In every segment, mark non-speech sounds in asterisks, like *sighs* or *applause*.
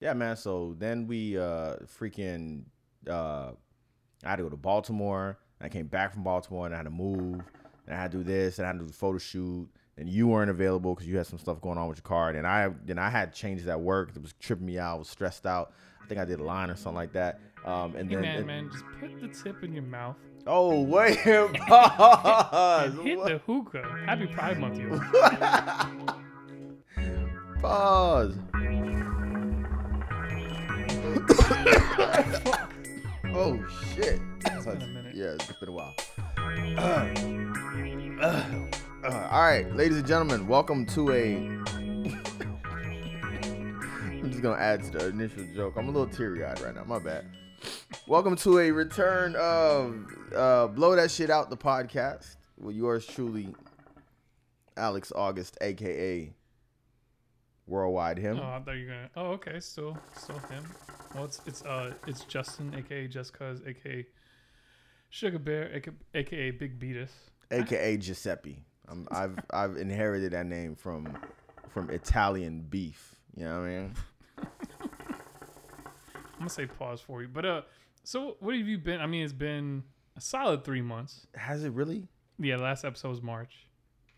Yeah, man. So then we uh freaking uh I had to go to Baltimore. I came back from Baltimore and I had to move and I had to do this and I had to do the photo shoot. And you weren't available because you had some stuff going on with your car. And I then I had changes at work that was tripping me out. I was stressed out. I think I did a line or something like that. Um, and Hey then man, and- man, just put the tip in your mouth oh wait, *laughs* pause. and hit the hookah. Happy Pride Month, you. *laughs* Pause. *coughs* oh shit. It's been a minute. Yeah, it's been a while. Uh, *coughs* uh, all right, ladies and gentlemen, welcome to a. *laughs* I'm just gonna add to the initial joke. I'm a little teary-eyed right now. My bad. Welcome to a return of uh, "Blow That Shit Out" the podcast with yours truly, Alex Auguste, aka Worldwide Him. Oh, I thought you were gonna. Oh, okay, still, still him. Well, it's it's uh it's Justin, aka Just Cuz, aka Sugar Bear, aka, AKA Big Beatus. aka Giuseppe. I'm, I've *laughs* I've inherited that name from from Italian beef. You know what I mean? *laughs* I'm gonna say pause for you, but uh, so what have you been? I mean, it's been a solid three months. Has it really? Yeah, last episode was March.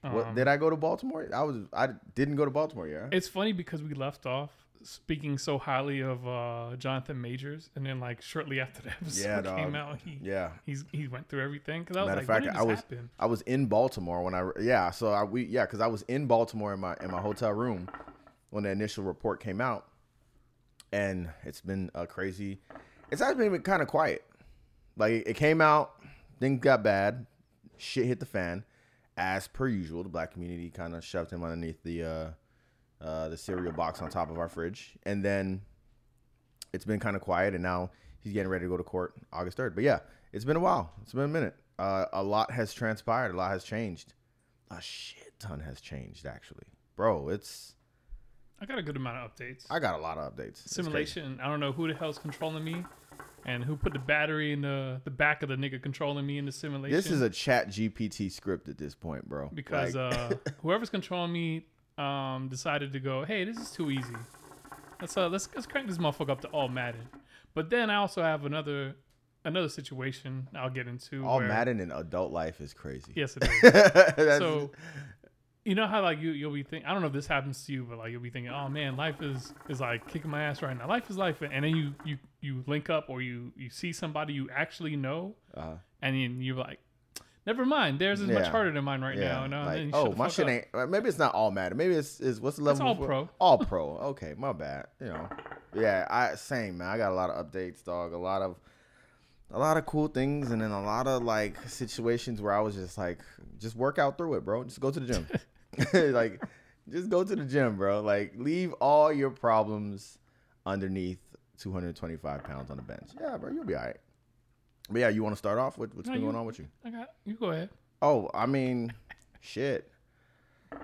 What Um, did I go to Baltimore? I was I didn't go to Baltimore. Yeah. It's funny because we left off speaking so highly of uh, Jonathan Majors, and then like shortly after the *laughs* episode Yeah, came out, he Yeah. he's he went through everything. Because I was Matter like, of fact, when I was happen? I was in Baltimore when I yeah. So I we yeah because I was in Baltimore in my in my hotel room when the initial report came out, and it's been a crazy. It's actually been kind of quiet. Like it came out, things got bad, shit hit the fan, as per usual. The black community kind of shoved him underneath the uh, uh, the cereal box on top of our fridge, and then it's been kind of quiet, and now he's getting ready to go to court August third. But yeah, it's been a while. It's been a minute. Uh, a lot has transpired. A lot has changed. A shit ton has changed, actually, bro. It's I got a good amount of updates. I got a lot of updates. Simulation. I don't know who the hell's controlling me, and who put the battery in the the back of the nigga controlling me in the simulation. This is a Chat GPT script at this point, bro. because Like, uh, *laughs* whoever's controlling me um, decided to go, hey, this is too easy. Let's uh, let's let's crank this motherfucker up to all Madden. But then I also have another another situation I'll get into. all where, Madden in adult life is crazy. Yes, it *laughs* is. So you know how like you you'll be thinking I don't know if this happens to you, but like you'll be thinking, oh man, life is is like kicking my ass right now. Life is life, and then you you you link up or you you see somebody you actually know, uh, and then you're like, never mind, theirs is much harder than mine right yeah, now. And, uh, like, then you shut oh, my shit up. ain't. uh, Maybe it's not all Madden. Maybe it's is what's the level? all before? pro. *laughs* All pro. Okay, my bad. You know, yeah. I same man. I got a lot of updates, dog. A lot of, a lot of cool things, and then a lot of like situations where I was just like, just work out through it, bro. Just go to the gym. *laughs* *laughs* like, just go to the gym, bro. Like, leave all your problems underneath 225 pounds on the bench. Yeah, bro, you'll be all right. But yeah, you want to start off with what's No, been you- going on with you? I got you. Go ahead. Oh, I mean, shit. All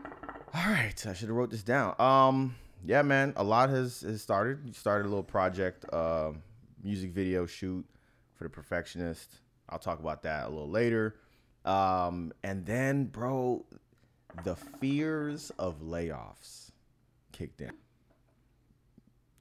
right, I should have wrote this down. Um, yeah, man, a lot has has started. You started a little project, uh, music video shoot for the Perfectionist. I'll talk about that a little later. Um, and then, bro, the fears of layoffs kicked in.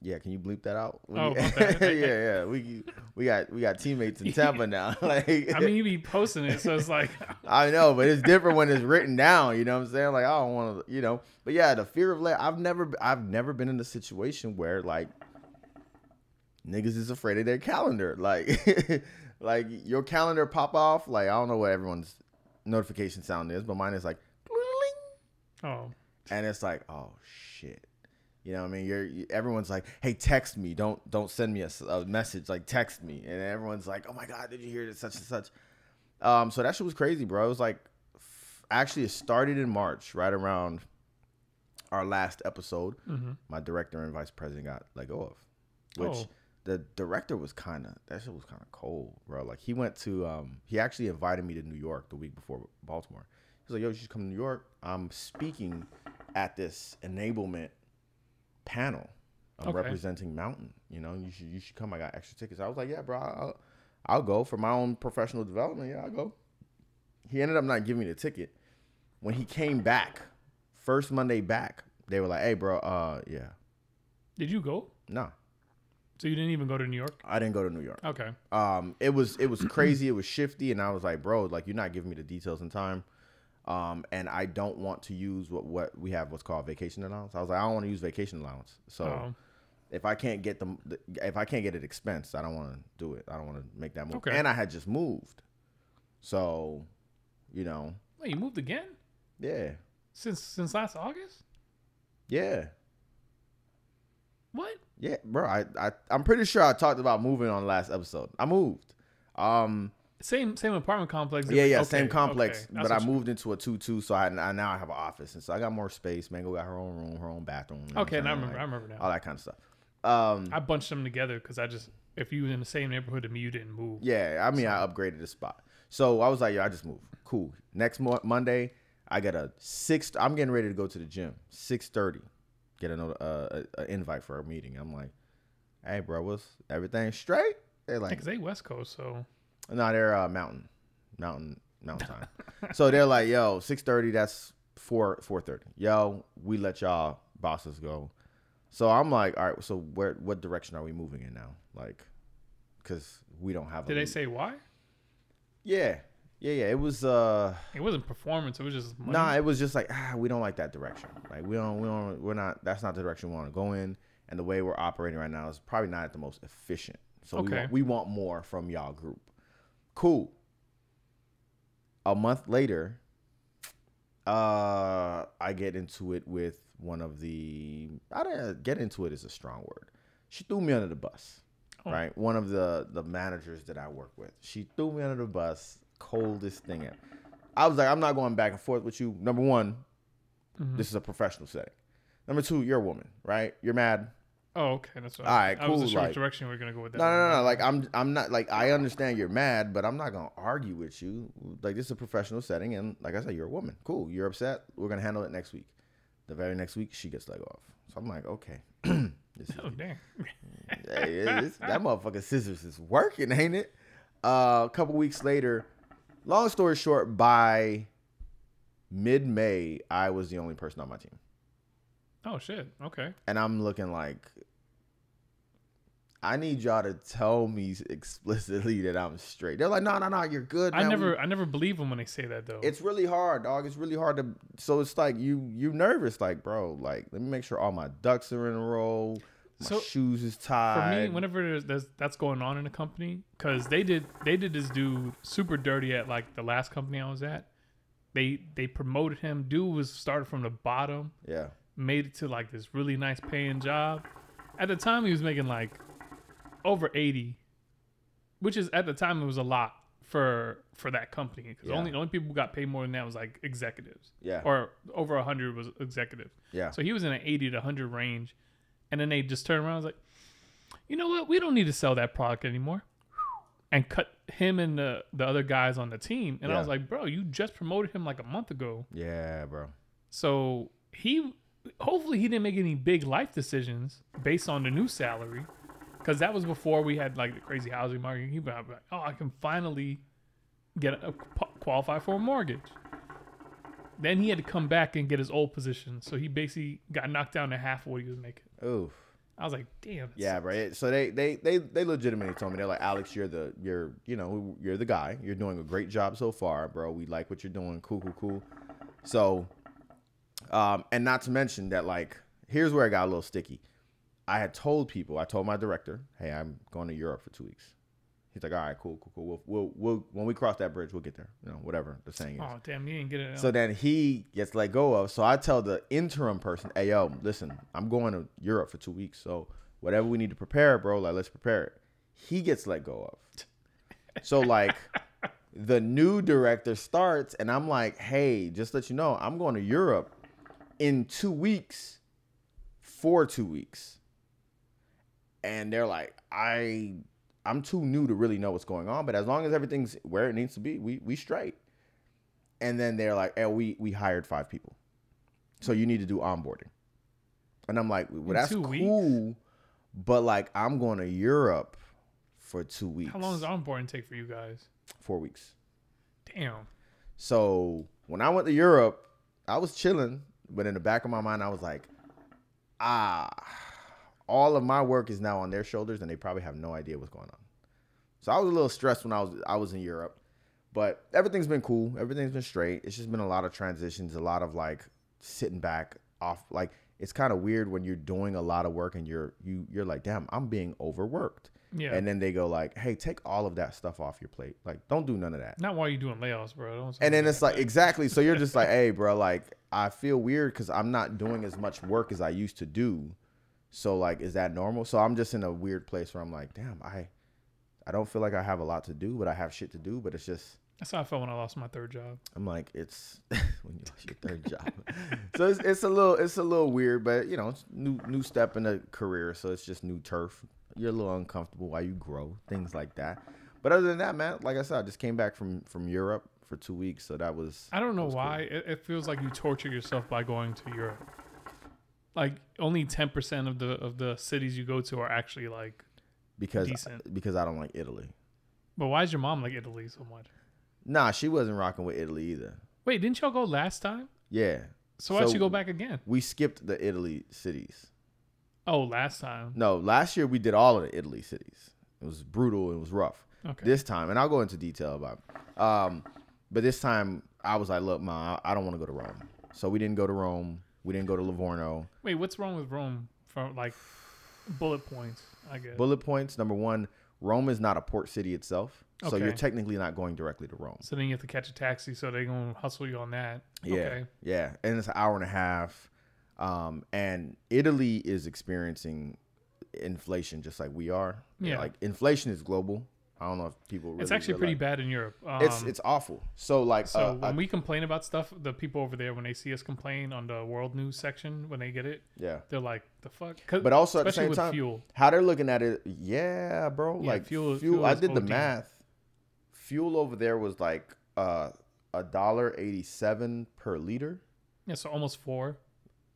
Yeah, can you bleep that out? Oh, *laughs* yeah, yeah. We we got we got teammates in *laughs* Tampa now. *laughs* like, I mean, you be posting it, so it's like, I know, but it's different when it's written down. You know what I'm saying? Like I don't want to, you know. But yeah, the fear of lay. I've never, I've never been in a situation where like niggas is afraid of their calendar. Like, like your calendar pop off. Like I don't know what everyone's notification sound is, but mine is like, oh, and it's like, oh shit. You know what I mean? You're you, everyone's like, "Hey, text me. Don't don't send me a message. Like text me." And everyone's like, "Oh my god, did you hear this such and such?" Um, so that shit was crazy, bro. It was like, f- actually, it started in March, right around our last episode. hmm My director and vice president got let go of, which Oh. the director was kind of that shit was kind of cold, bro. Like he went to, um, he actually invited me to New York the week before Baltimore. He's like, "Yo, you should come to New York. I'm speaking at this enablement panel. I'm Okay. representing Mountain. You know, you should you should come. I got extra tickets." I was like, "Yeah, bro, I'll, I'll go for my own professional development. Yeah, I'll go." He ended up not giving me the ticket. When he came back, first Monday back, they were like, "Hey, bro, uh, yeah, Did you go? nah." So you didn't even go to New York? I didn't go to New York. Okay. Um, it was it was crazy. It was shifty, and I was like, bro, like you're not giving me the details in time. Um, and I don't want to use what what we have what's called vacation allowance. I was like, I don't want to use vacation allowance. So Oh. if I can't get the, if I can't get it expensed, I don't want to do it. I don't want to make that move. Okay. And I had just moved, so you know, Wait, you moved again yeah, since since last August? yeah, What? yeah, bro. I I I'm pretty sure I talked about moving on the last episode. I moved. Um, Same same apartment complex. Yeah, yeah, Okay, same complex. okay. But I moved into a two-two, so I, I now I have an office, and so I got more space. Mango got her own room, her own bathroom. you know Okay, now I remember. I remember now. all that kind of stuff. Um, I bunched them together because I just if you were in the same neighborhood as me, you didn't move. yeah, I mean, I upgraded the spot, so I was like, yeah, I just moved. Cool. Next mo- Monday, I got a six. I'm getting ready to go to the gym. Six thirty. Get a, not- uh, a, a invite for a meeting. I'm like, hey, bro, what's everything straight? They're like, Because they West Coast, so No, they're uh, mountain, mountain, mountain time. *laughs* so they're like, yo, six thirty. That's four four thirty. Yo, we let y'all bosses go. So I'm like, all right. So where, what direction are we moving in now? Like, because we don't have. did they lead. say why? Yeah, yeah, yeah. It was. uh It wasn't performance. It was just money. Nah, it was just like ah, we don't like that direction. Like we don't, we don't, we're not. That's not the direction we want to go in. And the way we're operating right now is probably not the most efficient. So we Okay. want, we want more from y'all group. Cool. A month later, uh, I get into it with one of the. I don't get into it is a strong word. She threw me under the bus. Oh. Right, one of the the managers that I work with. She threw me under the bus. Coldest thing ever. I was like, I'm not going back and forth with you. Number one, Mhm. this is a professional setting. Number two, you're a woman, right? You're mad. Oh, okay. That's All right, I cool, wasn't sure like- what direction we were gonna go with that. No, no, no, no. Like I'm, I'm not like I understand you're mad, but I'm not gonna argue with you. Like this is a professional setting, and like I said, you're a woman. Cool. You're upset. We're gonna handle it next week. The very next week, she gets leg off. So I'm like, okay. *clears throat* this is, Oh damn. *laughs* hey, this, that motherfucking scissors is working, ain't it? Uh, a couple weeks later, long story short, by mid May, I was the only person on my team. Oh shit. Okay. and I'm looking like I need y'all to tell me explicitly that I'm straight. They're like, no, no, no, you're good. I never, I never believe them when they say that though. It's really hard, dog. It's really hard to. So it's like you, you nervous, like, bro. Like, let me make sure all my ducks are in a row. My So, shoes is tied. for me, whenever there's, there's that's going on in a company, because they did they did this dude super dirty at like the last company I was at. They they promoted him. Dude was started from the bottom, yeah, made it to like this really nice paying job. At the time, he was making like over eighty, which is at the time it was a lot for for that company. Because Yeah. only the only people who got paid more than that was like executives, yeah, or over hundred was executives. yeah. So he was in an 80 to 100 range. And then they just turned around and was like, you know what? We don't need to sell that product anymore. And cut him and the, the other guys on the team. And I was like, bro, you just promoted him like a month ago. yeah, bro. So he, hopefully, he didn't make any big life decisions based on the new salary. Because that was before we had like the crazy housing market. He was like, oh, I can finally get a, qualify for a mortgage. Then he had to come back and get his old position. So he basically got knocked down to half of what he was making. Oof. I was like, damn. Yeah, right. So they they they they legitimately told me they're like, Alex, you're the you're you know you're the guy. You're doing a great job so far, bro. We like what you're doing. Cool, cool, cool. So, um, and not to mention that like here's where I got a little sticky. I had told people, I told my director, hey, I'm going to Europe for two weeks. He's like, all right, cool, cool, cool. We'll, we'll, we'll when we cross that bridge, we'll get there. You know, whatever the saying is. Oh, damn. You didn't get it. So then he gets let go of. So I tell the interim person, "Hey, yo, listen, I'm going to Europe for two weeks. So whatever we need to prepare, bro, like let's prepare it." He gets let go of. So like, *laughs* the new director starts, and I'm like, "Hey, just let you know, I'm going to Europe in two weeks, for two weeks." And they're like, "I." I'm too new to really know what's going on, but as long as everything's where it needs to be, we we straight and then they're like, "Hey, we we hired five people, so you need to do onboarding." And I'm like, "Well, that's cool, but like, I'm going to Europe for two weeks. How long does onboarding take for you guys? Four weeks. Damn. So when I went to Europe, I was chilling, but in the back of my mind, I was like, "Ah, all of my work is now on their shoulders, and they probably have no idea what's going on. So I was a little stressed when I was I was in Europe, but everything's been cool. Everything's been straight. It's just been a lot of transitions, a lot of like sitting back off. Like it's kind of weird when you're doing a lot of work and you're you you're like, damn, I'm being overworked. Yeah. And then they go like, hey, take all of that stuff off your plate. Like, don't do none of that. Not while you're doing layoffs, bro. Don't And then it's like exactly. So you're just like, *laughs* hey, bro, like I feel weird because I'm not doing as much work as I used to do. So like, is that normal? So I'm just in a weird place where I'm like, damn, I, I don't feel like I have a lot to do, but I have shit to do. But it's just, That's how I felt when I lost my third job. I'm like, it's *laughs* when you lost your third job. *laughs* so it's, it's a little, it's a little weird, but you know, it's new new step in the career. So it's just new turf. You're a little uncomfortable while you grow, things like that. But other than that, man, like I said, I just came back from from Europe for two weeks, so that was. I don't know was cool. why. It, it feels like you torture yourself by going to Europe. Like only ten percent of the of the cities you go to are actually like. because decent. because I don't like Italy. But why is your mom like Italy so much? Nah, she wasn't rocking with Italy either. Wait, didn't y'all go last time? Yeah, So why'd So- you go back again? we skipped the Italy cities. Oh, last time. No, last year we did all of the Italy cities. It was brutal. It was rough. Okay. This time, and I'll go into detail about. It. Um, but this time I was like, look, ma, I don't want to go to Rome. So we didn't go to Rome. We didn't go to Livorno. Wait, what's wrong with Rome? From like bullet points, I guess. Bullet points. Number one, Rome is not a port city itself. So you're technically not going directly to Rome. so then you have to catch a taxi, so they're gonna hustle you on that. Yeah, Okay. yeah, and it's an hour and a half. Um, and Italy is experiencing inflation just like we are. Yeah. like inflation is global. I don't know if people. Really it's actually pretty bad in Europe. Um, It's it's awful. So like, so uh, when uh, we complain about stuff, the people over there when they see us complain on the world news section when they get it, yeah. they're like, "The fuck. But also at the same time, fuel. how they're looking at it, yeah, bro. Yeah, like fuel- fuel. fuel I did the OD. math. Fuel over there was like uh a dollar eighty seven per liter. Yeah, so almost four.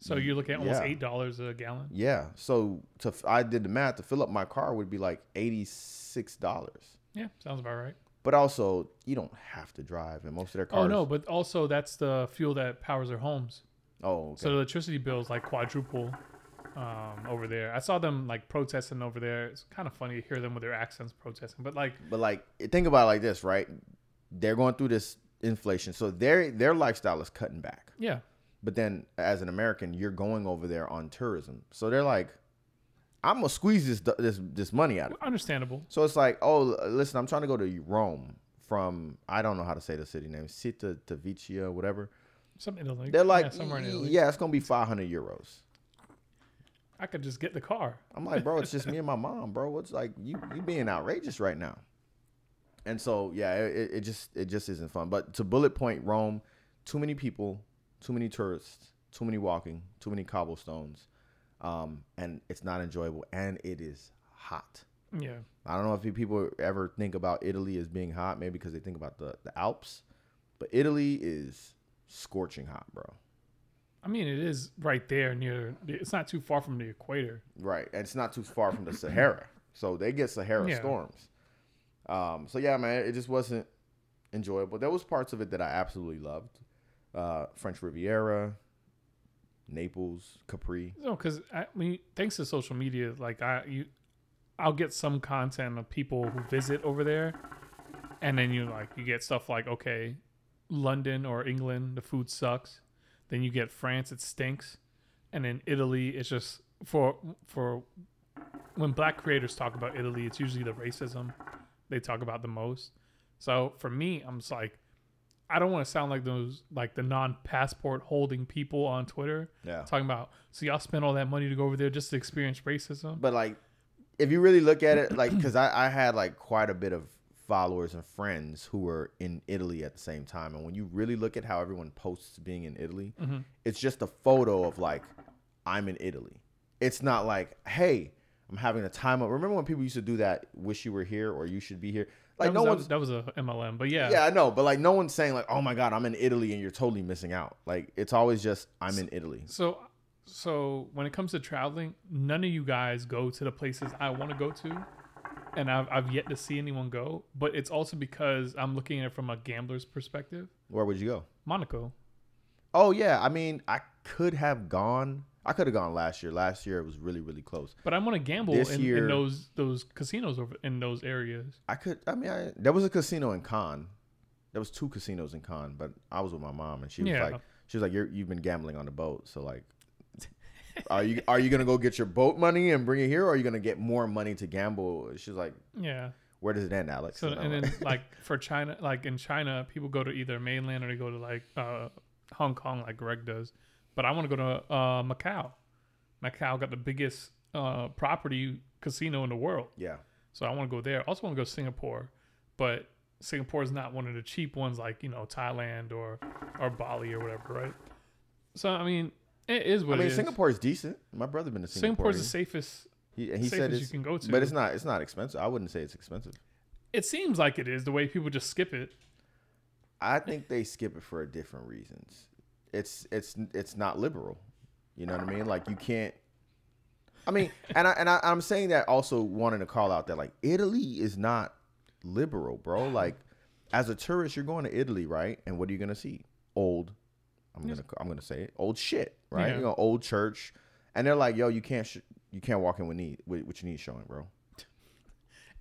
So you're looking at almost Yeah. eight dollars a gallon. Yeah. So to I did the math to fill up my car would be like eighty six dollars. Yeah, sounds about right. But also, you don't have to drive, and most of their cars. Oh no, but also that's the fuel that powers their homes. Oh, okay. So the electricity bills like quadruple um, over there. I saw them like protesting over there. It's kind of funny to hear them with their accents protesting, but like but like, think about it like this, right? They're going through this inflation, so their their lifestyle is cutting back. yeah, But then, as an American, you're going over there on tourism, so they're like, "I'm gonna squeeze this this this money out of." it." understandable. So it's like, "Oh, listen, I'm trying to go to Rome from I don't know how to say the city name, Città de Vicia, whatever." Some Italy. They're like, yeah, somewhere in Italy. "Yeah, it's gonna be 500 euros." I could just get the car. I'm like, bro, it's just me and my mom, bro. What's like you you being outrageous right now? And so yeah, it, it just it just isn't fun. But to bullet point Rome, too many people, too many tourists, too many walking, too many cobblestones, um, and it's not enjoyable. And it is hot. Yeah, I don't know if people ever think about Italy as being hot, maybe because they think about the the Alps, but Italy is scorching hot, bro. I mean it is right there near. It's not too far from the equator. Right, and it's not too far from the Sahara, so they get Sahara Yeah. storms. Um, so yeah, man, it just wasn't enjoyable. There was parts of it that I absolutely loved. Uh, French Riviera, Naples, Capri. No, because I mean, thanks to social media, like I you, I'll get some content of people who visit over there, and then you like you get stuff like okay, London or England, the food sucks. Then you get France, it stinks, and then Italy, it's just for for when black creators talk about Italy, it's usually the racism they talk about the most. So for me, I'm just like. I don't want to sound like those like the non-passport holding people on Twitter Yeah, talking about so y'all spent all that money to go over there just to experience racism but like, if you really look at it, like, because I, I had like quite a bit of followers and friends who were in Italy at the same time, and when you really look at how everyone posts being in Italy, Mhm. it's just a photo of like I'm in Italy. It's not like, hey, I'm having a time of. Remember when people used to do that? Wish you were here or you should be here. Like that no was, one's. that was, that was a mlm but yeah, Yeah, I know, but like no one's saying like, oh my god, I'm in Italy and you're totally missing out. Like it's always just I'm in Italy. so so when it comes to traveling none of you guys go to the places i want to go to and I've, I've yet to see anyone go but it's also because i'm looking at it from a gambler's perspective Where would you go? monaco Oh yeah, I mean I could have gone, I could have gone last year. Last year it was really really close. But I'm gonna gamble in, year- in those those casinos over in those areas. I could. I mean, I, there was a casino in Cannes. There was two casinos in Cannes, but I was with my mom, and she was Yeah. like, she was like, You're, you've been gambling on the boat, so like, are you are you gonna go get your boat money and bring it here, or are you gonna get more money to gamble? She's like, Yeah. Where does it end, Alex? So And and then like, like for China, like in China, people go to either mainland or they go to like uh, Hong Kong, like Greg does. But I want to go to uh, Macau. Macau got the biggest uh, property casino in the world, yeah, so I want to go there. I also want to go to Singapore, but Singapore is not one of the cheap ones like you know Thailand or or Bali or whatever, right? So I mean, it is I mean, it is. Singapore is decent. My brother been to Singapore. Singapore is the safest. he, he said safest it's, you can go to. but it's not. It's not expensive. I wouldn't say it's expensive. It seems like it is the way people just skip it. I think they skip it for different reasons. It's it's it's not liberal. You know what I mean? Like you can't. I mean, and I and I, I'm saying that also wanting to call out that like Italy is not liberal, bro. Like as a tourist, you're going to Italy, right? And what are you gonna see? Old. I'm gonna I'm gonna say it. Old shit, right? Yeah. You know, old church, and they're like, yo, you can't sh- you can't walk in with knee with, with your knees showing, bro.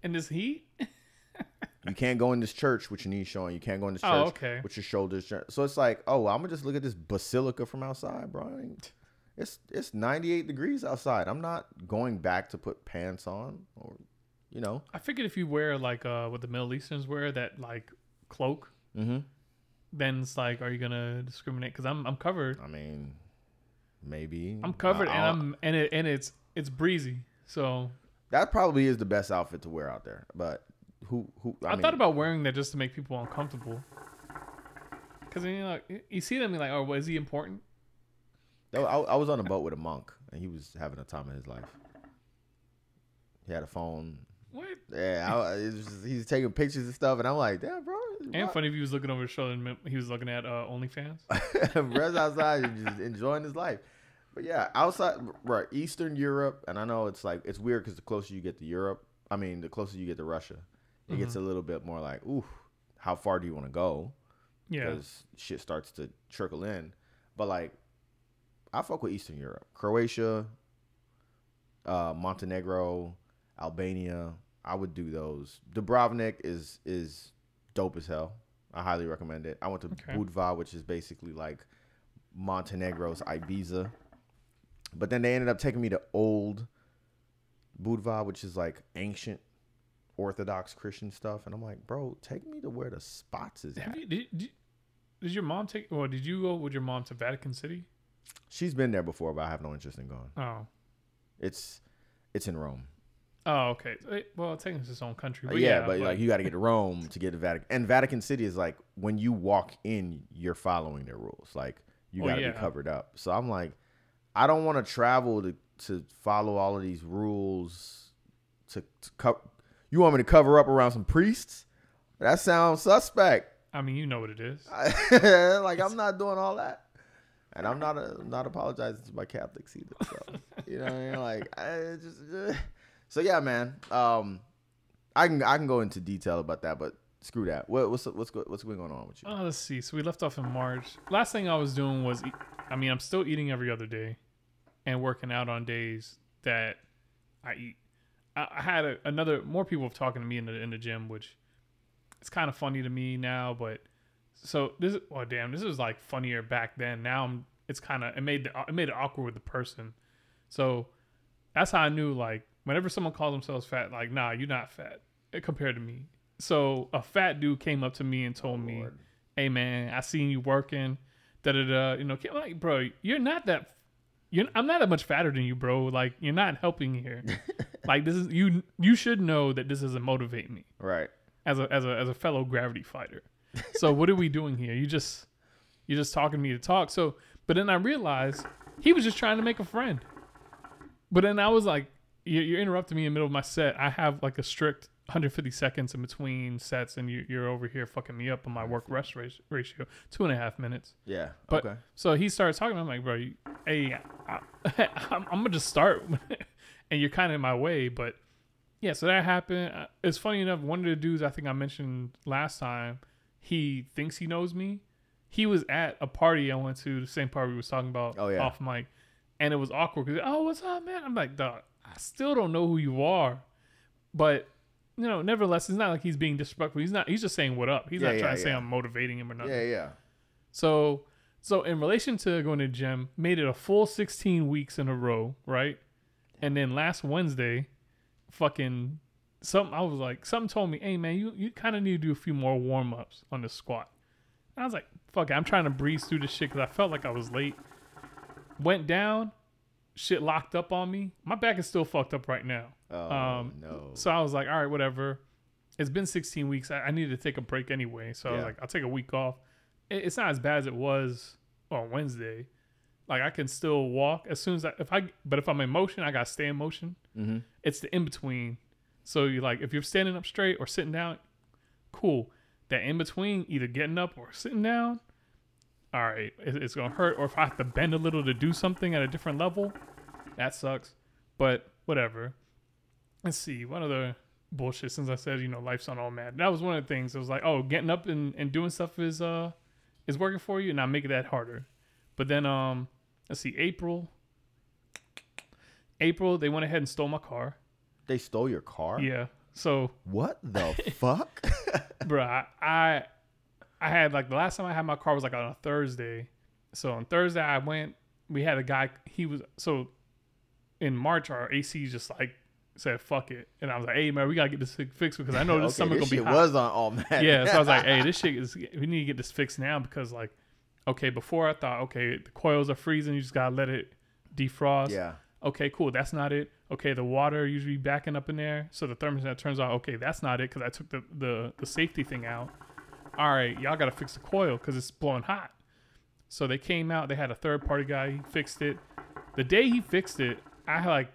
And this heat, *laughs* You can't go in this church with your knees showing. You can't go in this church Oh, okay. with your shoulders. showing. So it's like, oh, I'm gonna just look at this basilica from outside, bro. It's it's 98 degrees outside. I'm not going back to put pants on, or you know. I figured if you wear like uh what the Middle Easterns wear, that like cloak, Mm-hmm. then it's like, are you gonna discriminate? Because I'm I'm covered. I mean, maybe I'm covered, and I'm and it and it's it's breezy. So that probably is the best outfit to wear out there. But who who? I, I, mean, thought about wearing that just to make people uncomfortable. Because you know, you see them, you're like, oh, well, is he important? I, I was on a boat with a monk, and he was having a time of his life. He had a phone. What? Yeah, I, it was just, he's taking pictures and stuff, and I'm like, damn, bro. And funny if he was looking over his shoulder and he was looking at uh, OnlyFans. *laughs* Bro's outside and just enjoying his life. But yeah, outside, right, Eastern Europe, and I know it's like it's weird because the closer you get to Europe, I mean, the closer you get to Russia, it gets a little bit more like, ooh, how far do you want to go? Yeah. Because shit starts to trickle in. But like, I fuck with Eastern Europe, Croatia, uh, Montenegro, Albania. I would do those. Dubrovnik is is dope as hell. I highly recommend it. I went to Okay. Budva, which is basically like Montenegro's Ibiza. But then they ended up taking me to old Budva, which is like ancient Orthodox Christian stuff. And I'm like, bro, take me to where the spots is at. you, did, did, did your mom take, or did you go with your mom to Vatican City? She's been there before, but I have no interest in going. Oh. It's it's in Rome. Oh, okay. Well, technically it's its own country. Uh, But yeah, yeah, but like you got to get to Rome to get to Vatican. And Vatican City is like when you walk in, you're following their rules. Like you Oh, got to yeah. be covered up. So I'm like, I don't want to travel to to follow all of these rules. To, to co- you want me to cover up around some priests? That sounds suspect. I mean, you know what it is. *laughs* like I'm not doing all that, and I'm not a, I'm not apologizing to my Catholics either. So you know, what I mean? like I just uh, so yeah, man. Um, I can I can go into detail about that, but screw that. What, what's what's what's going on with you? Oh, let's see. So we left off in March. Last thing I was doing was, eat, I mean, I'm still eating every other day, and working out on days that I eat. I, I had a, another more people have talking to me in the in the gym, which it's kind of funny to me now. But so this, oh damn, this is like funnier back then. Now I'm, it's kind of it made the, it made it awkward with the person. So that's how I knew like whenever someone calls themselves fat, like nah, you're not fat eh, compared to me. So a fat dude came up to me and told me, Lord. "Hey man, I seen you working." Da da da. You know, like, bro, you're not that. You're, I'm not that much fatter than you, bro. Like, you're not helping here. *laughs* like, this is you. You should know that this doesn't motivate me Right. as a as a as a fellow gravity fighter. So what are we doing here? You just you're just talking to me to talk. So, but then I realized he was just trying to make a friend. But then I was like, you- you're interrupting me in the middle of my set. I have like a strict 150 seconds in between sets, and you, you're over here fucking me up on my work rest ratio, two and a half minutes. Yeah. But okay. so he starts talking. I'm like, bro, you, hey, I, *laughs* I'm, I'm gonna just start, *laughs* and you're kind of in my way. But yeah, so that happened. Uh, It's funny enough. One of the dudes I think I mentioned last time, he thinks he knows me. He was at a party I went to, the same party we was talking about Oh, yeah. off mic, and it was awkward because oh, what's up, man? I'm like, dog, I still don't know who you are, but you know, nevertheless, it's not like he's being disrespectful. He's not. He's just saying what up. He's Yeah, not yeah, trying to say yeah. I'm motivating him or nothing. Yeah, yeah. So, so in relation to going to the gym, made it a full 16 weeks in a row, right? And then last Wednesday, fucking something. I was like, something told me, hey man, you you kind of need to do a few more warm ups on the squat. And I was like, fuck it, I'm trying to breeze through this shit because I felt like I was late. Went down, shit locked up on me. My back is still fucked up right now. Oh Um, no. So I was like, all right, whatever. It's been 16 weeks. I, I needed to take a break anyway. So I was like, I'll take a week off. It, it's not as bad as it was on Wednesday. Like I can still walk as soon as I, if I, but if I'm in motion, I got to stay in motion. mm-hmm. It's the in between. So you like, if you're standing up straight or sitting down, cool. That in between, either getting up or sitting down, all right, it, it's gonna hurt. Or if I have to bend a little to do something at a different level, that sucks. But whatever. Let's see what other bullshit. Since I said you know life's not all mad, that was one of the things. It was like, oh, getting up and, and doing stuff is uh is working for you, and I make it that harder. But then um, let's see, April. April, they went ahead and stole my car. They stole your car. Yeah. So, What the *laughs* fuck? *laughs* bro, I, I I had like the last time I had my car was like on a Thursday. So on Thursday I went. We had a guy. He was so in March our AC just like said fuck it, and I was like, hey man, we gotta get this fixed because I know *laughs* this okay, summer this gonna be hot. was on all man. yeah, so I was like, hey, this *laughs* shit is. We need to get this fixed now because like, okay, before I thought, okay, the coils are freezing. You just gotta let it defrost. yeah. Okay, cool. That's not it. Okay, the water usually backing up in there, so the thermostat turns out. Okay, that's not it because I took the, the the safety thing out. All right, y'all gotta fix the coil because it's blowing hot. So they came out. They had a third party guy. He fixed it. The day he fixed it, I like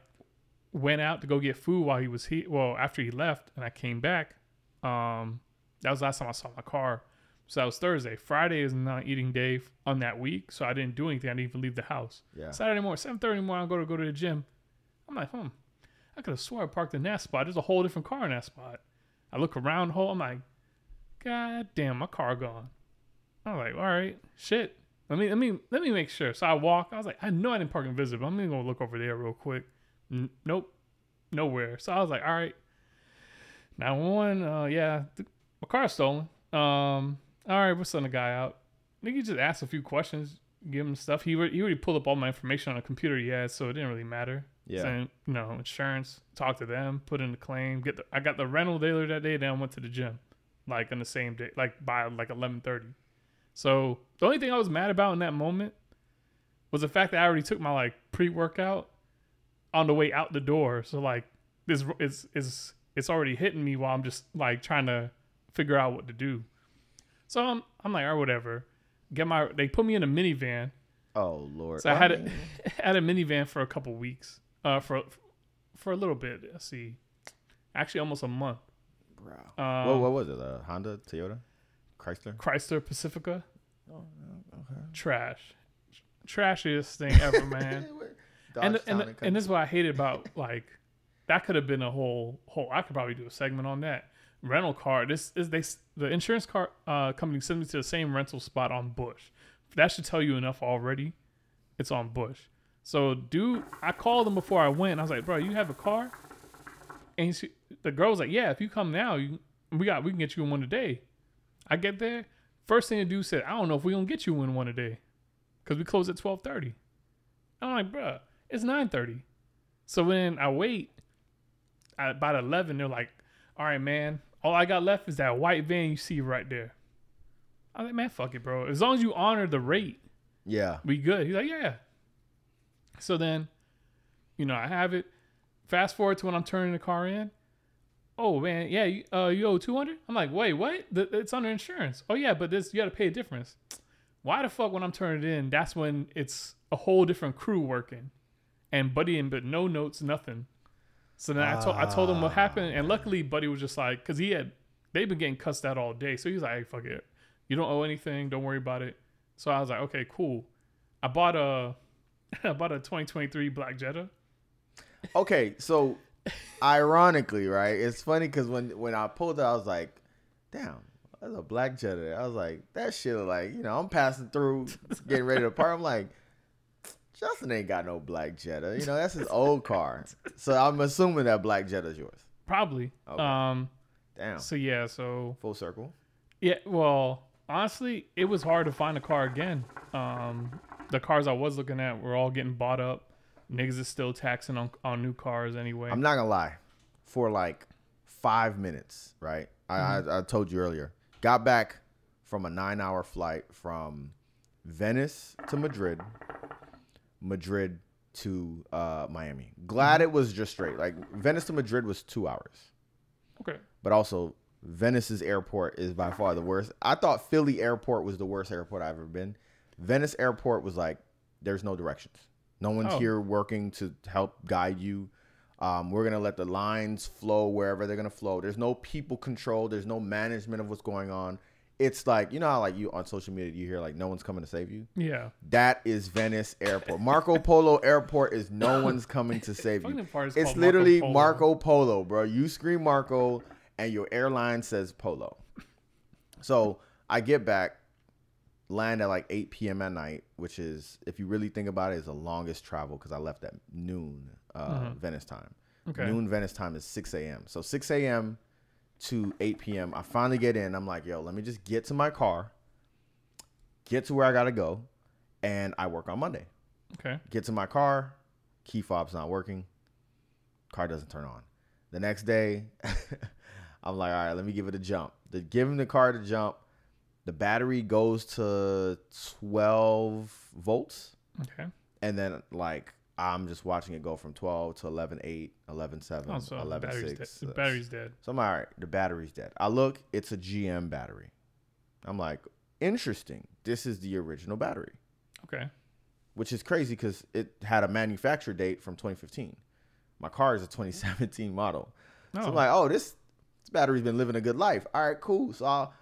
went out to go get food while he was here. Well, after he left, and I came back. Um, that was the last time I saw my car. So that was Thursday. Friday is not eating day on that week, so I didn't do anything. I didn't even leave the house. Yeah. Saturday morning, seven thirty morning, I go to go to the gym. I'm like, hmm, I could have swore I parked in that spot. There's a whole different car in that spot. I look around, whole. I'm like, God damn, my car gone. I'm like, all right, shit. Let me let me let me make sure. So I walk. I was like, I know I didn't park in Visit, but I'm gonna go look over there real quick. N- nope, nowhere. So I was like, all right. Now one, uh, yeah, th- my car's stolen. Um, all right, we're sending the guy out. Nigga just asked a few questions, give him stuff. He re- he already pulled up all my information on a computer he had, so it didn't really matter. Yeah. Saying, you know, insurance, talk to them, put in the claim, get the. I got the rental dealer that day. Then I went to the gym, like on the same day, like by like eleven thirty. So the only thing I was mad about in that moment was the fact that I already took my like pre workout on the way out the door. So like this is is it's already hitting me while I'm just like trying to figure out what to do. So I'm I'm like, or whatever. Get my they put me in a minivan. Oh lord. So I had it *laughs* had a minivan for a couple weeks. Uh for for a little bit. Let's see. Actually almost a month. Bro. Um, what, what was it? A Honda, Toyota, Chrysler? Chrysler Pacifica. Oh, okay. Trash. Trashiest thing ever, *laughs* man. And and, Town and this is what I hated about *laughs* like that could have been a whole whole. I could probably do a segment on that rental car. This is they the insurance car uh, company sent me to the same rental spot on Bush. That should tell you enough already. It's on Bush. So dude, I called them before I went. I was like, bro, you have a car? And she, the girl was like, yeah, if you come now, you we got we can get you in one today. I get there. First thing the dude said, I don't know if we gonna get you in one today, cause we close at twelve thirty. I'm like, bruh, it's nine thirty. So when I wait, at about eleven, they're like, all right, man, all I got left is that white van you see right there. I'm like, man, fuck it, bro. As long as you honor the rate, Yeah. we good. He's like, yeah. So then, you know, I have it. Fast forward to when I'm turning the car in. Oh man, yeah, you, uh, you owe two hundred. I'm like, wait, what? The, it's under insurance. Oh yeah, but this you got to pay a difference. Why the fuck when I'm turning it in? That's when it's a whole different crew working, and Buddy and but no notes, nothing. So then I told I told him what ah, happened, and luckily Buddy was just like, cause he had they've been getting cussed out all day, so he was like, hey, fuck it, you don't owe anything, don't worry about it. So I was like, okay, cool. I bought a *laughs* I bought a 2023 Black Jetta. Okay, so ironically, right? It's funny because when when I pulled it, I was like, "Damn, that's a black Jetta." I was like, "That shit, like you know, I'm passing through, getting ready to park." I'm like, Justin ain't got no black Jetta. You know, that's his old car. So I'm assuming that black Jetta's yours. Probably. Okay. Um. Damn. So yeah. So Full circle. yeah. Well, honestly, it was hard to find a car again. Um, the cars I was looking at were all getting bought up. Niggas is still taxing on on new cars anyway. I'm not gonna lie. For like five minutes, right? I, I I told you earlier. Got back from a nine hour flight from Venice to Madrid, Madrid to uh, Miami. Glad it was just straight. Like Venice to Madrid was two hours. okay. but also Venice's airport is by far the worst. I thought Philly airport was the worst airport I've ever been. Venice airport was like, there's no directions. No one's Oh. here working to help guide you. Um, we're gonna let the lines flow wherever they're gonna flow. There's no people control. There's no management of what's going on. It's like you know how like you on social media you hear like no one's coming to save you. Yeah. That is Venice Airport. Marco Polo Airport is no *laughs* one's coming to save you. Fucking part is It's called Marco literally Polo. Marco Polo, bro. You scream Marco and your airline says Polo. So I get back, land at like 8 p.m. at night, which is, if you really think about it, is the longest travel because I left at noon uh, Venice time. Okay. Noon Venice time is 6 a.m. So 6 a.m. to 8 p.m. I finally get in. I'm like, yo, let me just get to my car, get to where I gotta go, and I work on Monday. Okay. Get to my car, key fob's not working, car doesn't turn on. The next day, *laughs* I'm like, all right, let me give it a jump. The giving the car the jump, the battery goes to 12 volts, Okay. and then like I'm just watching it go from 12 to 11, 8, 11, 7, Oh, so 11, battery's 6. dead. The uh, battery's dead. So I'm like, all right, the battery's dead. I look, it's a GM battery. I'm like, interesting. This is the original battery, Okay. which is crazy because it had a manufacture date from 2015. My car is a 2017 model. No. So I'm oh. like, oh, this, this battery's been living a good life. All right, cool. So I'll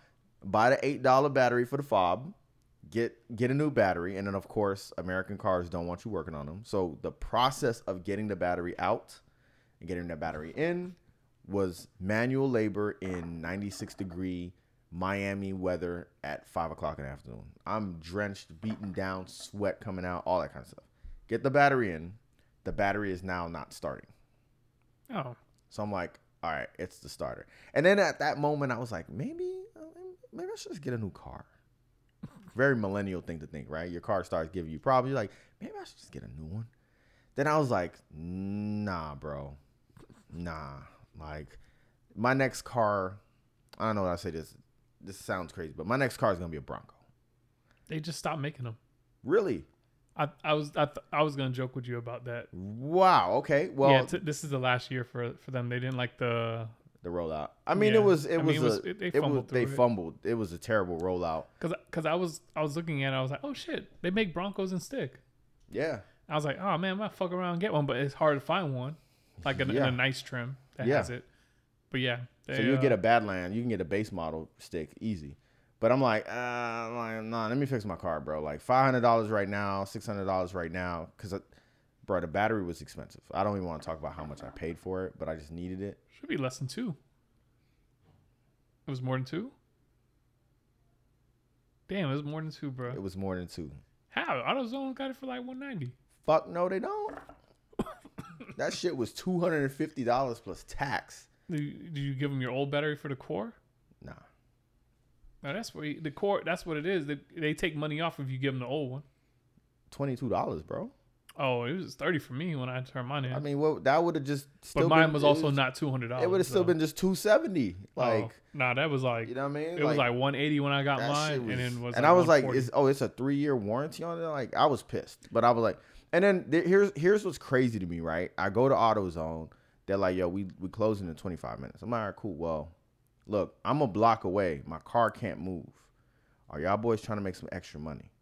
buy the $8 battery for the fob, get get a new battery, and then of course, American cars don't want you working on them. So the process of getting the battery out and getting the battery in was manual labor in 96 degree Miami weather at five o'clock in the afternoon. I'm drenched, beaten down, sweat coming out, all that kind of stuff. Get the battery in. The battery is now not starting. oh. So I'm like, all right, it's the starter. And then at that moment, I was like, maybe, uh, maybe I should just get a new car. Very millennial thing to think, right? Your car starts giving you problems. You're like, maybe I should just get a new one. Then I was like, nah, bro, nah. Like, my next car, I don't know what I say this. This sounds crazy, but my next car is gonna be a Bronco. They just stopped making them. Really? I, I was I, th- I was gonna joke with you about that. Wow. Okay. Well, yeah, t- this is the last year for for them. They didn't like the the rollout. I mean, Yeah. it was. It I was. mean, it was- a, it- they it was. fumbled They it. fumbled. It was a terrible rollout. because because I was I was looking at it. I was like, oh shit, they make Broncos and stick. Yeah. I was like, oh man, I might fuck around and get one, but it's hard to find one like in, in Yeah. a nice trim that Yeah. has it. But yeah, So you uh, get a Badland, you can get a base model stick easy. But I'm like, uh, I'm like, nah, let me fix my car, bro. Like five hundred dollars right now, six hundred dollars right now, because, bro, the battery was expensive. I don't even want to talk about how much I paid for it, but I just needed it. Should be less than two. It was more than two. Damn, it was more than two, bro. It was more than two. How AutoZone got it for like one ninety? Fuck no, they don't. *coughs* that shit was two hundred and fifty dollars plus tax. Did you, give them your old battery for the core? Nah, No, that's what you- the core. That's what it is. They, they take money off if you give them the old one. twenty two dollars, bro. Oh, it was thirty for me when I turned mine in. I mean, well, that would have just still. but mine been- was also not two hundred dollars. It would have still been just two seventy. Oh, like, nah, that was like you know what I mean? it was like one eighty when I got mine, was- and then was and like I was like, 140. is, oh, it's a three year warranty on it. Like I was pissed, but I was like, and then there, here's here's what's crazy to me, right? I go to AutoZone, they're like, yo, we we closing in 25 minutes. I'm like, all right, cool. Well, look, I'm a block away. My car can't move. Are y'all boys trying to make some extra money?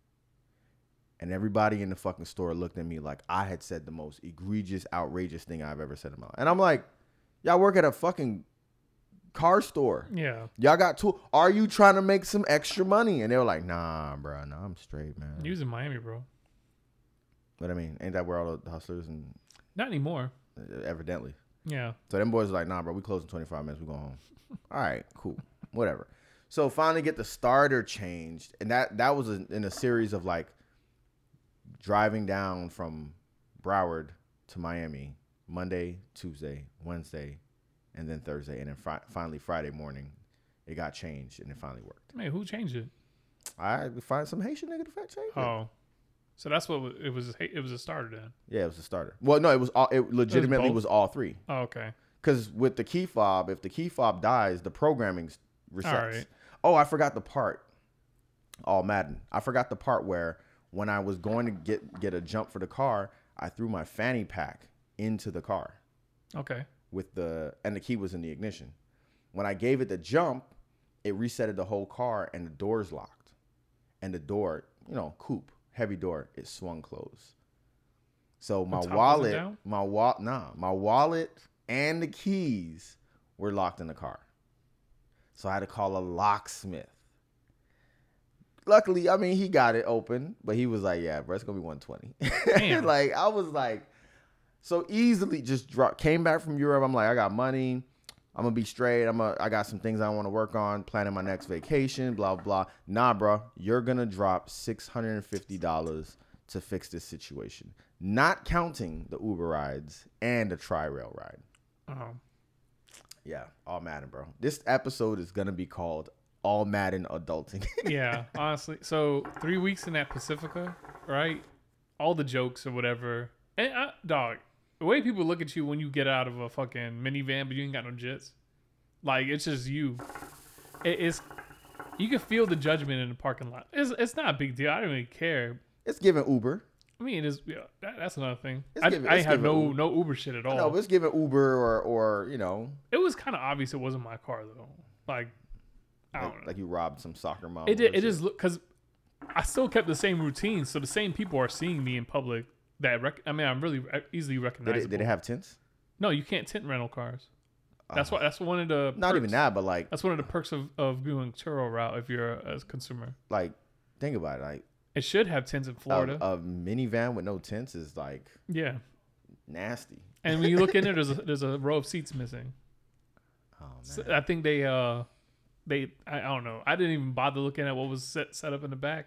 And everybody in the fucking store looked at me like I had said the most egregious, outrageous thing I've ever said in my life. And I'm like, y'all work at a fucking car store. yeah, Y'all got two. Are you trying to make some extra money? And they were like, Nah, bro, nah, I'm straight, man. You was in Miami, bro. but I mean, ain't that where all the hustlers and Not anymore. uh, evidently. Yeah, So them boys were like, Nah, bro, we close in 25 minutes. We go home. *laughs* all right, cool, whatever. So finally get the starter changed, and that that was a, in a series of like driving down from Broward to Miami Monday, Tuesday, Wednesday, and then Thursday, and then fri- finally Friday morning, it got changed and it finally worked. Man, who changed it? I find some Haitian nigga to fact change it. Oh, so that's what it was. It was a starter then. Yeah, it was a starter. Well, no, it was all. It legitimately both? was all three. Oh, okay. Because with the key fob, if the key fob dies, the programming s- resets. Oh, I forgot the part. All Madden. I forgot the part where when I was going to get get a jump for the car, I threw my fanny pack into the car Okay. with the and the key was in the ignition. When I gave it the jump, it resetted the whole car and the doors locked. And the door, you know, coupe, heavy door, it swung closed. So my wallet, my wallet, nah, my wallet and the keys were locked in the car. So I had to call a locksmith. Luckily, I mean, he got it open, but he was like, "Yeah, bro, it's gonna be 120." Damn. *laughs* like I was like, so easily just dropped. Came back from Europe. I'm like, I got money. I'm gonna be straight. I'm a, I got some things I want to work on. Planning my next vacation. Blah blah. Nah, bro, you're gonna drop six hundred and fifty dollars to fix this situation, not counting the Uber rides and the Tri Rail ride. Um, Yeah, all Madden, bro. This episode is gonna be called All Madden Adulting. *laughs* yeah, honestly. So three weeks in that Pacifica, right? All the jokes or whatever. And uh, dog, the way people look at you when you get out of a fucking minivan, but you ain't got no jits. Like it's just you. It is. You can feel the judgment in the parking lot. It's it's not a big deal. I don't really care. it's giving Uber. I mean, it is. Yeah, that, that's another thing. It's I, giving- I it's have no Uber. no Uber shit at all. No, it's giving Uber or or you know, it was kind of obvious it wasn't my car though. Like I like, know. like you robbed some soccer mom. It did. It just look because I still kept the same routine, so the same people are seeing me in public. That rec- I mean, I'm really re- easily Did recognizable. it, did it have tints? no, you can't tint rental cars. That's why. That's one of the Not even perks. that, but like That's one of the perks of of doing Turo route if you're a, a consumer. like think about it. Like It should have tents in Florida. a minivan with no tents is like yeah, nasty. and when you look in there, *laughs* there's a, there's a row of seats missing. Oh man. So I think they uh they I, I don't know. I didn't even bother looking at what was set set up in the back.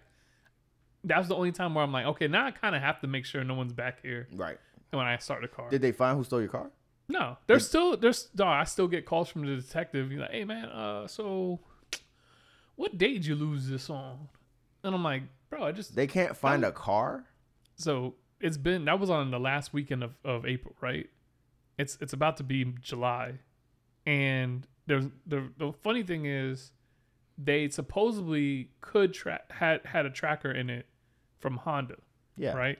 That was the only time where I'm like, okay, now I kind of have to make sure no one's back here right. when I start the car. Did they find who stole your car? no, there's still there's dog. I still get calls from the detective. He's like, hey man, uh, so what date did you lose this on? And I'm like, bro, I just They can't find a car. so it's been that was on the last weekend of, of April, right? It's it's about to be July, and there's the the funny thing is, they supposedly could track had had a tracker in it from Honda, Yeah. right?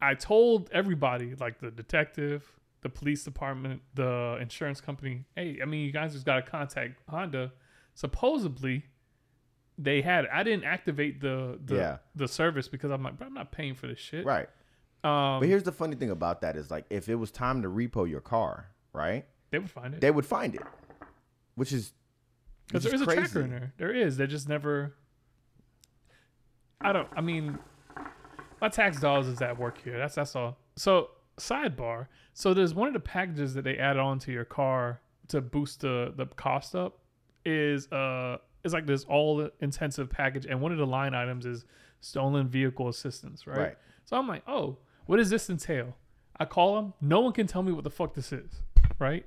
I told everybody, like the detective, the police department, the insurance company, hey, I mean, you guys just got to contact Honda. Supposedly, they had. I didn't activate the the, Yeah. the service because I'm like, bro, I'm not paying for this shit. Right. Um, But here's the funny thing about that is like if it was time to repo your car, right? they would find it They would find it, which is because there is a crazy. tracker in there. There is. They just never. I don't. I mean, my tax dollars is at work here. That's that's all. So sidebar. So there's one of the packages that they add on to your car to boost the the cost up is uh is like this all intensive package, and one of the line items is stolen vehicle assistance, right? Right. So I'm like, oh, what does this entail? I call them. No one can tell me what the fuck this is, right?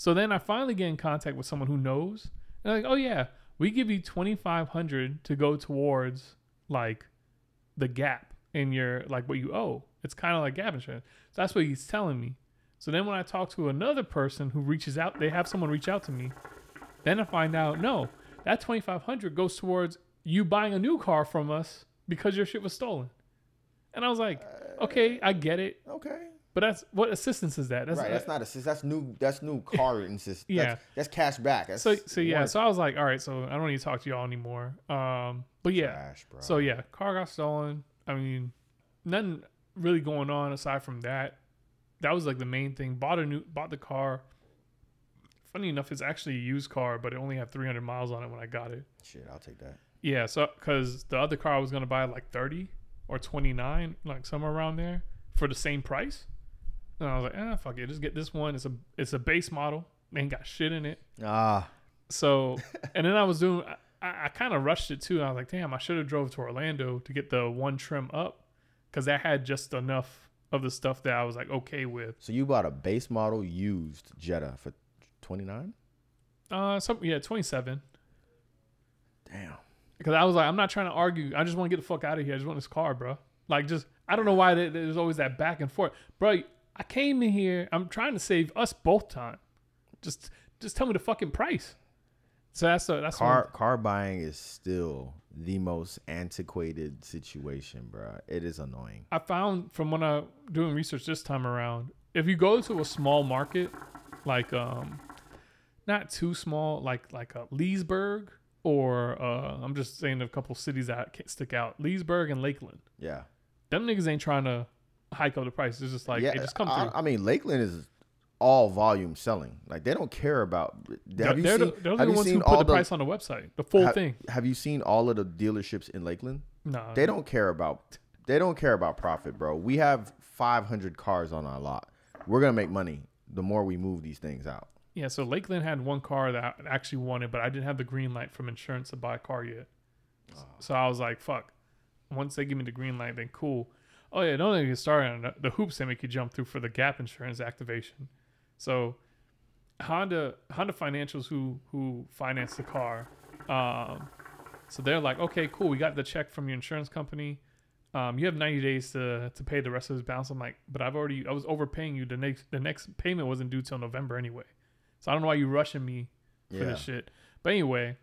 So then I finally get in contact with someone who knows. And like, oh yeah, we give you twenty five hundred to go towards like the gap in your like what you owe. It's kind of like gap insurance. So that's what he's telling me. So then when I talk to another person who reaches out, they have someone reach out to me. Then I find out, no, that twenty five hundred goes towards you buying a new car from us because your shit was stolen. And I was like, okay, I get it, okay. But that's what assistance is that? That's right. That's not a that's new. That's new car *laughs* insist. Yeah. That's, that's cash back. That's so so yeah. So I was like, all right, so I don't need to talk to y'all anymore. Um, but yeah, Trash. So yeah, car got stolen. I mean, nothing really going on aside from that. That was like the main thing. Bought a new, bought the car. Funny enough, it's actually a used car, but it only had 300 miles on it when I got it. shit, I'll take that. Yeah, so because the other car I was gonna buy like 30 or 29, like somewhere around there, for the same price. And I was like, ah, fuck it, just get this one. It's a it's a base model. Ain't got shit in it. Ah, So, *laughs* and then I was doing, I, I kind of rushed it too. I was like, damn, I should have drove to Orlando to get the one trim up. because that had just enough of the stuff that I was like okay with. So you bought a base model used Jetta for twenty nine. Uh, some yeah, twenty seven. Damn. Because I was like, I'm not trying to argue. I just want to get the fuck out of here. I just want this car, bro. Like, just I don't know why there- there's always that back and forth, bro. I came in here. I'm trying to save us both time. Just just tell me the fucking price. So that's the that's Car one- car buying is still the most antiquated situation, bro. It is annoying. I found from when I doing research this time around, if you go to a small market, like um, not too small, like like a Leesburg or uh, I'm just saying a couple cities that can't stick out, Leesburg and Lakeland. Yeah. Them niggas ain't trying to hike up the price. It's just like yeah. it just comes. I, through. I mean, Lakeland is all volume selling. Like they don't care about. Have you they're seen? the, have the ones who put the the price on the website, the full ha- thing. Have you seen all of the dealerships in Lakeland? No, They don't care about. They don't care about profit, bro. We have 500 cars on our lot. We're gonna make money the more we move these things out. Yeah, so Lakeland had one car that I actually wanted, but I didn't have the green light from insurance to buy a car yet. Oh. So I was like, fuck. Once they give me the green light, then cool. Oh yeah, don't even get started on the, hoops they make you jump through for the gap insurance activation. So Honda Honda Financials who who financed the car, um, so they're like, okay, cool, we got the check from your insurance company. Um, you have 90 days to to pay the rest of this balance. I'm like, but I've already I was overpaying you. The next the next payment wasn't due till November anyway. So I don't know why you rushing me for Yeah. this shit. But anyway,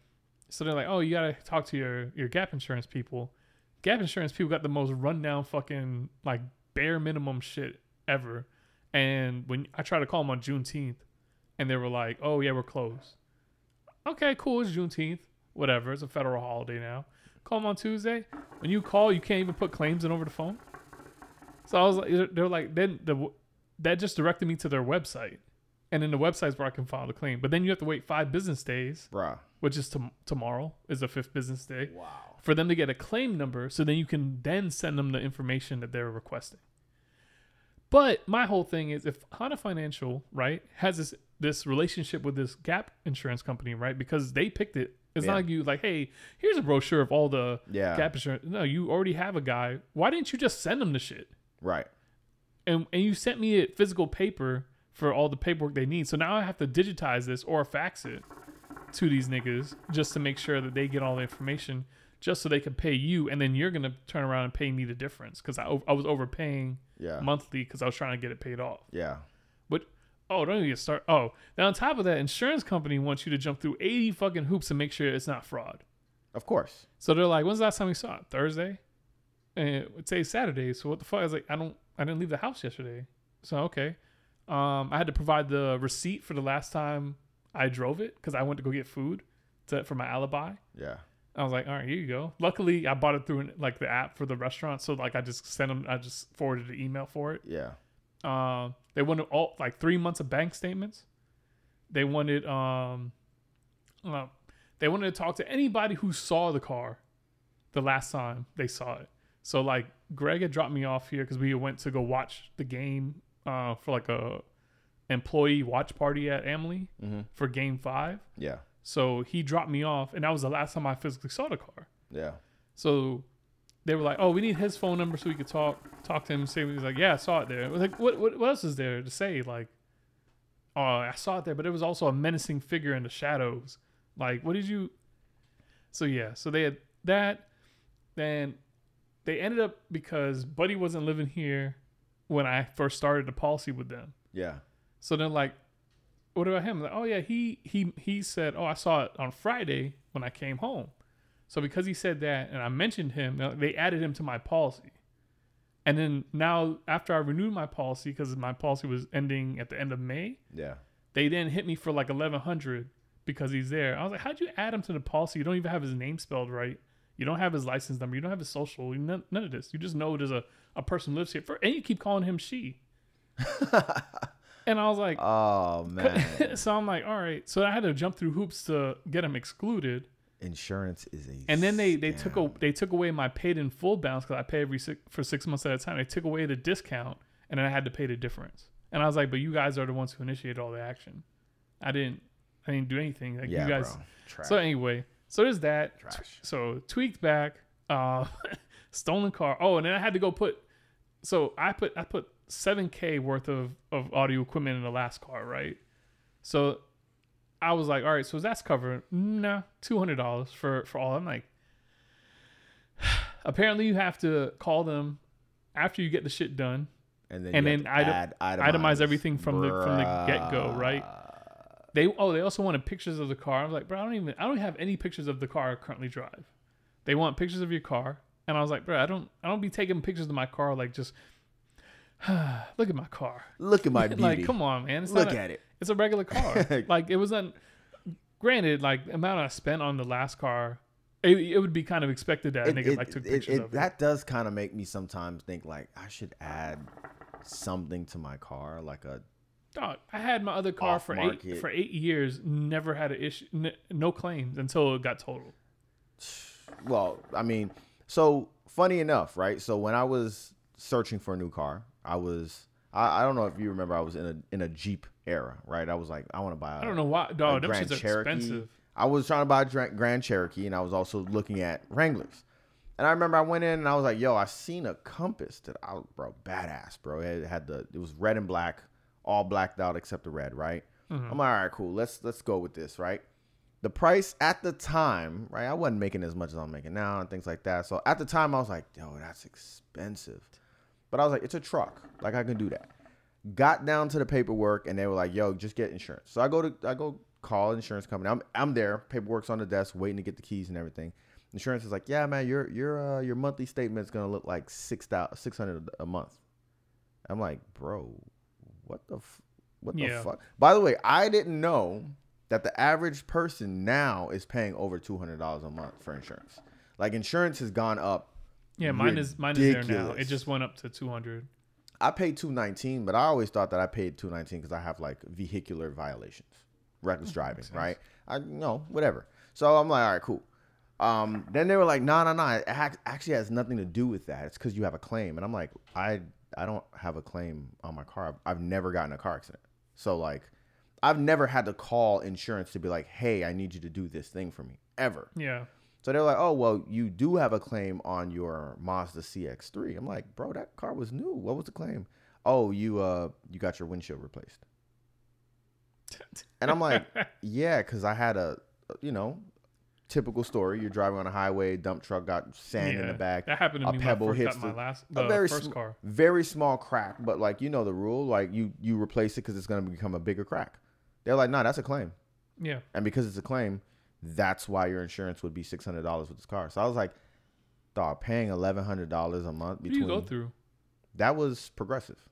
so they're like, oh, you gotta talk to your your gap insurance people. Gap insurance people got the most rundown fucking like bare minimum shit ever. And when I tried to call them on Juneteenth, and they were like, oh yeah, we're closed. Okay, cool. It's Juneteenth. Whatever. It's a federal holiday now. Call them on Tuesday. When you call, you can't even put claims in over the phone. So I was like, they're- like, then the that just directed me to their website, and then the website's where I can file the claim. But then you have to wait five business days, Bruh. which is tom- tomorrow is the fifth business day, Wow. for them to get a claim number. So then you can then send them the information that they're requesting. But my whole thing is, if Honda Financial right has this this relationship with this Gap insurance company, right? Because they picked it. It's Yeah. not like you like, hey, here's a brochure of all the Yeah. Gap insurance. No, you already have a guy. Why didn't you just send them the shit? Right. and and you sent me a physical paper for all the paperwork they need. So now I have to digitize this or fax it to these niggas just to make sure that they get all the information, just so they can pay you, and then you're gonna turn around and pay me the difference because I, I was overpaying Yeah. monthly because I was trying to get it paid off. Yeah. But oh, don't even get start. Oh, now on top of that, insurance company wants you to jump through eighty fucking hoops to make sure it's not fraud. Of course. So they're like, "When's the last time we saw it? Thursday?" And today's Saturday. So what the fuck? I was like, "I don't, I didn't leave the house yesterday." So okay, um, I had to provide the receipt for the last time I drove it because I went to go get food to, for my alibi. Yeah. I was like, "All right, here you go." Luckily, I bought it through an, like the app for the restaurant, so like I just sent them, I just forwarded an email for it. Yeah. Um, they wanted all like three months of bank statements. They wanted um, uh, they wanted to talk to anybody who saw the car the last time they saw it. So like Greg had dropped me off here because we went to go watch the game uh, for like a employee watch party at Emily Mm-hmm. for Game Five. Yeah. So he dropped me off, and that was the last time I physically saw the car. Yeah. So they were like, "Oh, we need his phone number so we could talk talk to him." Say he was like, "Yeah, I saw it there." I was like, "What what what else is there to say?" Like, "Oh, I saw it there, but it was also a menacing figure in the shadows." Like, what did you? So yeah, so they had that. Then they ended up because Buddy wasn't living here when I first started the policy with them. Yeah. So then like, what about him? Like, oh yeah, he he he said, oh I saw it on Friday when I came home. So because he said that, and I mentioned him, they added him to my policy. And then now after I renewed my policy because my policy was ending at the end of May, Yeah. they then hit me for like eleven hundred because he's there. I was like, how'd you add him to the policy? You don't even have his name spelled right. You don't have his license number. You don't have his social. None, none of this. You just know there's a, a person lives here. For, and you keep calling him she. *laughs* and I was like, Oh *laughs* man. so I'm like, all right. So I had to jump through hoops to get him excluded. Insurance is a. And then they they took a, they took away my paid in full balance because I pay every six, for six months at a time. They took away the discount, and then I had to pay the difference. And I was like, but you guys are the ones who initiated all the action. I didn't I didn't do anything. Like Yeah, you guys. bro. So anyway, so there's that. Trash. So tweaked back, uh, *laughs* stolen car. Oh, and then I had to go put so I put I put seven k worth of of audio equipment in the last car, right? So I was like, all right, so that's covered. No, two hundred dollars for for all. I'm like, *sighs* apparently you have to call them after you get the shit done, And then And then item- add, itemize everything from the- from the get-go, right? They oh they also wanted pictures of the car. I was like, bro, I don't even I don't have any pictures of the car I currently drive. They want pictures of your car, and I was like, bro, I don't I don't be taking pictures of my car like just *sighs* look at my car. Look at my *laughs* beauty. like, come on, man. It's Look not a- at it. It's a regular *laughs* car. like it wasn't. Granted, like the amount I spent on the last car, it, it would be kind of expected that It- niggas it- like took pictures of it. That does kind of make me sometimes think like I should add something to my car, like a Dog, I had my other car for eight for eight years, never had an issue, n- no claims until it got totaled. *sighs* well, I mean, so funny enough, right? So when I was searching for a new car, I was I, I don't know if you remember I was in a in a Jeep era, right? I was like, I want to buy. I I don't know why, dog. Them Grand shits are Cherokee. expensive. I was trying to buy a Dra- Grand Cherokee, and I was also looking at Wranglers. And I remember I went in and I was like, "Yo, I seen a Compass that I, bro, badass, bro. It had the, it was red and black, all blacked out except the red, right? Mm-hmm. I'm like, all right, cool. Let's let's go with this, right? The price at the time, right? I wasn't making as much as I'm making now and things like that. So at the time, I was like, yo, that's expensive. But I was like, it's a truck, like I can do that. Got down to the paperwork and they were like, yo, just get insurance. So I go to I go call insurance company. I'm I'm there, paperwork's on the desk, waiting to get the keys and everything. Insurance is like, yeah, man, your your uh, your monthly statement's gonna look like six thousand six hundred a month. I'm like, bro, what the f- what the Yeah. fuck? By the way, I didn't know that the average person now is paying over two hundred dollars a month for insurance. Like insurance has gone up. Yeah, mine is mine is there now. It just went up to two hundred. I paid two nineteen, but I always thought that I paid two nineteen because I have like vehicular violations, reckless driving, right? I no whatever. So I'm like, all right, cool. Um, then they were like, no, no, no. It actually has nothing to do with that. It's because you have a claim, and I'm like, I I don't have a claim on my car. I've, I've never gotten a car accident, so like, I've never had to call insurance to be like, hey, I need you to do this thing for me ever. Yeah, So they're like, oh, well, you do have a claim on your Mazda CX-3. I'm like, bro, that car was new. What was the claim? Oh, you uh, you got your windshield replaced. *laughs* And I'm like, yeah, because I had a, you know, typical story. You're driving on a highway, dump truck got sand in the back. That happened to a me pebble hits the- my last a very first sm- car. Very small crack, but like you know the rule, like you you replace it because it's gonna become a bigger crack. They're like, no, that's a claim. Yeah, And because it's a claim, that's why your insurance would be six hundred dollars with this car. So I was like, dog, paying eleven hundred dollars a month what do between you go through? that was progressive.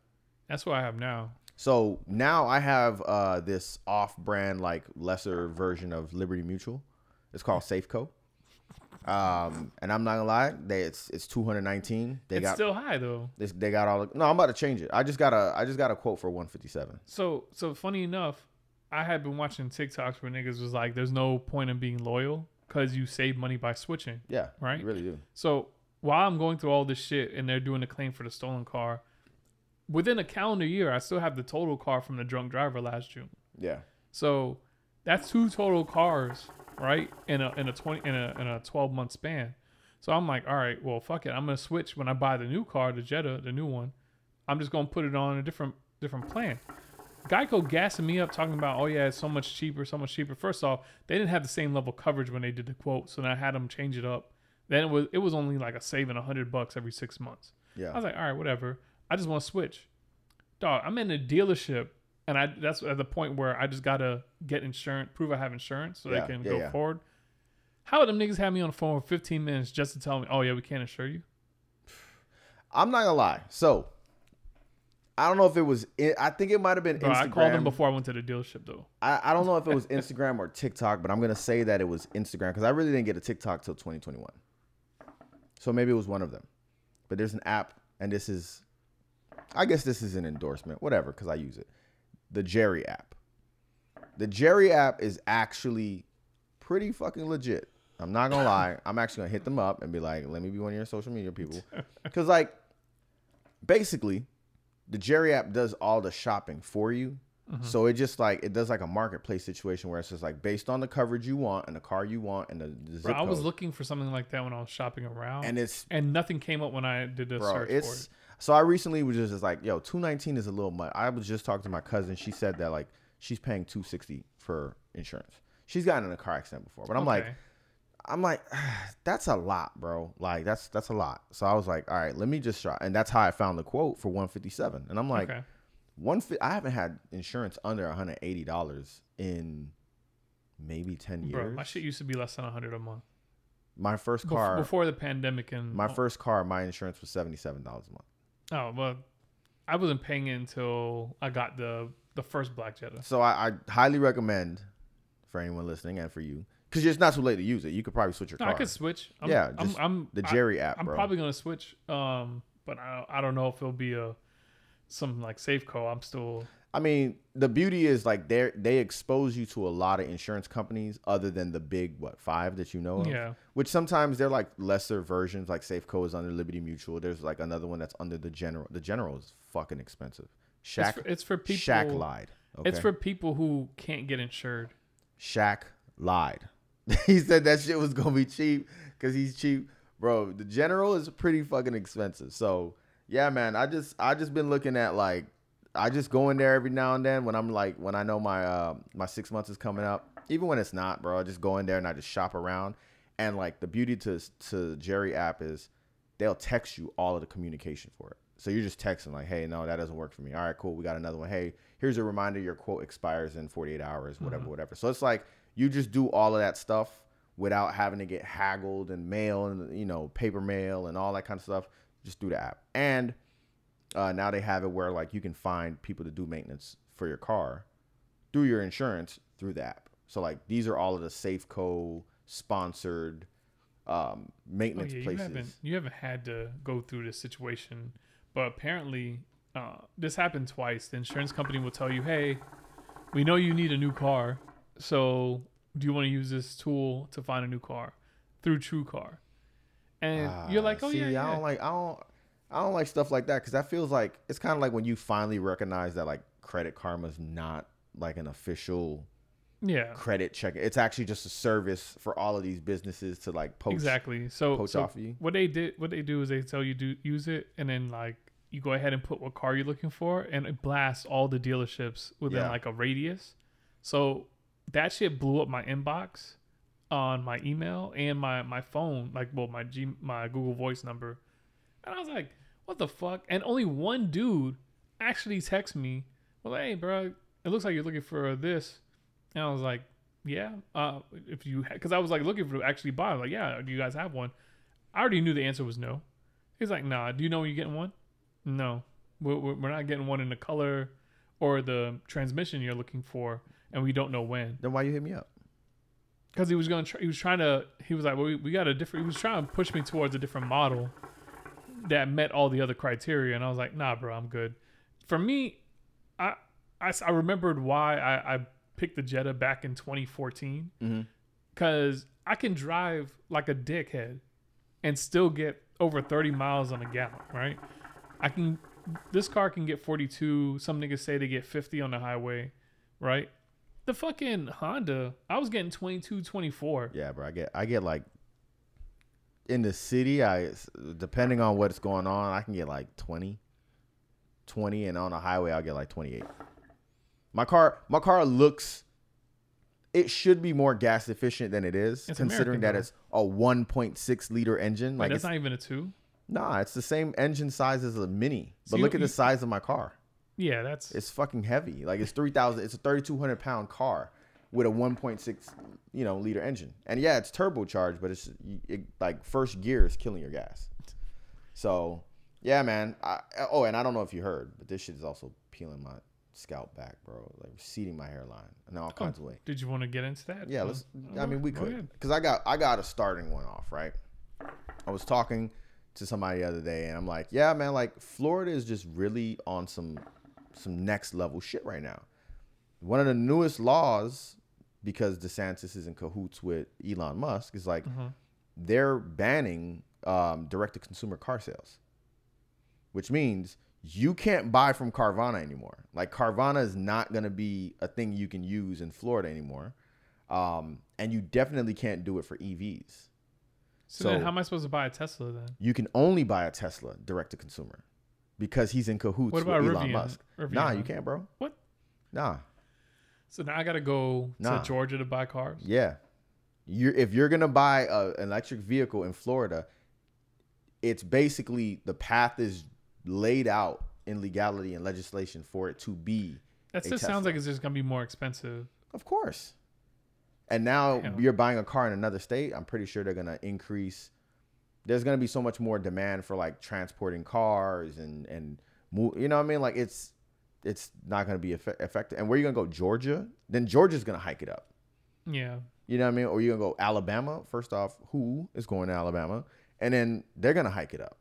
That's what I have now. So now I have uh, this off-brand, like lesser version of Liberty Mutual. It's called Safeco. Um, and I'm not gonna lie, they it's it's 219. They it's got still high though. this, they got all. No, I'm about to change it. I just got a I just got a quote for 157. So so funny enough, I had been watching TikToks where niggas was like, "There's no point in being loyal because you save money by switching." Yeah, Right. You really do. So while I'm going through all this shit and they're doing a claim for the stolen car, within a calendar year, I still have the total car from the drunk driver last June. Yeah. So that's two total cars, right? In a in a twenty in a in a twelve month span. So I'm like, all right, well, fuck it. I'm gonna switch when I buy the new car, the Jetta, the new one. I'm just gonna put it on a different different plan. Geico gassing me up talking about, oh yeah, it's so much cheaper, so much cheaper. First off, they didn't have the same level coverage when they did the quote, so then I had them change it up. Then it was it was only like a saving a hundred bucks every six months. Yeah, I was like, all right, whatever. I just want to switch. Dog, I'm in a dealership, and I that's at the point where I just gotta get insurance, prove I have insurance, so Yeah, they can yeah, go yeah. forward. How would them niggas have me on the phone for 15 minutes just to tell me, oh yeah, we can't insure you? I'm not gonna lie. So I don't know if it was. I think it might have been Bro, Instagram. I called them before I went to the dealership though. I, I don't know if it was *laughs* Instagram or TikTok, but I'm gonna say that it was Instagram because I really didn't get a TikTok till 2021. So maybe it was one of them. But there's an app, and this is, I guess this is an endorsement, whatever, because I use it. The Jerry app. The Jerry app is actually pretty fucking legit. I'm not gonna lie. *laughs* I'm actually gonna hit them up and be like, "Let me be one of your social media people," because like, basically, the Jerry app does all the shopping for you. Mm-hmm. So it just like it does like a marketplace situation where it's just like based on the coverage you want and the car you want and the, the Bro, I was looking for something like that when I was shopping around, and it's and nothing came up when I did the bro, search it's for So I recently was just, just like, yo, two nineteen is a little much. I was just talking to my cousin. She said that like she's paying two sixty for insurance. She's gotten in a car accident before, but I'm like, I'm like, *sighs* that's a lot, bro. Like that's that's a lot. So I was like, all right, let me just try. And that's how I found the quote for 157. And I'm like, okay. one fi- I haven't had insurance under 180 dollars in maybe 10 years. Bro, my shit used to be less than hundred a month my first car, before the pandemic and my first car, my insurance was 77 dollars a month. Oh well, I wasn't paying it until I got the the first Black Jetta. So I, I highly recommend for anyone listening and for you, because it's not too late to use it. You could probably switch your No, car. I could switch. I'm, Yeah, I'm, just I'm the I- Jerry app, I'm bro. probably gonna switch. Um, but I, I don't know if it'll be a something like Safeco. I'm still I mean, the beauty is like they they expose you to a lot of insurance companies other than the big what five that you know of. yeah. Which sometimes they're like lesser versions. Like Safeco is under Liberty Mutual. There's like another one that's under the General. The General is fucking expensive. It's for, it's for people. Shaq lied. Okay? It's for people who can't get insured. Shaq lied. *laughs* he said that shit was gonna be cheap because he's cheap, bro. The General is pretty fucking expensive. So yeah, man. I just I just been looking at like I just go in there every now and then when I'm like when I know my uh my six months is coming up. Even when it's not, bro. I just go in there and I just shop around. And like the beauty to to Jerry app is they'll text you all of the communication for it. So you're just texting like, hey, no, that doesn't work for me. All right, cool. We got another one. Hey, here's a reminder your quote expires in 48 hours, whatever, whatever. So it's like you just do all of that stuff without having to get haggled and mail and you know paper mail and all that kind of stuff. Just do the app. And uh, now they have it where like you can find people to do maintenance for your car through your insurance through the app. So like these are all of the Safeco sponsored um, Oh maintenance yeah, you places. haven't you haven't had to go through this situation, but apparently uh, this happened twice. The insurance company will tell you, "Hey, we know you need a new car, so do you want to use this tool to find a new car through TrueCar?" And you're like, Ah, "Oh see, yeah, yeah." I don't like I don't I don't like stuff like that because that feels like it's kind of like when you finally recognize that like Credit Karma's not like an official yeah, credit check. It's actually just a service for all of these businesses to like poach exactly. So, poach so off of you. what they did, what they do is they tell you do use it, and then like you go ahead and put what car you're looking for, and it blasts all the dealerships within Yeah. like a radius. So that shit blew up my inbox on my email and my my phone, like well my G my Google Voice number, and I was like, what the fuck? And only one dude actually texted me, well, hey, bro, it looks like you're looking for this, and I was like, yeah, uh, if you, because I was like looking for actually buy, I'm like, yeah, do you guys have one? I already knew the answer was no. He's like, nah, do you know when you're getting one? No, we're, we're we're not getting one in the color or the transmission you're looking for, and we don't know when. Then why you hit me up? Because he was going, to he was trying to, he was like, well, we, we got a different. He was trying to push me towards a different model that met all the other criteria, and I was like, nah, bro, I'm good. For me, I I remembered why I, I picked the Jetta back in 2014 Mm-hmm. because I can drive like a dickhead and still get over 30 miles on a gallon, right? I can, this car can get 42. Some niggas say they get 50 on the highway, right? The fucking Honda, I was getting 22, 24. Yeah, bro. I get I get like in the city. I depending on what's going on, I can get like 20, 20, and on the highway I'll get like twenty eight. My car, my car looks. It should be more gas efficient than it is, It's considering American, that though. it's a one point six liter engine. Like that's it's, not even a two. nah, it's the same engine size as a mini. So But you- look at you- the size of my car. Yeah, that's It's fucking heavy. Like it's three thousand. It's a thirty two hundred pound car with a one point six, you know, liter engine. And yeah, it's turbocharged, but it's it, like first gear is killing your gas. So yeah, man. I, oh, and I don't know if you heard, but this shit is also peeling my scalp back, bro. Like receding my hairline in all oh, kinds of ways. Did you want to get into that? Yeah, let's. I mean, we could because I got I got a starting one off right. I was talking to somebody the other day, and I'm like, yeah, man, like Florida is just really on some some next level shit right now. One of the newest laws, because DeSantis is in cahoots with Elon Musk, is like Mhm. they're banning um, direct to consumer car sales, which means you can't buy from Carvana anymore. Like Carvana is not going to be a thing you can use in Florida anymore. Um, and you definitely can't do it for EVs. So, then how am I supposed to buy a Tesla then? You can only buy a Tesla direct to consumer. because he's in cahoots What about with Elon Rivian? Musk. Rivian, Nah, you can't, bro. What? Nah. So now I gotta go Nah. to Georgia to buy cars. Yeah. You're if you're gonna buy a, an electric vehicle in Florida, it's basically the path is laid out in legality and legislation for it to be. That just sounds like it's just gonna be more expensive. Of course. And now Damn. you're buying a car in another state. I'm pretty sure they're gonna increase. There's gonna be so much more demand for like transporting cars and and move. You know what I mean? Like it's it's not gonna be effe- effective. And where you gonna go? Georgia? Then Georgia's gonna hike it up. Yeah. You know what I mean? Or you're gonna go Alabama? First off, who is going to Alabama? And then they're gonna hike it up.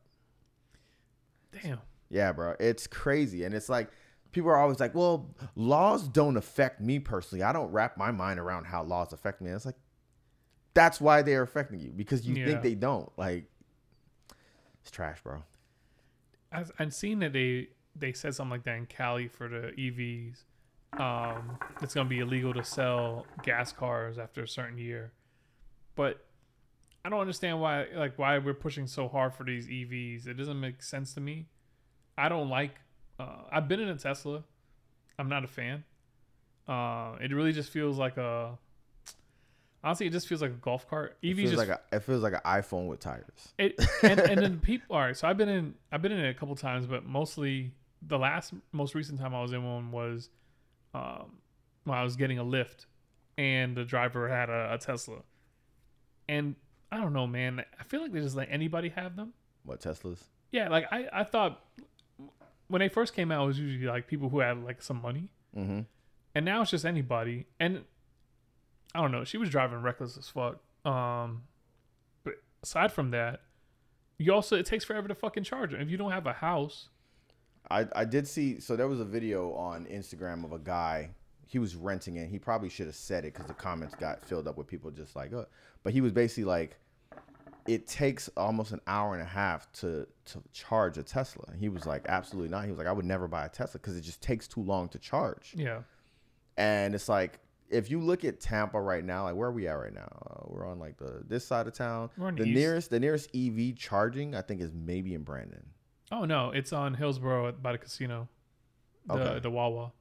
Damn. Yeah, bro. It's crazy. And it's like people are always like, well, laws don't affect me personally. I don't wrap my mind around how laws affect me. And it's like that's why they're affecting you because you Yeah. think they don't. Like it's trash, bro. I, I've seen that they they said something like that in Cali for the EVs. Um, it's gonna be illegal to sell gas cars after a certain year, but I don't understand why like why we're pushing so hard for these EVs. It doesn't make sense to me. I don't like. Uh, I've been in a Tesla. I'm not a fan. Uh, it really just feels like a. Honestly, it just feels like a golf cart. It EV feels just like a, it feels like an iPhone with tires. it and, and then *laughs* people all right so i've been in i've been in it a couple times but mostly the last most recent time i was in one was um when i was getting a lift and the driver had a, a tesla and i don't know man i feel like they just let anybody have them What Teslas? yeah like i i thought when they first came out it was usually like people who had like some money Mm-hmm. and now it's just anybody and i don't know she was driving reckless as fuck um but aside from that you also it takes forever to fucking charge them. if you don't have a house I, I did see so there was a video on Instagram of a guy he was renting it he probably should have said it because the comments got filled up with people just like uh, but he was basically like it takes almost an hour and a half to to charge a Tesla. He was like absolutely not. He was like I would never buy a Tesla because it just takes too long to charge. Yeah. And it's like if you look at Tampa right now like where are we at right now? Uh, we're on like the this side of town. The the nearest the nearest EV charging I think is maybe in Brandon oh no it's on hillsborough by the casino the, Okay. the wawa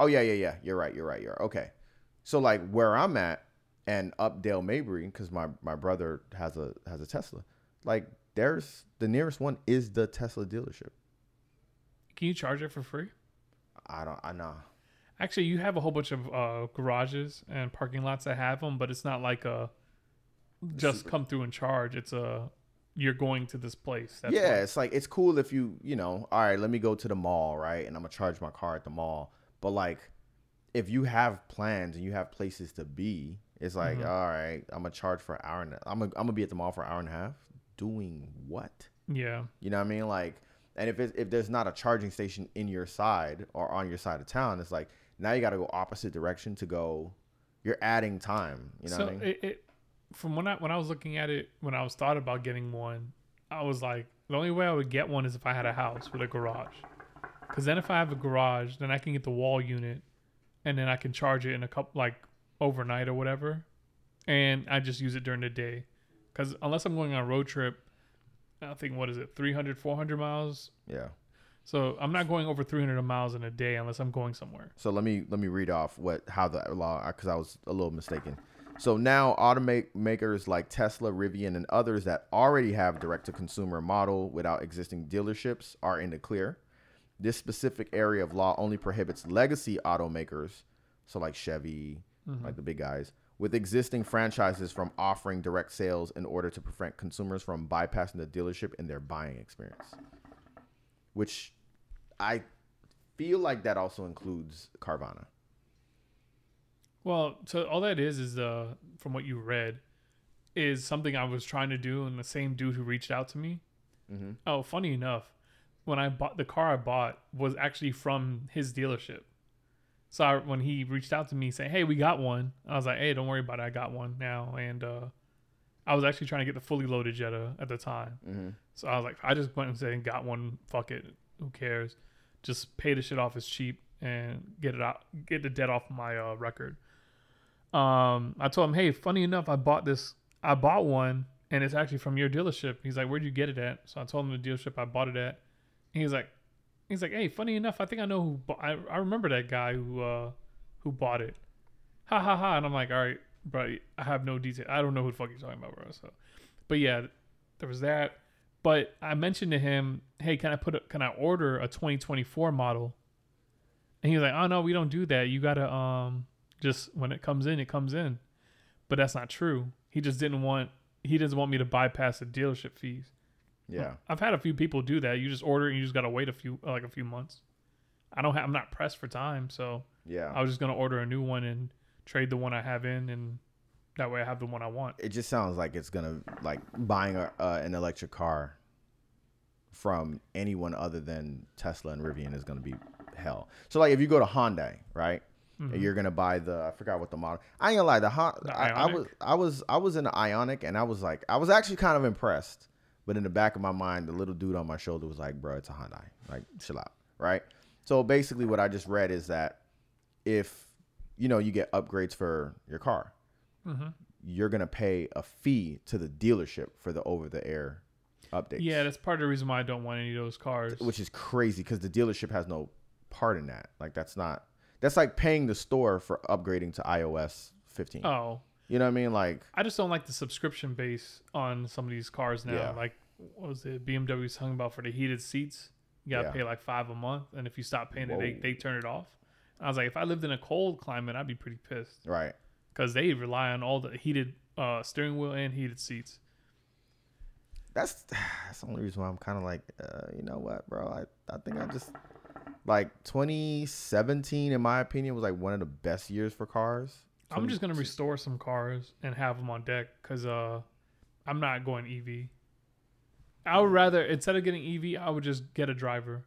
Oh yeah, yeah, yeah. You're right. You're right. You're right. okay. So like where I'm at and up Dale Mabry, because my my brother has a has a Tesla. Like there's the nearest one is the Tesla dealership. can you charge it for free I don't. I know. actually you have a whole bunch of uh garages and parking lots that have them but it's not like a just come through and charge it's a you're going to this place That's yeah, why. it's like it's cool if you you know. All right, let me go to the mall, right, and I'm gonna charge my car at the mall. But like, if you have plans and you have places to be, it's like, Mhm. all right, I'm gonna charge for an hour and I'm gonna, I'm gonna be at the mall for an hour and a half. Doing what? yeah You know what I mean? Like, and if it, if there's not a charging station in your side or on your side of town, it's like now you got to go opposite direction to go. You're adding time. You know so what I mean? it, it from when I when I was looking at it when I was thought about getting one, I was like the only way I would get one is if I had a house with a garage. Cause then if I have a garage, then I can get the wall unit, and then I can charge it in a couple like overnight or whatever, and I just use it during the day. Cause unless I'm going on a road trip, I think what is it 300 400 miles. yeah. So I'm not going over 300 miles in a day unless I'm going somewhere. So let me let me read off what how the law because I was a little mistaken. So now automakers like Tesla, Rivian, and others that already have direct to consumer model without existing dealerships are in the clear. This specific area of law only prohibits legacy automakers, so like Chevy, mm-hmm. like the big guys, with existing franchises from offering direct sales in order to prevent consumers from bypassing the dealership in their buying experience. Which I feel like that also includes Carvana. Well, so all that is is uh from what you read is something I was trying to do, and the same dude who reached out to me. Mhm. Oh, funny enough, when I bought the car I bought was actually from his dealership. So I, when he reached out to me saying, "Hey, we got one," I was like, "Hey, don't worry about it. I got one now." And uh, I was actually trying to get the fully loaded Jetta at the time. Mm-hmm. So I was like, I just went and said and got one. Fuck it, who cares? Just pay the shit off as cheap and get it out, get the debt off my uh, record. Um, I told him, hey, funny enough, I bought this. I bought one, and it's actually from your dealership. He's like, where'd you get it at? So I told him the dealership I bought it at, he was like, he's like, hey, funny enough, I think I know who. Bought, I I remember that guy who uh who bought it. Ha ha ha! And I'm like, all right, bro, I have no detail. I don't know who the fuck you're talking about, bro. So, but yeah, there was that. But I mentioned to him, hey, can I put a, can I order a 2024 model? And he was like, oh no, we don't do that. You gotta um just when it comes in, it comes in. But that's not true. He just didn't want he doesn't want me to bypass the dealership fees. Yeah. I've had a few people do that. You just order and you just gotta wait a few like a few months. I don't have I'm not pressed for time, so Yeah. I was just gonna order a new one and trade the one I have in, and that way I have the one I want. it just sounds like it's gonna like buying a, uh, an electric car from anyone other than Tesla and Rivian is gonna be hell. So like if you go to Hyundai, right? And you're gonna buy the I forgot what the model. I ain't gonna lie, the, hot, The I, I was I was I was in the Ioniq and I was like I was actually kind of impressed, but in the back of my mind, the little dude on my shoulder was like, "Bro, it's a Hyundai. Like, chill out." Right. So basically, what I just read is that if you know you get upgrades for your car, Mm-hmm. you're gonna pay a fee to the dealership for the over-the-air updates. Yeah, that's part of the reason why I don't want any of those cars. which is crazy because the dealership has no part in that. Like that's not that's like paying the store for upgrading to iOS 15. oh, You know what I mean? Like I just don't like the subscription base on some of these cars now. Yeah. Like, what was it? BMW's talking about for the heated seats. You gotta Yeah. pay like five a month, and if you stop paying it, they, they turn it off. I was like, if I lived in a cold climate, I'd be pretty pissed right. because they rely on all the heated uh, steering wheel and heated seats. That's *sighs* that's the only reason why I'm kind of like, uh, you know what, bro? I I think I just like 2017, in my opinion, was like one of the best years for cars. I'm just gonna restore some cars and have them on deck because uh, I'm not going EV. I would rather instead of getting EV, I would just get a driver.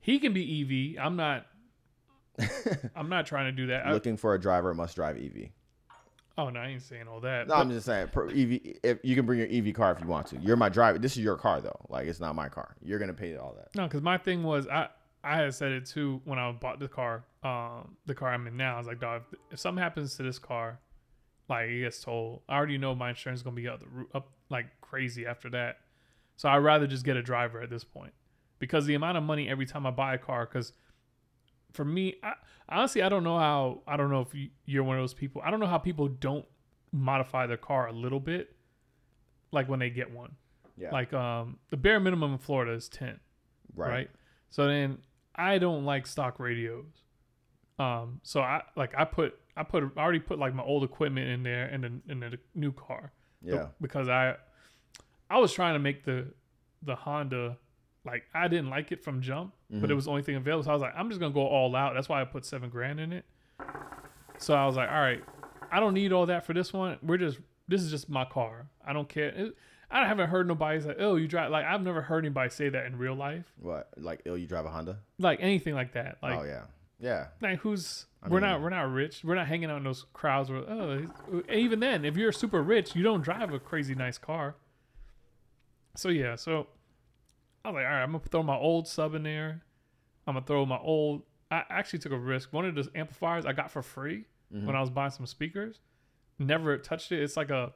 He can be EV. I'm not. *laughs* I'm not trying to do that. I- looking for a driver must drive EV. Oh no, I ain't saying all that. No, But- I'm just saying, pro- EV. If you can bring your EV car if you want to, you're my driver. This is your car though. Like it's not my car. You're gonna pay all that. No, because my thing was I I had said it too when I bought the car, um, the car I'm in now. I was like, dog, if, if something happens to this car, like it gets told, I already know my insurance is gonna be up the up like crazy after that. So I'd rather just get a driver at this point because the amount of money every time I buy a car. Because for me, I, honestly, I don't know how. I don't know if you, you're one of those people. I don't know how people don't modify their car a little bit, like when they get one. Yeah. Like um, the bare minimum in Florida is ten right. So then I don't like stock radios. Um, so I like I put I put I already put like my old equipment in there in the in the new car. The- Yeah. because I I was trying to make the the Honda like I didn't like it from jump, but it mm-hmm. was the only thing available. So I was like, I'm just gonna go all out. That's why I put seven grand in it. So I was like, all right, I don't need all that for this one. We're just this is just my car. I don't care. It, I haven't heard nobody say, "Oh, you drive." Like I've never heard anybody say that in real life What? Like, oh, you drive a Honda? like anything like that. Like, oh yeah, yeah. like who's I we're not we're not rich. We're not hanging out in those crowds. Where oh, even then, if you're super rich, you don't drive a crazy nice car. So yeah, so I was like, all right, I'm gonna throw my old sub in there. I'm gonna throw my old. I actually took a risk. One of the amplifiers I got for free Mm-hmm. when I was buying some speakers. Never touched it. It's like a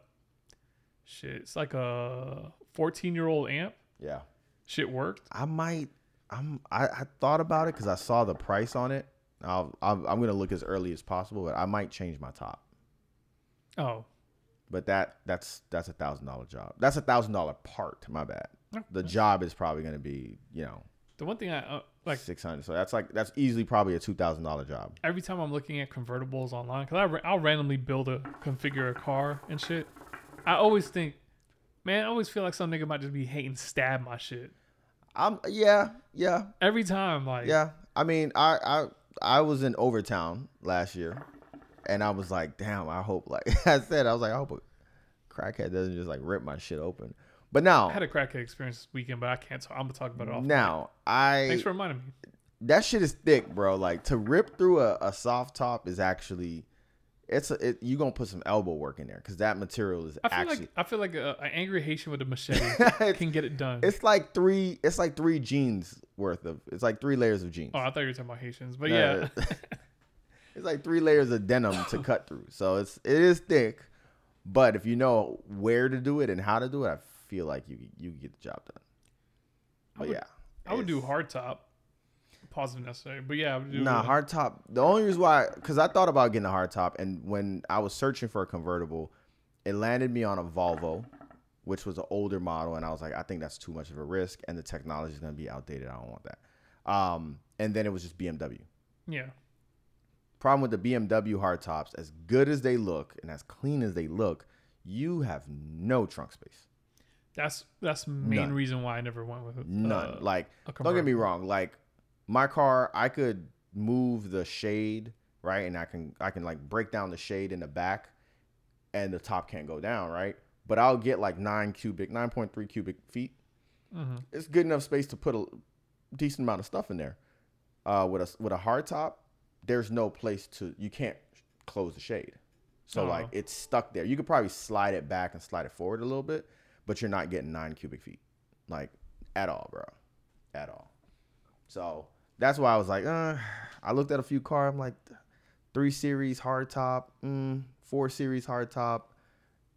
shit. It's like a 14 year old amp. Yeah. Shit worked. I might. I'm. I, I thought about it because I saw the price on it. I'll, I'm, I'm gonna look as early as possible, but I might change my top. Oh, But that that's that's a thousand dollar job. That's a thousand dollar part. My bad. The job is probably gonna be you know the one thing I uh, like six hundred. So that's like that's easily probably a two thousand dollar job. every time I'm looking at convertibles online, because I ra- I'll randomly build a configure a car and shit. I always think, man, I always feel like some nigga might just be hating stab my shit I'm yeah yeah every time. Like, yeah. I mean I I I was in Overtown last year, and I was like, damn. I hope like *laughs* I said I was like I hope a crackhead doesn't just like rip my shit open. But now I had a crackhead experience this weekend, but I can't. Talk, I'm gonna talk about it off. now I Thanks for reminding me. that shit is thick, bro. Like to rip through a, a soft top is actually, it's a, it, you gonna put some elbow work in there because that material is I feel actually. like I feel like a, an angry Haitian with a machete *laughs* can get it done. it's like three. It's like three jeans worth of. It's like three layers of jeans. oh, I thought you were talking about Haitians, but No, yeah, it's *laughs* like three layers of denim to cut through. So it's it is thick, but if you know where to do it and how to do it, I feel like you you get the job done. But would- yeah, I would do it's- hard top. Pause if necessary, but yeah, I would do Nah, uh, hard top. The only reason why, because I thought about getting a hard top, and when I was searching for a convertible, it landed me on a Volvo, which was an older model, and I was like, I think that's too much of a risk, and the technology is gonna be outdated. I don't want that. Um, and then it was just BMW. Yeah, Problem with the BMW hard tops, as good as they look and as clean as they look, you have no trunk space. That's that's the main None. reason why I never went with it. None. Uh, like, a don't get me wrong. Like, my car, I could move the shade right, and I can I can like break down the shade in the back, and the top can't go down right. But I'll get like nine cubic, nine point three cubic feet. Mhm. It's good enough space to put a decent amount of stuff in there. Uh, with a with a hard top, there's no place to you can't close the shade. So Oh. like it's stuck there. You could probably slide it back and slide it forward a little bit, but you're not getting nine cubic feet, like at all, bro, at all. So that's why I was like, uh, I looked at a few cars. I'm like, three series hardtop, mm, four series hardtop,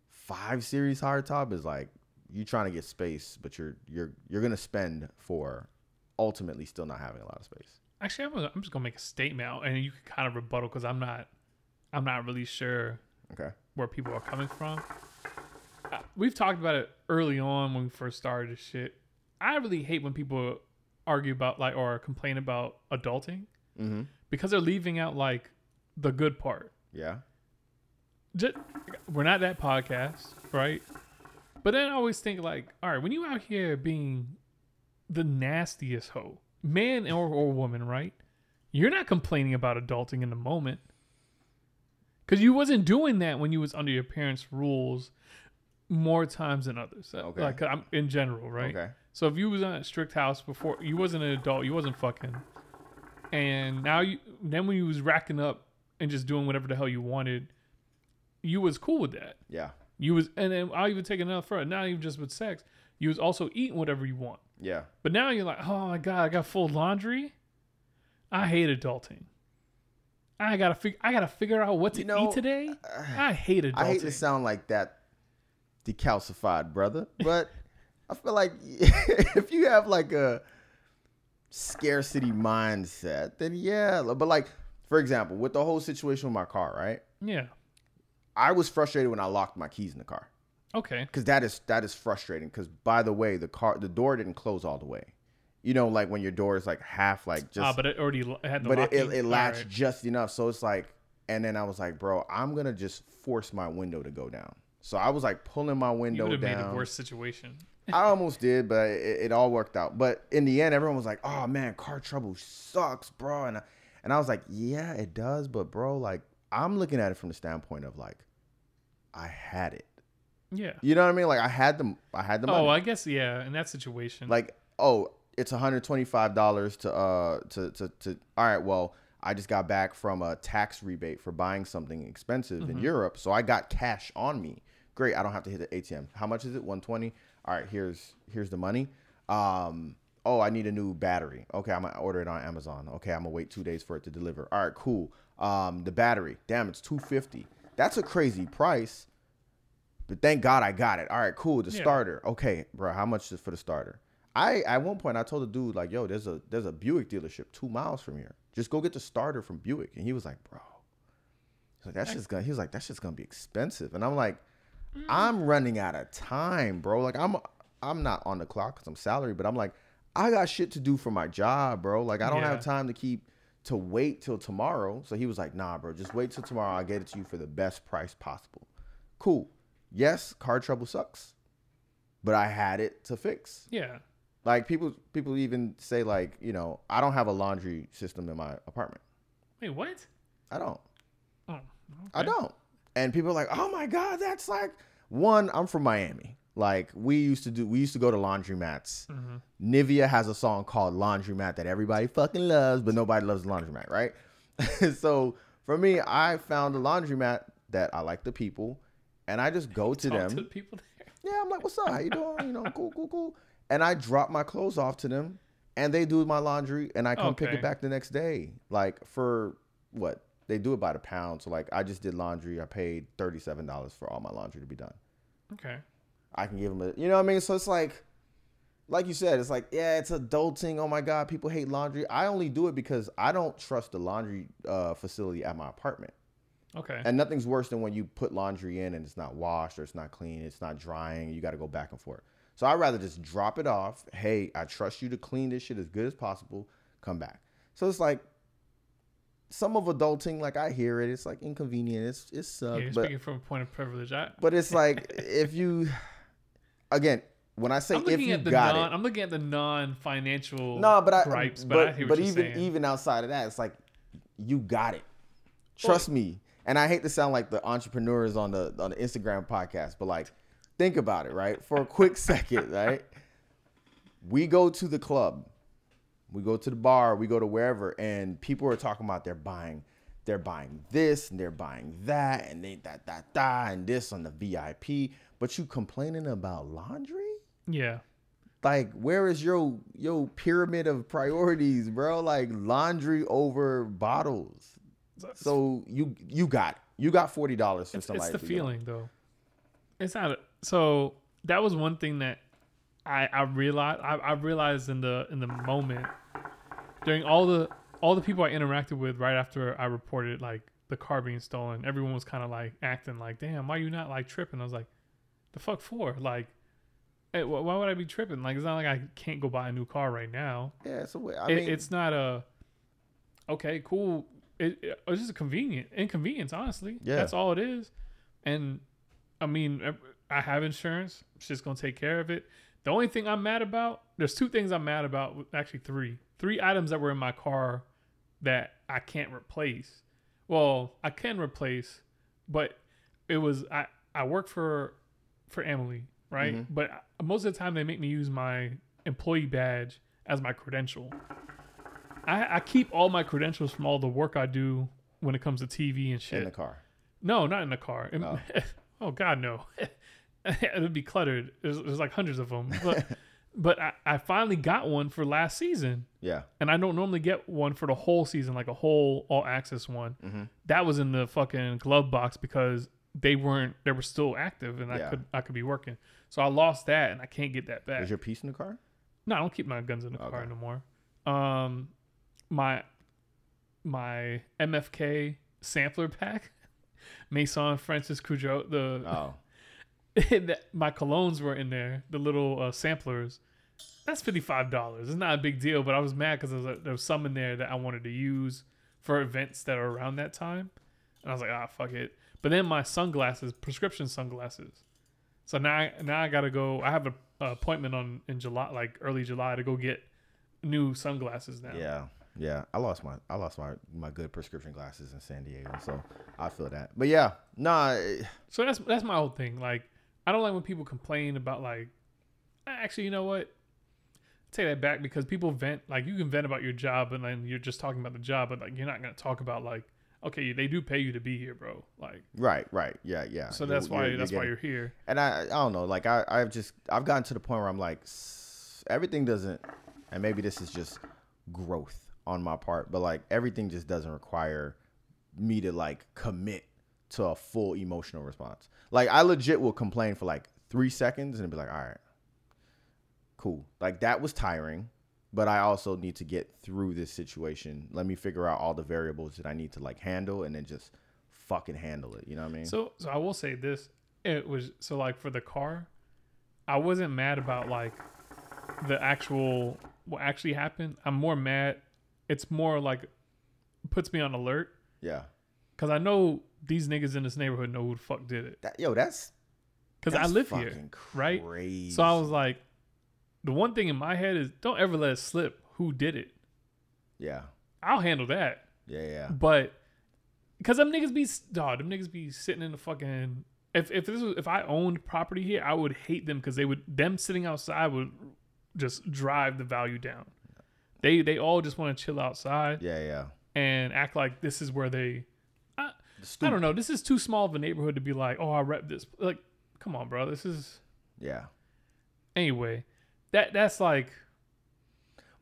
five series hardtop is like you trying to get space, but you're you're you're gonna spend for ultimately still not having a lot of space. Actually, I'm, I'm just gonna make a statement, and you can kind of rebuttal because I'm not, I'm not really sure Okay. where people are coming from. We've talked about it early on when we first started this shit. I really hate when people argue about like or complain about adulting Mm-hmm. because they're leaving out like the good part. Yeah. Just, we're not that podcast, right? But then I always think like, all right, when you out here being the nastiest hoe, man or, or woman, right? You're not complaining about adulting in the moment. Cause you wasn't doing that when you was under your parents' rules more times than others. Okay. Like I'm in general, right? Okay. So if you was in a strict house before, you wasn't an adult, you wasn't fucking, and now you then when you was racking up and just doing whatever the hell you wanted, you was cool with that. Yeah. You was, and then I'll even take it another further. Not even just with sex, you was also eating whatever you want. Yeah. But now you're like, oh my god, I got full laundry. I hate adulting. I gotta fig- I gotta figure out what to You know, eat today. Uh, I hate adulting. I hate to sound like that decalcified, brother, *laughs* but I feel like *laughs* if you have like a scarcity mindset, then yeah. But like, for example, with the whole situation with my car, right? yeah. I was frustrated when I locked my keys in the car Okay. because that is that is frustrating. Because by the way, the car the door didn't close all the way. You know, like when your door is like half, like just Ah, but it already had the but it, it, it latched right. just enough. So it's like, and then I was like, bro, I'm gonna just force my window to go down. So I was like pulling my You window would have made down. a worse situation. *laughs* I almost did, but it, it all worked out. But in the end, everyone was like, "Oh man, car trouble sucks, bro." And I, and I was like, "Yeah, it does, but bro, like I'm looking at it from the standpoint of like, I had it. Yeah. You know what I mean? Like I had the I had the money. Oh, I guess yeah. In that situation, like oh it's $125 to uh to, to to all right well i just got back from a tax rebate for buying something expensive Mm-hmm. in europe so i got cash on me great i don't have to hit the atm how much is it 120 all right here's here's the money um oh i need a new battery okay i'm gonna order it on amazon okay i'm gonna wait two days for it to deliver all right cool um the battery damn it's 250 that's a crazy price but thank God I got it. All right, cool. The Yeah. starter. Okay, bro. How much is for the starter? I at one point I told the dude like, yo, there's a there's a Buick dealership two miles from here. Just go get the starter from Buick. And he was like, bro. He's like, that's just gonna. He was like, that's just gonna be expensive. And I'm like, I'm running out of time, bro. Like I'm I'm not on the clock because I'm salary, but I'm like, I got shit to do for my job, bro. Like I don't Yeah. have time to keep to wait till tomorrow. So he was like, nah, bro, just wait till tomorrow. I'll get it to you for the best price possible. Cool. Yes, car trouble sucks, but I had it to fix. yeah. Like people, people even say like, you know, I don't have a laundry system in my apartment. Wait, what? I don't. Oh, I don't. And people are like, oh my god, that's like one. I'm from Miami. Like we used to do. We used to go to laundromats. Mm-hmm. Nivea has a song called Laundromat that everybody fucking loves, but nobody loves the laundromat, right? *laughs* so for me, I found a laundromat that I like the people, and I just go to them. to the people there. Yeah, I'm like, what's up? How you doing? You know, cool, cool, cool. And I drop my clothes off to them, and they do my laundry, and I come pick it back the next day. Like for what? They do it by the pound. So like, I just did laundry. I paid thirty seven dollars for all my laundry to be done. Okay. I can give them a, you know what I mean? So it's like, like you said, it's like, yeah, it's adulting. Oh my God, people hate laundry. I only do it because I don't trust the laundry uh, facility at my apartment. Okay. And nothing's worse than when you put laundry in and it's not washed or it's not clean, it's not drying. You got to go back and forth. So I'd rather just drop it off. Hey, I trust you to clean this shit as good as possible. Come back. So it's like some of adulting, like I hear it, it's like inconvenient. It's it's yeah, uh, you're but speaking from a point of privilege. I, but it's *laughs* like if you again when I say if you got non. it, I'm looking at the non-financial. no, but I gripes, but, but, I hear but even saying. even outside of that, it's like you got it. Trust me. And I hate to sound like the entrepreneurs on the on the Instagram podcast, but like think about it, right? For a quick second, right? *laughs* We go to the club, we go to the bar, we go to wherever, and people are talking about they're buying, they're buying this and they're buying that, and they that that that and this on the VIP. But you complaining about laundry? yeah. like where is your your pyramid of priorities bro like laundry over bottles so you you got you got $40 for It's, somebody it's the to go. feeling though. It's not a, so that was one thing that I I realized I, I realized in the in the moment during all the all the people I interacted with right after I reported like the car being stolen. Everyone was kind of like acting like, "Damn, why you not like tripping?" I was like, "The fuck for?" Like, hey, wh- why would I be tripping? Like, it's not like I can't go buy a new car right now. yeah so i It- mean it's not a okay, cool. It, it- it's just a convenient inconvenience, honestly. Yeah. that's all it is. And I mean, I- I have insurance. It's just gonna take care of it. The only thing I'm mad about, there's two things I'm mad about. Actually, three, three items that were in my car that I can't replace. Well, I can replace, but it was I. I work for for Emily, right? Mhm. But most of the time they make me use my employee badge as my credential. I, I keep all my credentials from all the work I do when it comes to TV and shit. in the car no, not in the car. Oh. *laughs* Oh, God, no. *laughs* It'd be cluttered. There's, there's like hundreds of them. But *laughs* but I, I finally got one for last season, yeah and I don't normally get one for the whole season, like a whole all access one. mm-hmm. That was in the fucking glove box because they weren't. They were still active, and I could I could be working. So I lost that, and I can't get that back. is your piece in the car No, I don't keep my guns in the car Okay. no more. Um, my my MFK sampler *laughs* pack, Maison Francis Kurkdjian, the oh *laughs* my colognes were in there, the little uh, samplers. That's fifty five dollars. It's not a big deal, but I was mad because there, was there was some in there that I wanted to use for events that are around that time, and I was like, ah, fuck it. But then my sunglasses, prescription sunglasses. So now, I, now I gotta go. I have a, a appointment on in July, like early July, to go get new sunglasses now. yeah yeah i lost my i lost my my good prescription glasses in san diego so i feel that but yeah nah it- So that's that's my whole thing. Like, I don't like when people complain about like. Actually, you know what? Take that back because people vent. Like, you can vent about your job, and then you're just talking about the job, but like you're not gonna talk about like, okay, they do pay you to be here, bro. Like, right right yeah yeah so You're- that's why you're- that's you're why you're here. and I, I don't know, like I, I've just, I've gotten to the point where I'm like, everything doesn't, and maybe this is just growth on my part, but like everything just doesn't require me to like commit to a full emotional response. Like I legit will complain for like three seconds and be like, all right, cool. Like that was tiring, but I also need to get through this situation. Let me figure out all the variables that I need to like handle and then just fucking handle it. You know what I mean? So so I will say this. It was so like for the car, I wasn't mad about like the actual what actually happened. I'm more mad. It's more like puts me on alert yeah. because I know these niggas in this neighborhood know who the fuck did it. That, yo, that's Because I live here, fucking right? So I was like, the one thing in my head is don't ever let it slip who did it. yeah, I'll handle that. yeah, yeah, But because them niggas be dog, them niggas be sitting in the fucking. If if this was if I owned property here, I would hate them because they would them sitting outside would just drive the value down. They they all just want to chill outside yeah, yeah. and act like this is where they. I, The I don't know. This is too small of a neighborhood to be like, oh, I rep this. Like, come on, bro. This is Yeah, anyway. That that's like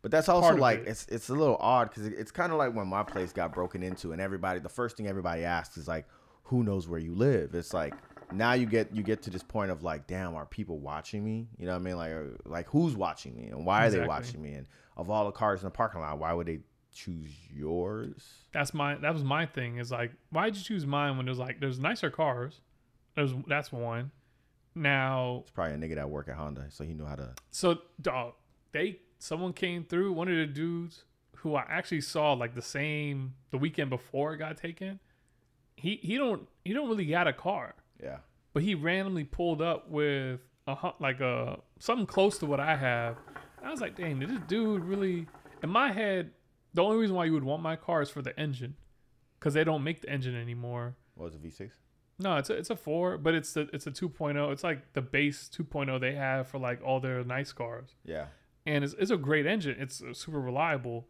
but that's also like it. it's it's a little odd because it, it's kind of like when my place got broken into and everybody the first thing everybody asks is like, who knows where you live? It's like, now you get you get to this point of like, damn, are people watching me? You know what I mean? Like, uh, like who's watching me and why are they watching me? And of all the cars in the parking lot, why would they choose yours? That's my that was my thing. Is like, why'd you choose mine when there's like there's nicer cars? There's that's one. Now, It's probably a nigga that work at Honda, so he knew how to. so dog, they someone came through. One of the dudes who I actually saw like the same the weekend before it got taken. He he don't he don't really got a car, Yeah, but he randomly pulled up with a like a something close to what I have. I was like, dang, did this dude really? In my head, the only reason why you would want my car is for the engine, because they don't make the engine anymore. what was it V6? No, it's a it's a four, but it's the it's a 2.0. It's like the base 2.0 they have for like all their nice cars, Yeah, and it's it's a great engine. It's uh, super reliable,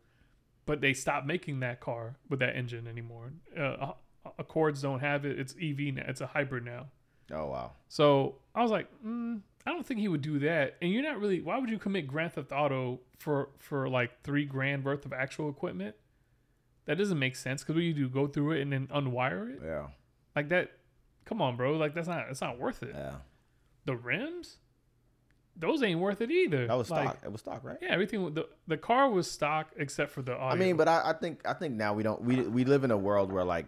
but they stopped making that car with that engine anymore. Uh, Accords don't have it. It's EV now. It's a hybrid now. Oh wow. So I was like, mm, I don't think he would do that. And you're not really. Why would you commit Grand Theft Auto for for like three grand worth of actual equipment? That doesn't make sense. Because what you do, go through it and then unwire it Yeah, like that. Come on, bro. Like that's not. It's not worth it. yeah. The rims, those ain't worth it either. That was Like, stock. it was stock, right? Yeah, everything. The the car was stock except for the audio. I mean, but I, I think I think now we don't we we live in a world where like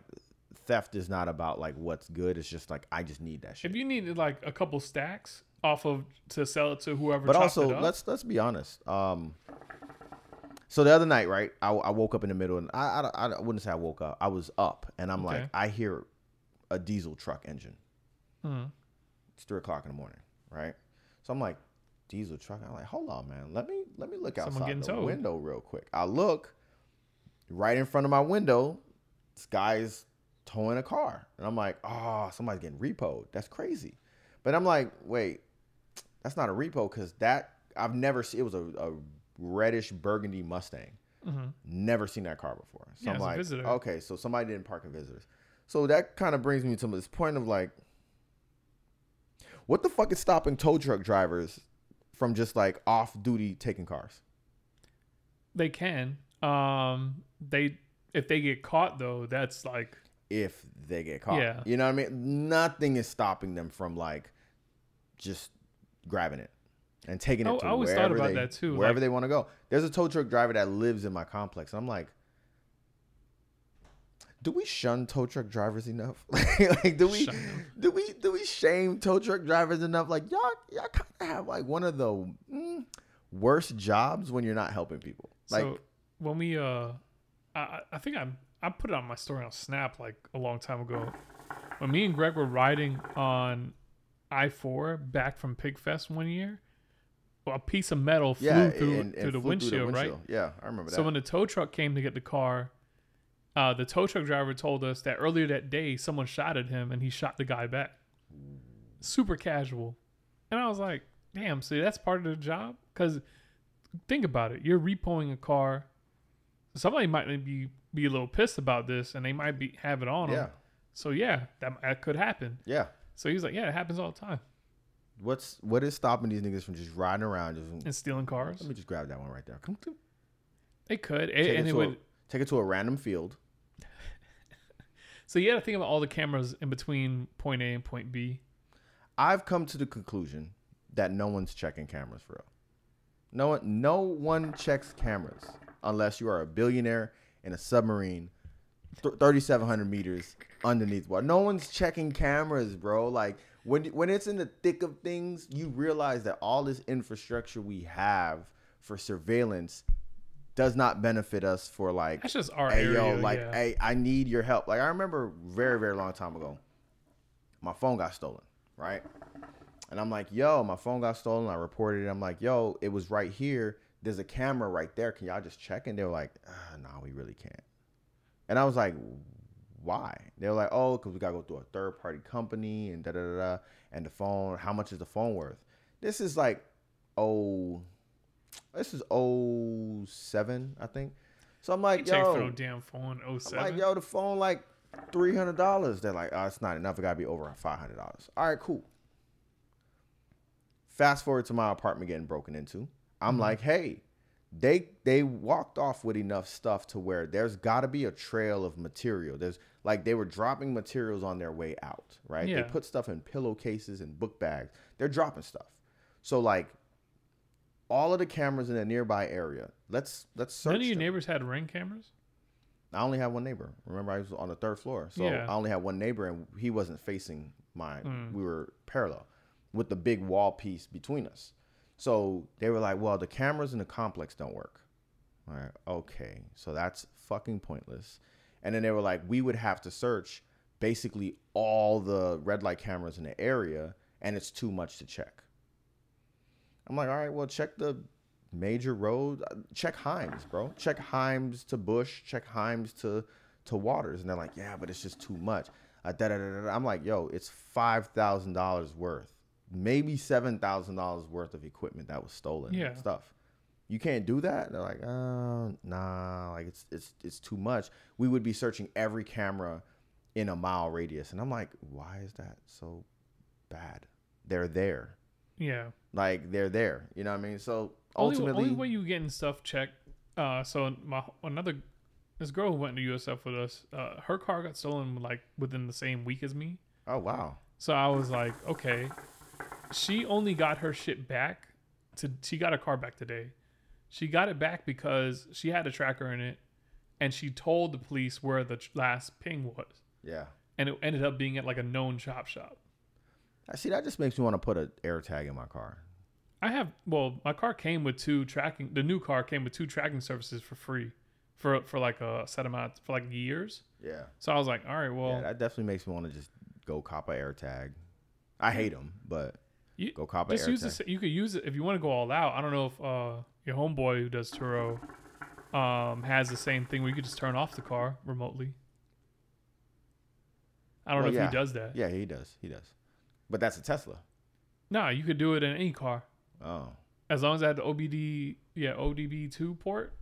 theft is not about like what's good. It's just like I just need that shit. if you needed like a couple stacks off of to sell it to whoever, but also up, let's let's be honest. Um, so the other night, right? I, I woke up in the middle, and I, I I wouldn't say I woke up. I was up, and I'm Okay. like, I hear a diesel truck engine. Mhm. It's three o'clock in the morning, right? So I'm like, diesel truck. I'm like, hold on, man. Let me let me look outside the towed. window real quick. I look right in front of my window. This guy's towing a car, and I'm like, oh, somebody's getting repoed. That's crazy. But I'm like, wait, that's not a repo because that I've never seen. It was a, a reddish burgundy Mustang. Mhm. Never seen that car before. So Yeah, I'm like, visitor. okay, so somebody didn't park in visitors. So that kind of brings me to this point of like, what the fuck is stopping tow truck drivers from just like off duty taking cars? they can. Um, they if they get caught though, that's like If they get caught, Yeah. you know what I mean. Nothing is stopping them from like just grabbing it and taking it I- to I always thought wherever about they, that too, wherever like- they want to go. There's a tow truck driver that lives in my complex, and I'm like, do we shun tow truck drivers enough? *laughs* like, do we do we do we shame tow truck drivers enough? Like, y'all y'all kind of have like one of the mm, worst jobs when you're not helping people. Like, so when we uh, I I- think I I put it on my story on Snap like a long time ago. When me and Greg were riding on I four back from Pigfest one year, a piece of metal flew yeah, through and- and through the flew windshield, right? Yeah, I remember that. So when the tow truck came to get the car, uh, the tow truck driver told us that earlier that day someone shot at him and he shot the guy back. Super casual, and I was like, "Damn, see that's part of the job." Because think about it, you're repoing a car. Somebody might be be a little pissed about this, and they might be have it on yeah, them. So yeah, that, that could happen. yeah. So he's like, "Yeah, it happens all the time." What's what is stopping these niggas from just riding around? Just And stealing cars, let me just grab that one right there. Come to they could, take, and, it it would. a, take it to a random field. So you got to think about all the cameras in between point A and point B. I've come to the conclusion that no one's checking cameras for real. No one, no one checks cameras unless you are a billionaire in a submarine, th- 3,700 meters underneath water. No one's checking cameras, bro. Like when when it's in the thick of things, you realize that all this infrastructure we have for surveillance does not benefit us for like That's just our hey area. yo, like yeah. hey, I need your help. Like I remember very very long time ago, my phone got stolen, right? And I'm like, yo, my phone got stolen. I reported it. I'm like, yo, it was right here. There's a camera right there. Can y'all just check? And they were like, ah, no, we really can't. And I was like, why? They were like, oh, because we gotta go through a third party company and da da da da. And the phone, how much is the phone worth? This is like, oh, this is oh seven, I think. So I'm like, yo, for no damn phone. I'm like, yo, the phone like three hundred dollars. They're like, oh, it's not enough. It gotta be over five hundred dollars. All right, cool. Fast forward to my apartment getting broken into. I'm Mm-hmm. like, hey, they they walked off with enough stuff to where there's got to be a trail of material. There's like they were dropping materials on their way out, right? Yeah. They put stuff in pillowcases and book bags. They're dropping stuff. So like all of the cameras in the nearby area. Let's let's search. None of your them. neighbors had ring cameras. I only have one neighbor. Remember, I was on the third floor, so Yeah. I only had one neighbor, and he wasn't facing mine. Mm. We were parallel, with the big wall piece between us. So they were like, "Well, the cameras in the complex don't work." All right, okay, so that's fucking pointless. And then they were like, "We would have to search basically all the red light cameras in the area, and it's too much to check." I'm like, "All right, well, check the major road. uh, Check Himes, bro. Check Himes to Busch. Check Himes to to Waters." And they're like, "Yeah, but it's just too much." Uh, da, da, da, da, da. I'm like, "Yo, it's five thousand dollars worth, maybe seven thousand dollars worth of equipment that was stolen. Yeah. stuff. You can't do that." They're like, "Uh, nah, like it's it's it's too much. We would be searching every camera in a mile radius." And I'm like, "Why is that so bad? They're there." Yeah. Like they're there. You know what I mean? So ultimately, only way you getting stuff checked. Uh, so my another this girl who went to USF with us, uh, her car got stolen like within the same week as me. oh wow, So I was like, okay. She only got her shit back. To she got her car back today. She got it back because she had a tracker in it, and she told the police where the last ping was, yeah. and it ended up being at like a known chop shop. I see. That just makes me want to put an air tag in my car. I have well, my car came with two tracking. The new car came with two tracking services for free, for for like a set amount for like years. Yeah, So I was like, all right, well, yeah. That definitely makes me want to just go cop a air tag. I hate them, but you, go cop a just air use tag. this. You could use it if you want to go all out. I don't know if uh, your homeboy who does Turo um, has the same thing where you could just turn off the car remotely. I don't Well, know if yeah. he does that. Yeah, he does. He does. But that's a Tesla. Nah, you could do it in any car Oh. as long as I had the OBD, yeah, ODB two port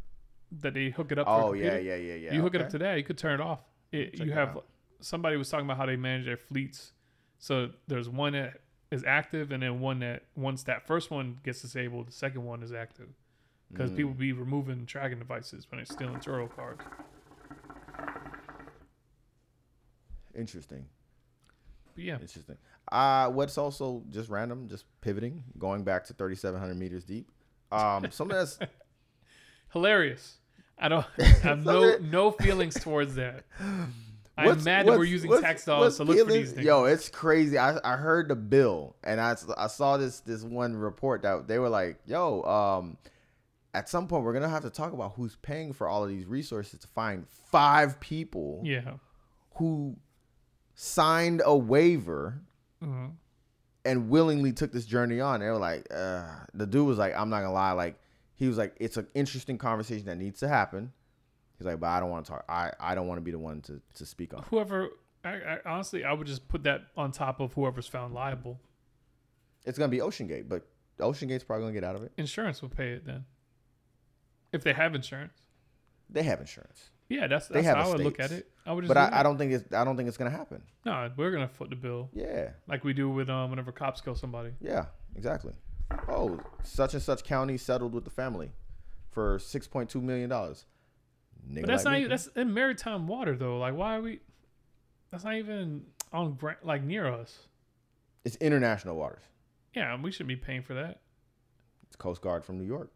that they hook it up. Oh yeah, yeah, yeah, yeah. you hook it up to that, you could turn it off. It, you that have out. somebody was talking about how they manage their fleets. So there's one that is active, and then one that once that first one gets disabled, the second one is active. Because Mm. people be removing tracking devices when they're stealing Turo cars. Interesting. But yeah, Interesting. Uh, what's also just random, just pivoting, going back to 3,700 meters deep. Um, *laughs* something that's hilarious. I don't *laughs* I have no no feelings towards that. I'm What's- mad that we're using what's- tax dollars to look for these things. Yo, it's crazy. I, I heard the bill and I, I saw this this one report that they were like, yo, um, at some point we're gonna have to talk about who's paying for all of these resources to find five people yeah. who signed a waiver Mhm. and willingly took this journey on. They were like, uh, the dude was like, I'm not gonna lie, like he was like, it's an interesting conversation that needs to happen. He's like, but I don't want to talk. I, I don't want to be the one to, to speak on. Whoever, I, I, honestly, I would just put that on top of whoever's found liable. It's gonna be OceanGate, but OceanGate's probably gonna get out of it. Insurance will pay it then, if they have insurance. They have insurance, Yeah, that's that's how I would look at it. I would just. but I, I don't think it's I don't think it's gonna happen. No, we're gonna foot the bill Yeah, like we do with um whenever cops kill somebody. yeah, exactly. Oh, such and such county settled with the family for six point two million dollars. But that's not even, that's in maritime water though. Like, why are we? That's not even on like near us. it's international waters. Yeah, we shouldn't be paying for that. It's Coast Guard from New York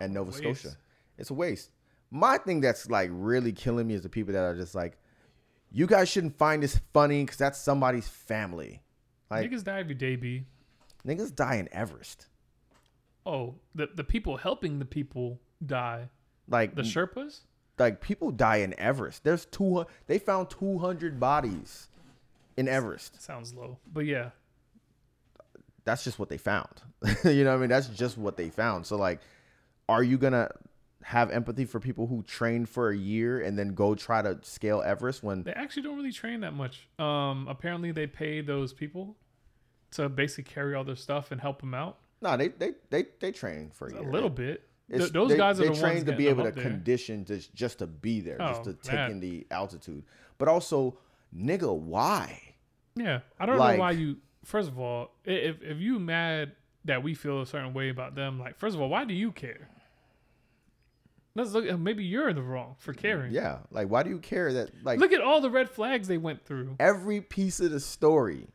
and Nova Waste. Scotia. It's a waste. My thing that's like really killing me is the people that are just like, you guys shouldn't find this funny because that's somebody's family. Like Niggas die every day, b. niggas die in Everest. Oh, the the people helping the people die. Like The Sherpas. like people die in Everest. There's two. They found 200 bodies in Everest. Sounds low, but yeah, That's just what they found. *laughs* you know what I mean? That's just what they found. So like, are you gonna have empathy for people who train for a year and then go try to scale Everest when they actually don't really train that much. Um, apparently they pay those people to basically carry all their stuff and help them out no they they they, they train for a a year. little bit. Th- those they, guys are they the train ones to be able to there. condition just just to be there, just Oh, to take that- in the altitude. But also, nigga, why? Yeah, I don't Like- know why you. First of all, if if you mad that we feel a certain way about them, like first of all, why do you care? Let's look. Maybe you're in the wrong for caring. Yeah, like why do you care that like Look at all the red flags they went through. every piece of the story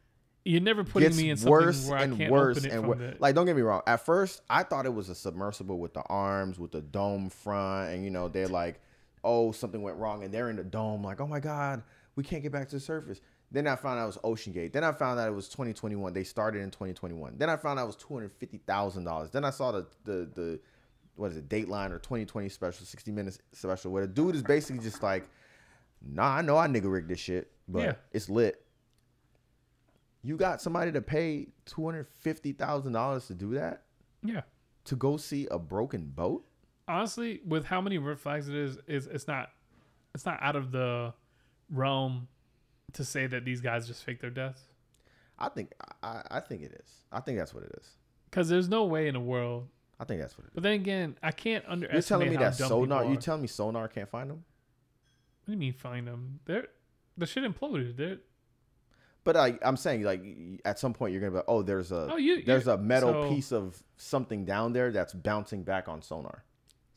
You're never putting me in something worse where I and can't worse open it and worse. Like, don't get me wrong. At first, I thought it was a submersible with the arms, with the dome front, and you know they're like, "Oh, something went wrong," and they're in the dome, like, "Oh my god, we can't get back to the surface." Then I found out it was OceanGate. Then I found out it was 2021. They started in 2021. Then I found out it was two hundred fifty thousand dollars. Then I saw the the the what is it, Dateline or 2020 special, 60 minutes special, where the dude is basically just like, "Nah, I know I nigga rigged this shit, but Yeah. it's lit." You got somebody to pay two hundred fifty thousand dollars to do that yeah. to go see a broken boat. Honestly, with how many red flags it is, is it's not, it's not out of the realm to say that these guys just fake their deaths. I think I, I think it is. I think that's what it is. Because there's no way in the world. I think that's what it is. But then again, I can't under. You're telling me that sonar? You telling me sonar can't find them? What do you mean find them? They're the shit imploded. They're But like I'm saying, like at some point you're gonna be, like, oh, there's a oh you there's a metal so- piece of something down there that's bouncing back on sonar.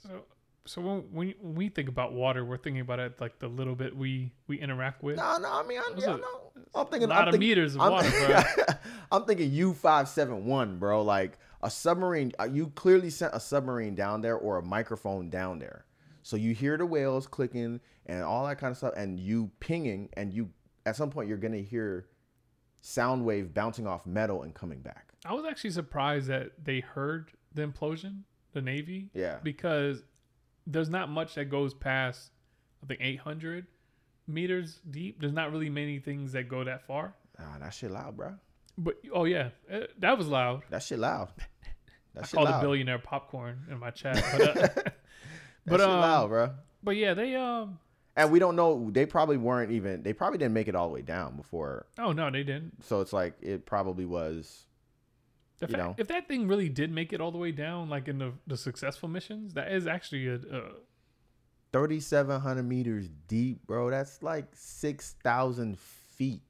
So so when when when we think about water, we're thinking about it like the little bit we we interact with. No, no, I mean, I, Those yeah, are- no. I'm thinking a lot I'm of thinking- meters of I'm, water, *laughs* bro. I'm thinking U five seven one, bro. Like a submarine. uh, You clearly sent a submarine down there or a microphone down there, so you hear the whales clicking and all that kind of stuff, and you pinging, and you at some point you're gonna hear sound wave bouncing off metal and coming back. I was actually surprised that they heard the implosion, the Navy, Yeah, because there's not much that goes past I think 800 meters deep. There's not really many things that go that far. ah, that shit loud, bro. But oh yeah, eh, that was loud. That shit loud. *laughs* That I shit called loud. it billionaire popcorn in my chat. *laughs* But, uh, *laughs* but, um, loud, bro. but yeah, they um. And we don't know. They probably weren't even. They probably didn't make it all the way down before. Oh no, they didn't. So it's like it probably was. If, You that, know. if that thing really did make it all the way down, like in the the successful missions, that is actually a, a 3,700 meters deep, bro. That's like 6,000 feet.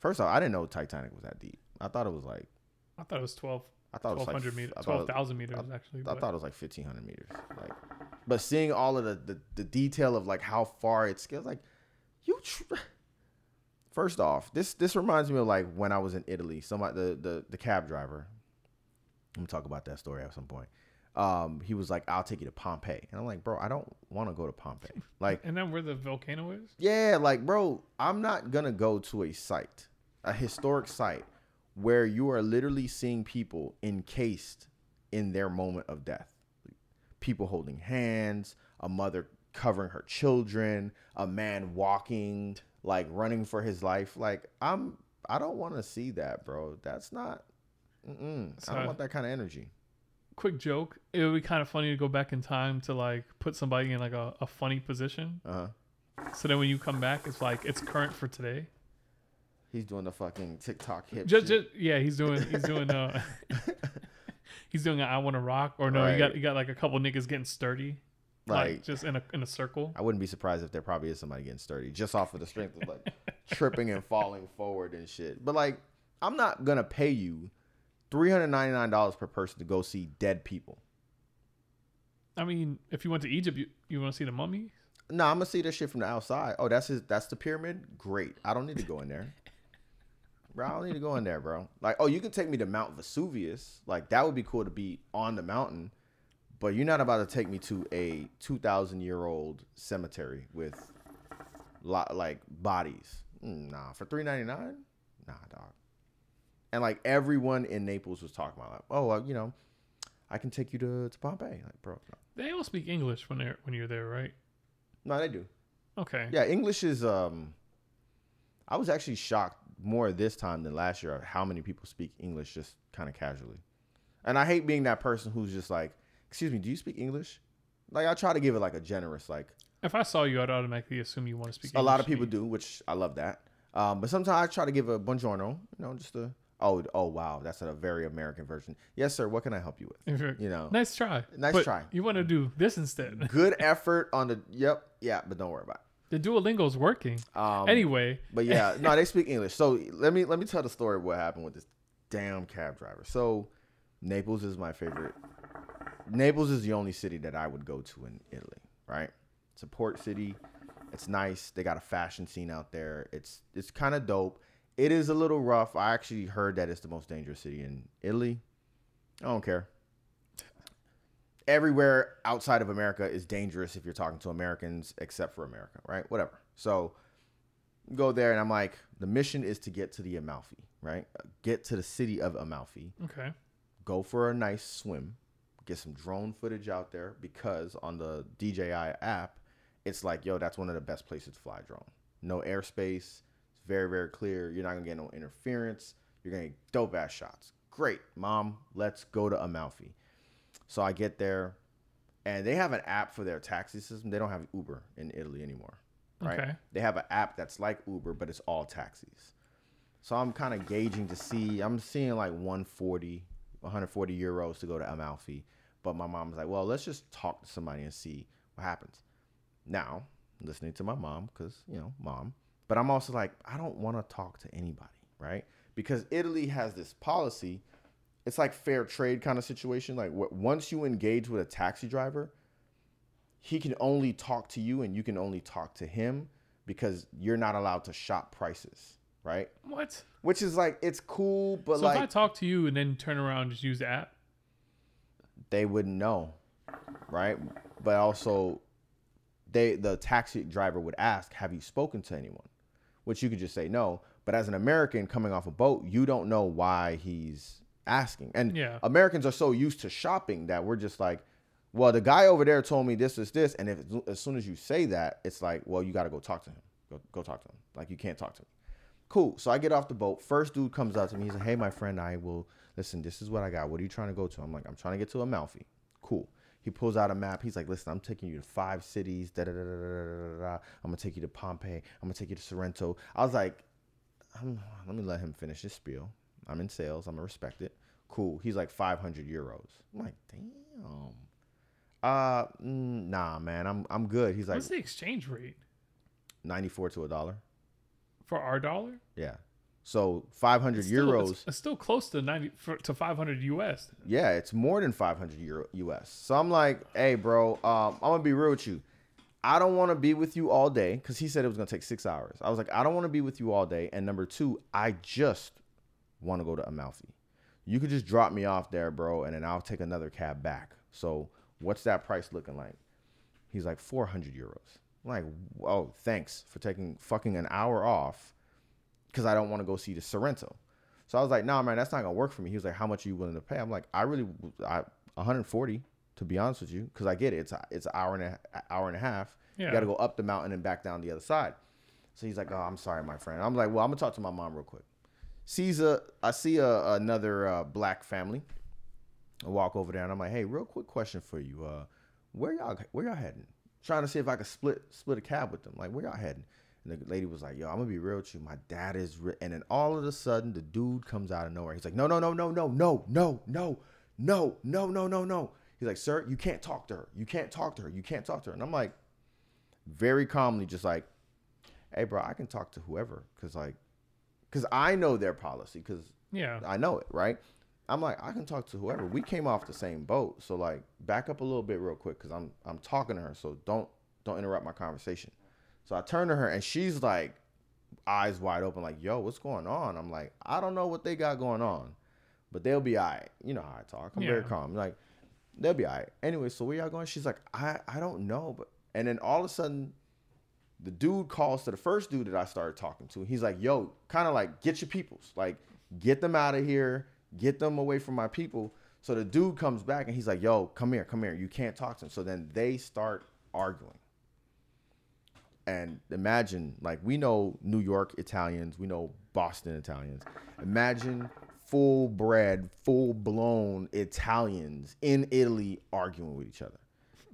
First off, I didn't know Titanic was that deep. I thought it was like, I thought it was 12, I thought it was like, 1200 meters, I thought, it- 12,000 meters actually. I but- thought it was like 1,500 meters. Like, but seeing all of the, the, the detail of like how far it scales, like, you. Tr- *sighs* First off, this this reminds me of like when I was in Italy. Somebody, the the the cab driver. I'm gonna talk about that story at some point. Um, he was like, "I'll take you to Pompeii," and I'm like, "Bro, I don't want to go to Pompeii." *laughs* Like, and then where the volcano is? yeah, like, bro, I'm not gonna go to a site, a historic site, where you are literally seeing people encased in their moment of death. People holding hands, a mother covering her children, a man walking, like running for his life. Like, I'm, I don't want to see that, bro. That's not. Mm-mm. I don't want that kind of energy. Quick joke. It would be kind of funny to go back in time to like put somebody in like a, a funny position. Uh huh. So then when you come back, it's like it's current for today. He's doing the fucking TikTok hip. Just, just yeah, he's doing he's doing uh *laughs* he's doing a I want to rock or no, you got you got like a couple niggas getting sturdy, like, like just in a in a circle. I wouldn't be surprised if there probably is somebody getting sturdy just off of the strength of like *laughs* tripping and falling forward and shit. But like, I'm not gonna pay you three hundred ninety nine dollars per person to go see dead people. I mean, if you went to Egypt, you, you want to see the mummy? No, I'm gonna see this shit from the outside. Oh, that's his. That's the pyramid. Great. I don't need to go in there, bro. I don't need to go in there, bro. Like, oh, you can take me to Mount Vesuvius. Like, that would be cool to be on the mountain. But you're not about to take me to a two thousand year old cemetery with, lot like bodies. Mm, Nah, for three ninety nine. Nah, dog. And like everyone in Naples was talking about, like, oh, well, you know, I can take you to, to Pompeii. Like, bro, no. They all speak English when they're when you're there, right? no, they do. Okay. Yeah, English is um I was actually shocked more this time than last year of how many people speak English just kind of casually. And I hate being that person who's just like, "Excuse me, do you speak English?" Like I try to give it like a generous like If I saw you, I'd automatically assume you want to speak. a lot of people do, which I love that. Um but sometimes I try to give a buongiorno, you know, just a oh oh wow, that's a very American version. Yes, sir, what can I help you with? You're- know. Nice try. Nice But try. You want to do this instead. *laughs* Good effort on the yep, yeah, but don't worry about it. The Duolingo's working. Um anyway, But yeah, *laughs* no, they speak English. So let me let me tell the story of what happened with this damn cab driver. So Naples is my favorite Naples is the only city that I would go to in Italy, right? It's a port city. It's nice. They got a fashion scene out there. It's it's kind of dope. It is a little rough. I actually heard that it's the most dangerous city in Italy. I don't care. Everywhere outside of America is dangerous if you're talking to Americans, except for America, right? Whatever. So go there, and I'm like, the mission is to get to the Amalfi, right? Get to the city of Amalfi Okay. go for a nice swim, get some drone footage out there because on the DJI app, it's like, yo, that's one of the best places to fly a drone. No airspace. Very, very clear. You're not gonna get no interference. You're gonna get dope ass shots. Great, mom. Let's go to Amalfi. So I get there, and they have an app for their taxi system. They don't have Uber in Italy anymore, right? Okay. They have an app that's like Uber, but it's all taxis. So I'm kind of gauging to see. I'm seeing like 140, 140 euros to go to Amalfi. But my mom's like, well, let's just talk to somebody and see what happens. Now, listening to my mom, because, you know, mom. But I'm also like, I don't want to talk to anybody, right? Because Italy has this policy. It's like fair trade kind of situation. Like, once you engage with a taxi driver, he can only talk to you and you can only talk to him because you're not allowed to shop prices, right? What? Which is like it's cool, but so like if I talk to you and then turn around and just use the app, they wouldn't know, right? But also, they the taxi driver would ask, "Have you spoken to anyone?" Which you could just say no. But as an American coming off a boat, you don't know why he's asking. And Yeah. Americans are so used to shopping that we're just like, "Well, the guy over there told me this is this," and if as soon as you say that, it's like, "Well, you got to go talk to him. Go go talk to him. Like you can't talk to him." Cool. So I get off the boat. First dude comes up to me. He's like, "Hey, my friend, I will listen. This is what I got. What are you trying to go to?" I'm like, "I'm trying to get to Amalfi." Cool. He pulls out a map. He's like, "Listen, I'm taking you to five cities. Da da da da da da. I'm gonna take you to Pompeii. I'm gonna take you to Sorrento." I was like, "Let me let him finish his spiel. I'm in sales. I'm gonna respect it." Cool. He's like 500 euros. I'm like, "Damn." Uh, mm, nah, man. I'm I'm good. He's like what's the exchange rate 94 to a dollar. for our dollar? Yeah. So 500 It's still- euros. It's, it's still close to ninety for, to five hundred US. Yeah, it's more than 500 euro US. So I'm like, hey, bro, um, I'm gonna be real with you. I don't want to be with you all day because he said it was gonna take six hours. I was like, I don't want to be with you all day. And number two, I just want to go to Amalfi. You could just drop me off there, bro, and then I'll take another cab back. So what's that price looking like? He's like 400 euros. I'm like, oh, thanks for taking fucking an hour off because I don't want to go see the Sorrento. So I was like, nah, man, that's not gonna work for me. He was like, how much are you willing to pay? I'm like, I really, I 140 to be honest with you, because I get it. It's it's an hour and a hour and a half. Yeah. You got to go up the mountain and back down the other side. So he's like, oh, I'm sorry, my friend. I'm like, well, I'm gonna talk to my mom real quick. Sees a, I see a, another uh, black family. I walk over there and I'm like, hey, real quick question for you. Uh, where y'all, where y'all heading? Trying to see if I could split, split a cab with them. Like, where y'all heading? And the lady was like, "Yo, I'm gonna be real with you. My dad is," ri-. and then all of a sudden, the dude comes out of nowhere. He's like, "No, no, no, no, no, no, no, no, no, no, no, no, no." He's like, "Sir, you can't talk to her. You can't talk to her. You can't talk to her." And I'm like, very calmly, just like, "Hey, bro, I can talk to whoever, cause like, cause I know their policy, cause Yeah. I know it, right?" I'm like, I can talk to whoever. We came off the same boat, so like, back up a little bit real quick, cause I'm I'm talking to her, so don't don't interrupt my conversation. So I turn to her and she's like, eyes wide open, like, yo, what's going on? I'm like, I don't know what they got going on, but they'll be all right. You know how I talk. I'm very calm. Like, they'll be all right. Anyway, so where y'all going? She's like, I, I don't know. But and then all of a sudden, the dude calls to the first dude that I started talking to. He's like, yo, kind of like, get your peoples. Like, get them out of here. Get them away from my people. So the dude comes back and he's like, yo, come here, come here. You can't talk to him. So then they start arguing and imagine like we know New York Italians, we know Boston Italians. Imagine full bred, full blown Italians in Italy arguing with each other.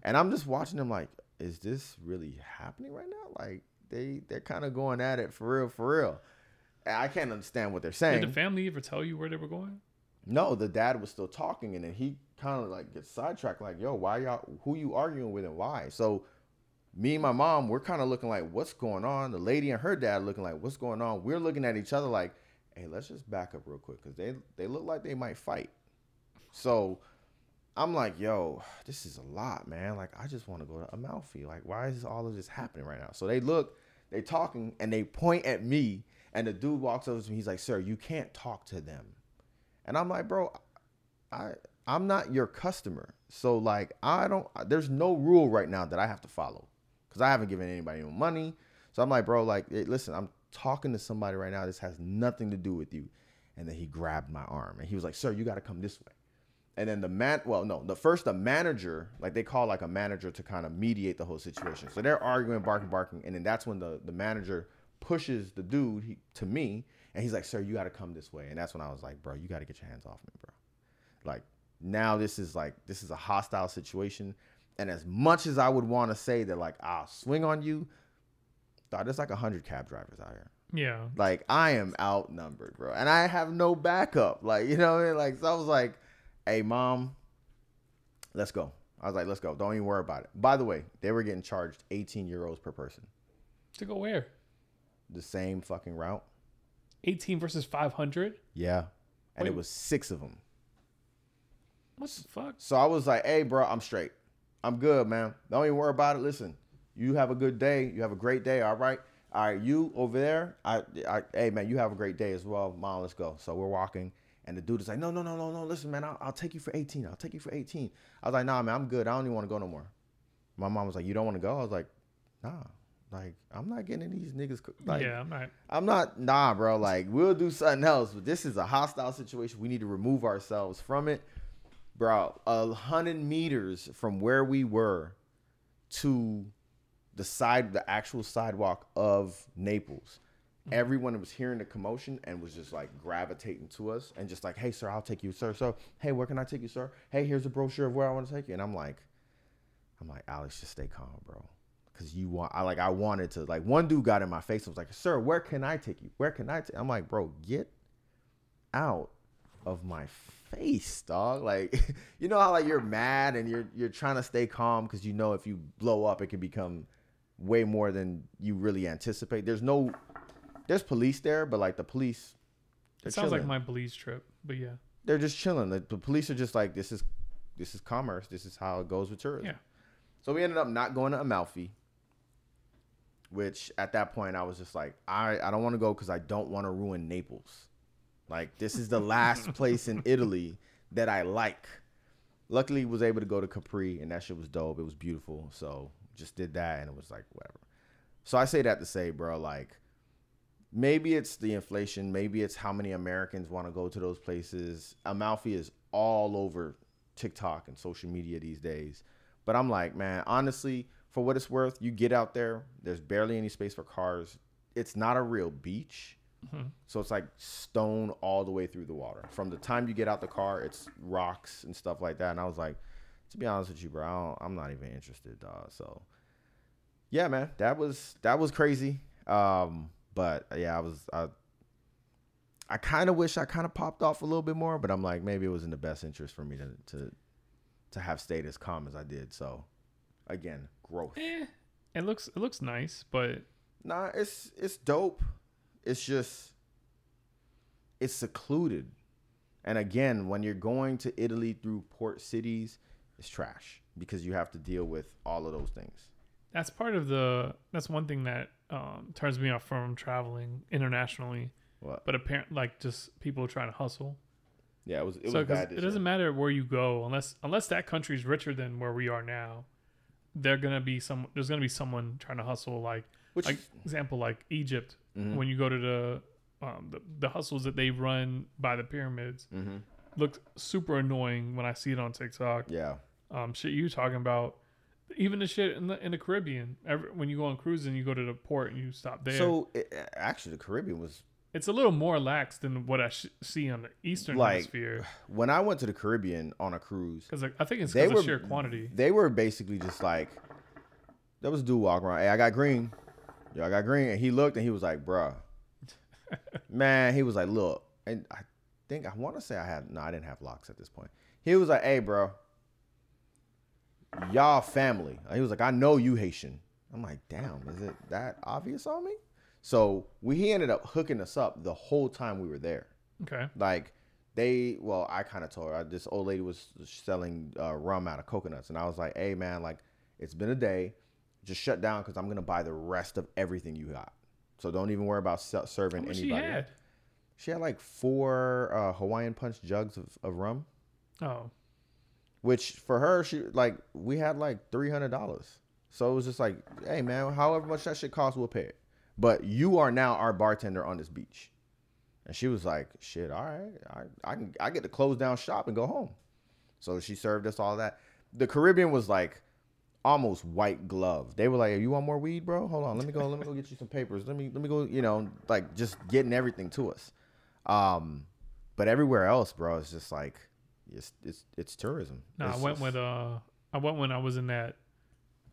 And I'm just watching them like, is this really happening right now? Like they they're kind of going at it for real, for real. I can't understand what they're saying. Did the family ever tell you where they were going? No, the dad was still talking, and then he kind of like gets sidetracked, like, "Yo, why y'all? Who you arguing with, and why?" So, me and my mom, we're kind of looking like, "What's going on?" The lady and her dad looking like, "What's going on?" We're looking at each other like, "Hey, let's just back up real quick, because they they look like they might fight." So, I'm like, yo, this is a lot, man. Like, I just want to go to Amalfi. Like, why is all of this happening right now? So they look, they talking, and they point at me, and the dude walks over to me. He's like, sir, you can't talk to them. And I'm like, bro, I I'm not your customer. So like, I don't. There's no rule right now that I have to follow, because I haven't given anybody no money. So I'm like, bro, like, hey, listen, I'm talking to somebody right now. This has nothing to do with you. And then he grabbed my arm, and he was like, sir, you got to come this way and then the man well no the first the manager like they call like a manager to kind of mediate the whole situation so they're arguing barking barking and then that's when the the manager pushes the dude he, to me and he's like sir you got to come this way and that's when i was like bro you got to get your hands off me bro like now this is like this is a hostile situation and as much as i would want to say that like i'll swing on you thought there's like 100 cab drivers out here Yeah. like I am outnumbered, bro, and I have no backup. Like you know, what I mean? like so I was like, "Hey, mom, let's go." I was like, "Let's go. Don't even worry about it." By the way, they were getting charged 18 euros per person. To go where? The same fucking route. 18 versus 500? Yeah, and it was six of them. What the fuck? So I was like, "Hey, bro, I'm straight. I'm good, man. Don't even worry about it. Listen, you have a good day. You have a great day. All right." All right, you over there. I, I, hey man, you have a great day as well. Mom, let's go. So we're walking, and the dude is like, no, no, no, no, no. Listen, man, I'll, I'll take you for 18. I'll take you for 18. I was like, nah, man, I'm good. I don't even want to go no more. My mom was like, you don't want to go? I was like, nah. Like, I'm not getting these niggas. Like, yeah, I'm not. I'm not, nah, bro. Like, we'll do something else, but this is a hostile situation. We need to remove ourselves from it, bro. A hundred meters from where we were to the side, the actual sidewalk of Naples. Mm-hmm. Everyone was hearing the commotion and was just like gravitating to us and just like, hey, sir, I'll take you, sir. So, hey, where can I take you, sir? Hey, here's a brochure of where I want to take you. And I'm like, I'm like, Alex, just stay calm, bro. Cause you want, I like, I wanted to, like, one dude got in my face and was like, sir, where can I take you? Where can I take? I'm like, bro, get out of my face, dog. Like, *laughs* you know how like you're mad and you're you're trying to stay calm because you know if you blow up, it can become way more than you really anticipate. There's no, there's police there, but like the police, It sounds like my Belize trip, but yeah. they're just chilling. The, the police are just like, this is, this is commerce. This is how it goes with tourism. Yeah. So we ended up not going to Amalfi, which at that point I was just like, I, I don't want to go because I don't want to ruin Naples. Like this is the last place in Italy that I like. Luckily, was able to go to Capri and that shit was dope. It was beautiful. So just did that and it was like whatever. So I say that to say, bro, like maybe it's the inflation, maybe it's how many Americans want to go to those places. Amalfi is all over TikTok and social media these days. But I'm like, man, honestly, for what it's worth, you get out there, there's barely any space for cars. It's not a real beach. Mhm. So it's like stone all the way through the water. From the time you get out the car, it's rocks and stuff like that. And I was like, to be honest with you, bro, I don't, I'm not even interested, dog. So yeah, man, that was that was crazy. Um, but yeah, I was I I kind of wish I kind of popped off a little bit more, but I'm like maybe it was in the best interest for me to to to have stayed as calm as I did. So again, growth. Eh, it looks it looks nice, but Nah, it's it's dope. It's just it's secluded. And again, when you're going to Italy through port cities, it's trash because you have to deal with all of those things. that's part of the that's one thing that um, turns me off from traveling internationally. What? But apparent like just people trying to hustle. Yeah, it was it so was bad. It doesn't matter where you go unless unless that country's richer than where we are now. They're gonna be some. There's gonna be someone trying to hustle. Like Which like example, like Egypt. Mhm. When you go to the um, the, the hustles that they run by the pyramids, Mhm. looked super annoying when I see it on TikTok. Yeah. Um, shit you talking about, even the shit in the in the Caribbean. Every, when you go on cruise and you go to the port and you stop there, So it, actually, the Caribbean was it's a little more lax than what I sh- see on the Eastern Like, Hemisphere. *sighs* when I went to the Caribbean on a cruise. Because like, I think it's They were sheer quantity. They were basically just like that was a dude walking around. Hey, I got green. Yo, I got green. And he looked and he was like, bruh. *laughs* Man, he was like, look. And I think I want to say I had no, I didn't have locks at this point. He was like, hey, bro. Y'all family. He was like, I know you Haitian. I'm like, damn, is it that obvious on me? So we he ended up hooking us up the whole time we were there. Okay. Like they well, I kind of told her this old lady was selling uh, rum out of coconuts, and I was like, hey man, like it's been a day, just shut down because I'm gonna buy the rest of everything you got. So don't even worry about se- serving anybody. she had? She had like four uh, Hawaiian punch jugs of, of rum, Oh, which for her, she like we had like three hundred dollars. So it was just like, hey man, however much that shit costs, we'll pay it. But you are now our bartender on this beach. And she was like, shit, all right, I, I can I get to close down shop and go home. So she served us all that. The Caribbean was like almost white glove. They were like, "You want more weed, bro? Hold on, let me go. Let me go get you some papers. Let me let me go. You know, like just getting everything to us. Um, but everywhere else, bro, it's just like it's it's it's tourism. no, I went just- with uh, I went when I was in that,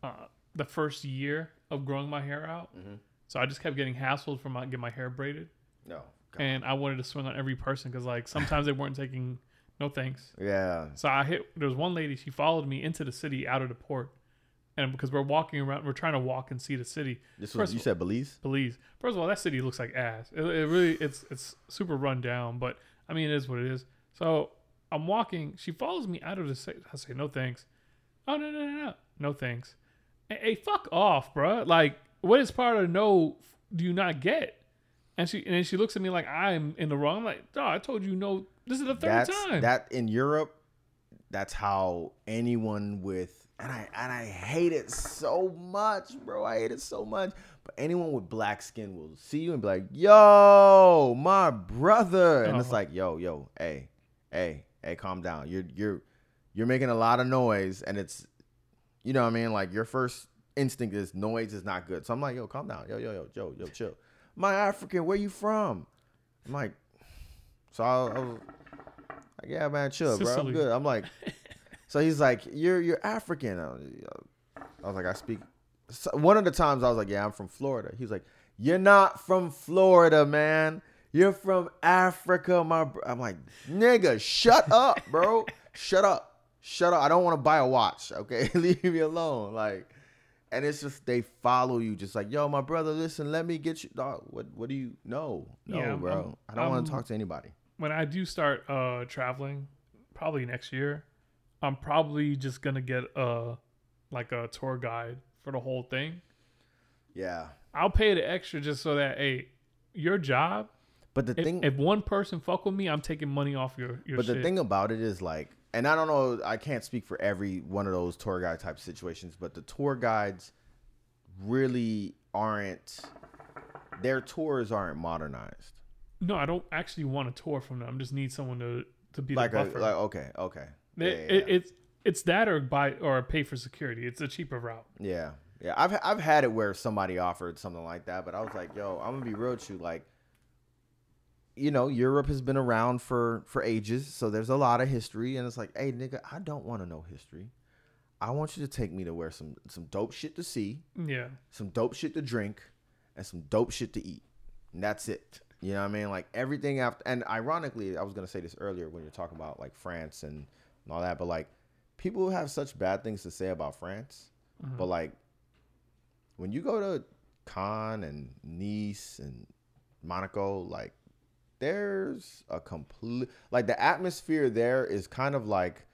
uh, the first year of growing my hair out. Mhm. So I just kept getting hassled from my, get my hair braided, no. and I wanted to swing on every person because like sometimes they weren't taking no thanks. *laughs* Yeah, So I hit. There was one lady. She followed me into the city out of the port, and because we're walking around, we're trying to walk and see the city. this First was of you said Belize. Belize. First of all, that city looks like ass. It, it really, it's it's super run down. But I mean, it is what it is. So I'm walking. She follows me out of the. city. I say no thanks. Oh no no no no no thanks. Hey, hey, fuck off, bruh. Like, what is part of no? Do you not get? And she and then she looks at me like I'm in the wrong. I'm like, oh, I told you no. This is the third That's time. that in Europe. That's how anyone with and I and I hate it so much, bro. I hate it so much. But anyone with black skin will see you and be like, "Yo, my brother," and it's Oh. like, "Yo, yo, hey, hey, hey, calm down. You're you're you're making a lot of noise, and it's, you know, what I mean, like your first instinct is noise is not good. So I'm like, yo, calm down, yo, yo, yo, Joe, yo, chill. My African, where you from? I'm like, so I, I was like, yeah, man, chill, bro. I'm good. I'm like, *laughs* so he's like, you're you're African. I was, like, I speak. So one of the times I was like, yeah, I'm from Florida. He's like, you're not from Florida, man. You're from Africa, my. Bro. I'm like, nigga, shut up, bro. shut up, shut up. I don't want to buy a watch. Okay, *laughs* leave me alone. Like, and it's just they follow you, just like, yo, my brother, listen, let me get you. Dog, what what do you? No, no, Yeah, bro. I'm- I don't want to talk to anybody. when I do start uh traveling, probably next year, I'm probably just gonna get a like a tour guide for the whole thing. Yeah, I'll pay the extra just so that hey, your job. but the If, thing, if one person fuck with me, I'm taking money off your your But shit. the thing about it is like, and I don't know, I can't speak for every one of those tour guide type situations, but the tour guides really aren't. Their tours aren't modernized. no, I don't actually want a tour from them. I just need someone to to be Like the a like okay, okay. Yeah, It- yeah, it- it's it's that or buy or pay for security. It's a cheaper route. yeah, yeah. I've I've had it where somebody offered something like that, but I was like, yo, I'm gonna be real with you, like. You know, Europe has been around for for ages, so there's a lot of history, and it's like, hey, nigga, I don't want to know history. I want you to take me to where some some dope shit to see, Yeah, some dope shit to drink, and some dope shit to eat. And that's it. You know what I mean? Like everything after and ironically, I was gonna say this earlier when you're talking about like France and, and all that, but like people have such bad things to say about France. Mm-hmm. But like when you go to Cannes and Nice and Monaco, like there's a complete like the atmosphere there is kind of like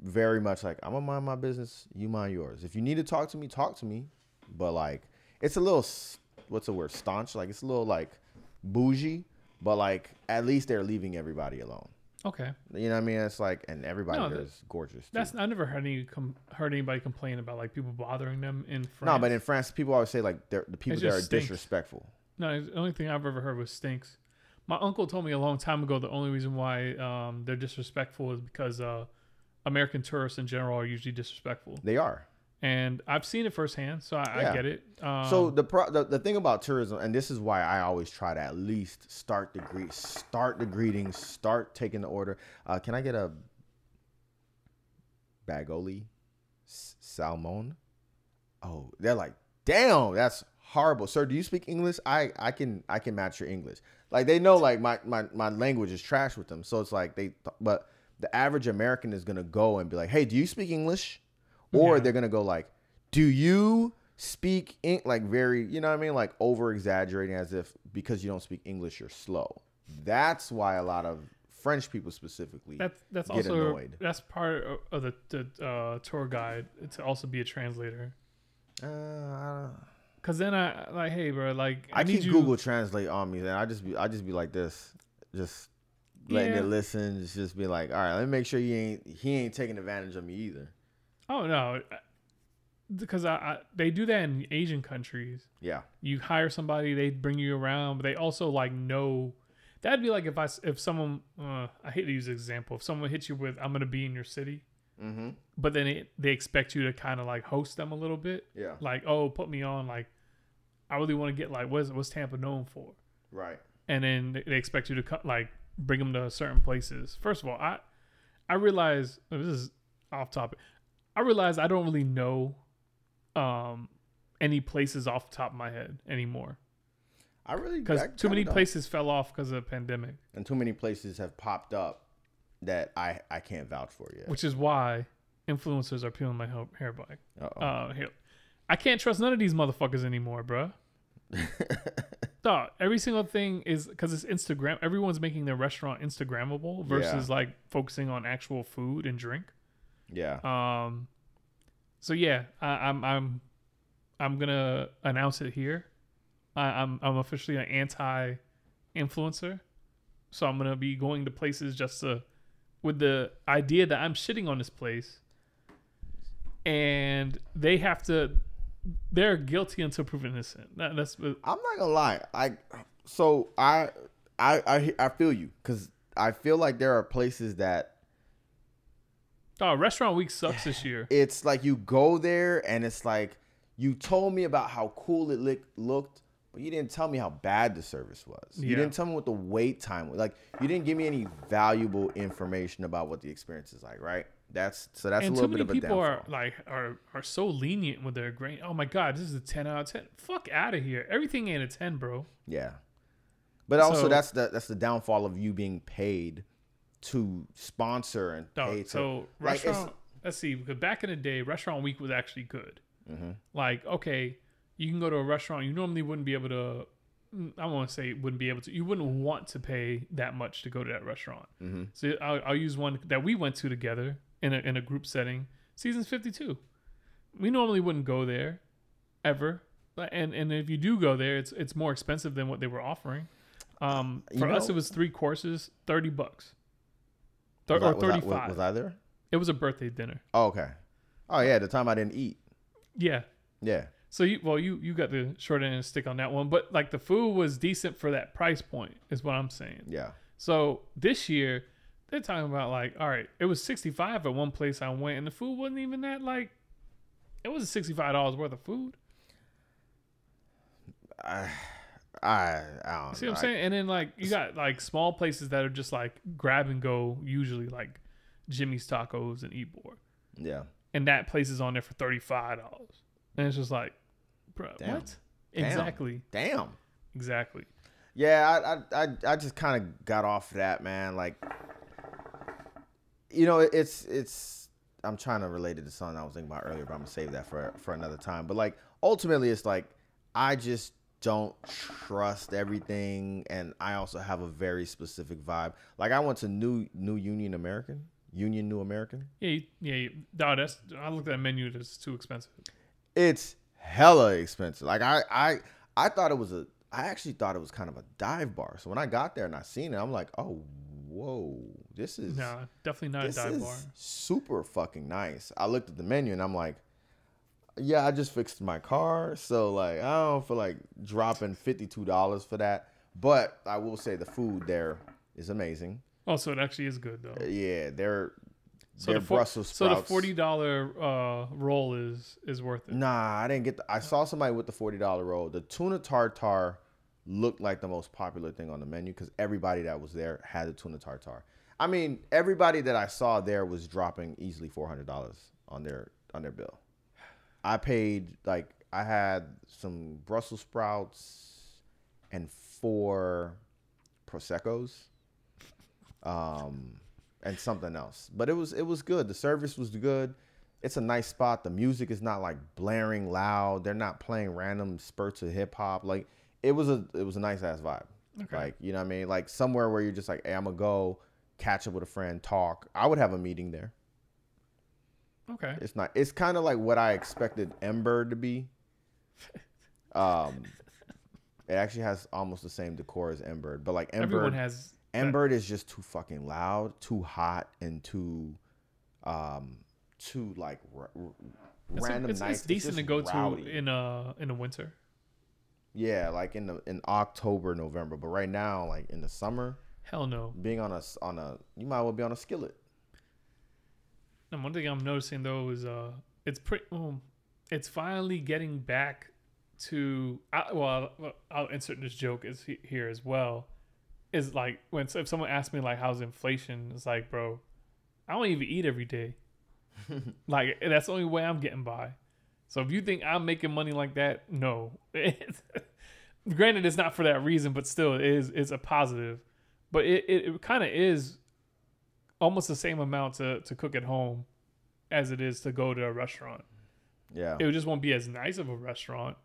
very much like I'm gonna mind my business, you mind yours. If you need to talk to me, talk to me. But like it's a little what's the word staunch, like it's a little like bougie, but like at least they're leaving everybody alone. Okay. You know what I mean? It's like and everybody No, is gorgeous. Too. That's I never heard any com- heard anybody complain about like people bothering them in France. no, but in France, people always say like they're, the people there are stinks. disrespectful. No, the only thing I've ever heard was stinks. My uncle told me a long time ago the only reason why um, they're disrespectful is because uh, American tourists in general are usually disrespectful, They are. And I've seen it firsthand, so I, I get it. Um, so the, pro- the the thing about tourism, and this is why I always try to at least start the greet, start the greetings, start taking the order. Uh, can I get a bagoli s- salmon? Oh, they're like, damn, that's horrible, sir. Do you speak English? I I can I can match your English. Like they know like my my my language is trash with them, so it's like they. But the average American is gonna go and be like, hey, do you speak English? Or Yeah. they're gonna go like, do you speak in like very you know what I mean like over exaggerating as if because you don't speak English you're slow. That's why a lot of French people specifically. That's that's get also annoyed. that's part of- the, the uh, tour guide to also be a translator. Uh, Cause then I like, hey, bro, like I I, need keep you. Google Translate on me, and I just be I just be like this, just letting Yeah. it listen, just, just be like, all right, let me make sure he ain't he ain't taking advantage of me either. Oh no, because I, I they do that in Asian countries. Yeah, You hire somebody, they bring you around, but they also like know. That'd be like if I if someone uh, I hate to use example. If someone hits you with I'm gonna be in your city, mm-hmm. but then it, they expect you to kind of like host them a little bit. yeah, Like oh, put me on. Like I really want to get like what's what's Tampa known for? right. and then they- they expect you to cut like bring them to certain places. First of all, I I realize oh, this is off topic. I realize I don't really know um any places off the top of my head anymore I really because too many don't. places fell off because of the pandemic, and too many places have popped up that I I can't vouch for yet. which is why influencers are peeling my hair, back. Uh, hair. I can't trust none of these motherfuckers anymore, bruh. *laughs* Dog, every single thing is because it's Instagram. Everyone's making their restaurant Instagrammable versus like focusing on actual food and drink. Yeah, Um, so yeah, I, I'm I'm I'm gonna announce it here. I, I'm I'm officially an anti-influencer, so I'm gonna be going to places just to with the idea that I'm shitting on this place, and they have to. They're guilty until proven innocent. That, that's I'm not gonna lie. I so I I I, I feel you because I feel like there are places that oh, restaurant week sucks this year. *laughs* it's like you go there and it's like you told me about how cool it looked, but you didn't tell me how bad the service was. You didn't tell me what the wait time was. Like you didn't give me any valuable information about what the experience is like. Right? That's so that's and a little bit of a people downfall. are like are are so lenient with their grain. Oh my god, this is a ten out of ten. Fuck out of here. Everything ain't a ten, bro. Yeah. But also So- that's the that's the downfall of you being paid to sponsor and No, pay to so like, restaurant. let's see, because back in the day, restaurant week was actually good. Mm-hmm. Like, okay, you can go to a restaurant. You normally wouldn't be able to. mm, I want to say wouldn't be able to. You wouldn't want to pay that much to go to that restaurant. Mm-hmm. So I'll, I'll use one that we went to together in a in a group setting. Seasons fifty two. We normally wouldn't go there, ever. But and and if you do go there, it's it's more expensive than what they were offering. Um, You for us, it was three courses, thirty bucks. Thir- or thirty was- five. Was I there? It was a birthday dinner. Oh, okay. Oh yeah, the time I didn't eat. Yeah. Yeah. So you well you you got the short end of the stick on that one, but like the food was decent for that price point is what I'm saying. Yeah. So this year they're talking about like all right, it was 65 at one place I went and the food wasn't even that like it was 65 dollars worth of food. I I, I don't See what I'm saying? And then like you got like small places that are just like grab and go, usually like Jimmy's Tacos and Ybor, yeah. and that place is on there for 35 dollars, and it's just like, bro, Damn. what? Damn. Exactly, Damn. exactly. Yeah, I I I, I just kind of got off that, man. Like, you know, it's it's. I'm trying to relate it to something I was thinking about earlier, but I'm gonna save that for for another time. But like, ultimately, it's like I just don't trust everything, and I also have a very specific vibe. Like, I went to New New Union American, Union New American. Yeah, yeah. No, that's I looked at that menu. It's too expensive. It's hella expensive. Like I I I thought it was a I actually thought it was kind of a dive bar. So when I got there and I seen it, I'm like, oh whoa, this is No, definitely not a dive is bar. super fucking nice. I looked at the menu and I'm like, yeah, I just fixed my car, so like I don't feel like dropping fifty two dollars for that. But I will say the food there is amazing. Oh, so it actually is good though. Yeah, they're So the, for, Brussels so the forty dollar uh, roll is is worth it. Nah, I didn't get. The, I saw somebody with the forty dollar roll. The tuna tartar looked like the most popular thing on the menu because everybody that was there had the tuna tartar. I mean, everybody that I saw there was dropping easily four hundred dollars on their on their bill. I paid like I had some Brussels sprouts and four proseccos, um, and something else. But it was it was good. The service was good. It's a nice spot. The music is not like blaring loud. They're not playing random spurts of hip hop. Like it was a it was a nice ass vibe. Okay. Like you know what I mean. Like somewhere where you're just like, hey, I'm gonna go. catch up with a friend, talk. I would have a meeting there. Okay. It's not. It's kind of like what I expected Ember to be. *laughs* Um, it actually has almost the same decor as Ember, but like Ember, Everyone has. Ember is just too fucking loud, too hot, and too, um, too like r- r- It's, a- random it's, nights. it's decent to go rowdy. to in uh in the winter. Yeah, like in the in October, November, but right now, like in the summer, Hell no. being on a on a you might well be on a skillet. And one thing I'm noticing though is uh, it's pretty. Um, it's finally getting back to. I, well, I'll, I'll insert this joke is here as well. Is like when if someone asks me like how's inflation, it's like, bro, I don't even eat every day. *laughs* like that's the only way I'm getting by. So if you think I'm making money like that, no. *laughs* Granted, it's not for that reason, but still, it is it's a positive. But it, it, it kind of is almost the same amount to, to cook at home as it is to go to a restaurant. Yeah, It just won't be as nice of a restaurant.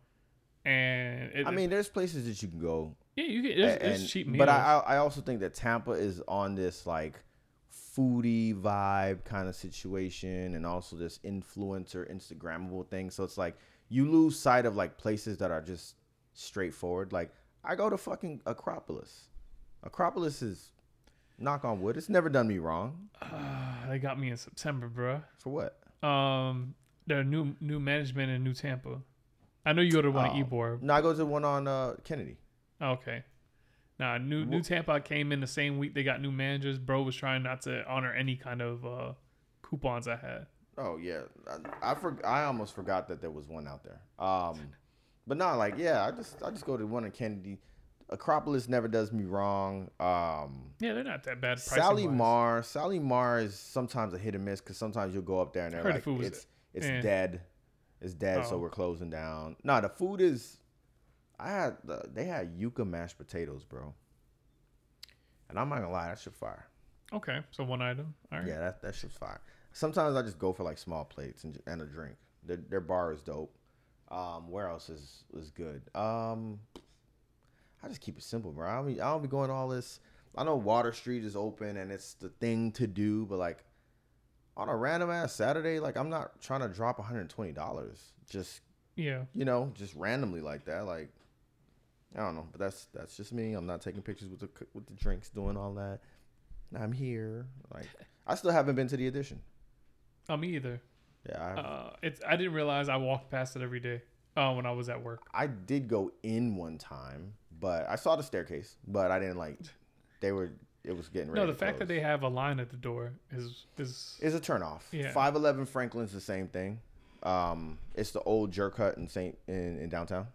And it, I mean, there's places that you can go yeah, you get there's, A- there's cheap meals. But I I I also think that Tampa is on this like foodie vibe kind of situation and also this influencer Instagrammable thing. So it's like you lose sight of like places that are just straightforward. Like I go to fucking Acropolis. Acropolis is knock on wood. It's never done me wrong. Ah, they got me in September, bro. For what? Um, their new new management in New Tampa. I know you go to one Oh. at Ybor. No, I go to the one on uh, Kennedy. Okay. Nah, new New Tampa came in the same week they got new managers. Bro was trying not to honor any kind of uh, coupons I had. Oh yeah, I, I for, I almost forgot that there was one out there. Um, but not like yeah, I just I just go to one in Kennedy. Acropolis never does me wrong. Um, Yeah, they're not that bad. Sally. Mar, Sally Mar is sometimes a hit or miss because sometimes you'll go up there and they're Heard the it's it's eh. dead, it's dead, so Oh. we're closing down. No, the food is. I had the, they had yuca mashed potatoes, bro. And I'm not gonna lie, that shit fire. Okay, so one item. All right. Yeah, that that shit's fire. Sometimes I just go for like small plates and, and a drink. Their, their bar is dope. Um, where else is is good? Um, I just keep it simple, bro. I don't be, I don't be going all this. I know Water Street is open and it's the thing to do, but like on a random ass Saturday, like I'm not trying to drop 120 dollars just Yeah. you know just randomly like that. Like I don't know, but that's that's just me. I'm not taking pictures with the with the drinks, doing all that. I'm here. Like I still haven't been to the edition. Oh, me either. Yeah, I, Uh, it's I didn't realize I walked past it every day. Uh, when I was at work. I did go in one time, but I saw the staircase, but I didn't like. They were. It was getting ready. No, the fact that they have a line at the door is is is a turnoff. Yeah. Five Eleven Franklin's the same thing. Um, it's the old jerk hut in Saint in, in downtown.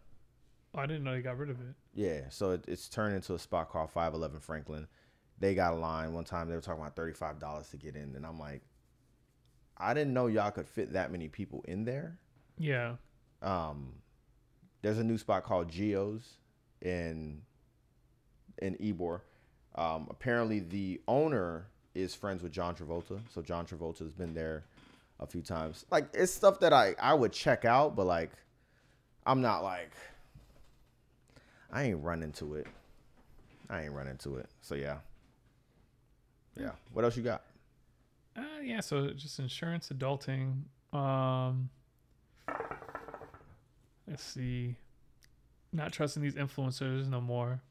oh, I didn't know they got rid of it. Yeah, so it, it's turned into a spot called Five Eleven Franklin. They got a line one time. They were talking about thirty five dollars to get in, and I'm like, I didn't know y'all could fit that many people in there. Yeah. Um, there's a new spot called Geo's in in Ybor. Um, apparently, the owner is friends with John Travolta, so John Travolta has been there a few times. Like it's stuff that I I would check out, but like I'm not like I ain't run into it. I ain't run into it. So yeah, yeah. What else you got? Uh, yeah. So just insurance, adulting. Um, let's see. Not trusting these influencers no more.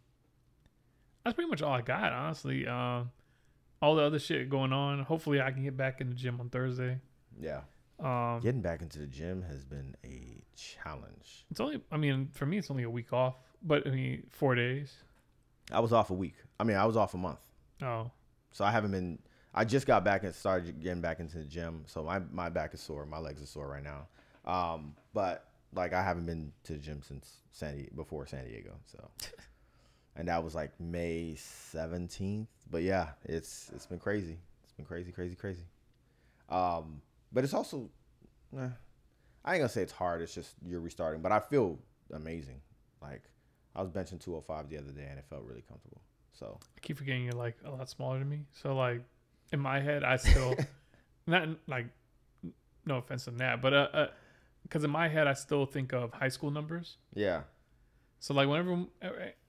That's pretty much all I got, honestly. Um, all the other shit going on. Hopefully, I can get back in the gym on Thursday. Yeah, Um, getting back into the gym has been a challenge. it's only. I mean, for me, it's only a week off, but I mean, four days. I was off a week. I mean, I was off a month. Oh, So I haven't been. I just got back and started getting back into the gym. So my my back is sore. My legs are sore right now. Um, but like I haven't been to the gym since San Di- before San Diego. So, *laughs* and that was like May seventeenth. But yeah, it's it's been crazy. It's been crazy, crazy, crazy. Um, but it's also, eh, I ain't gonna say it's hard. It's just you're restarting. But I feel amazing. Like I was benching two hundred five the other day, and it felt really comfortable. So I keep forgetting you're like a lot smaller than me. So like, in my head, I still *laughs* not like. No offense to that, but uh, uh, because in my head, I still think of high school numbers. yeah. So like whenever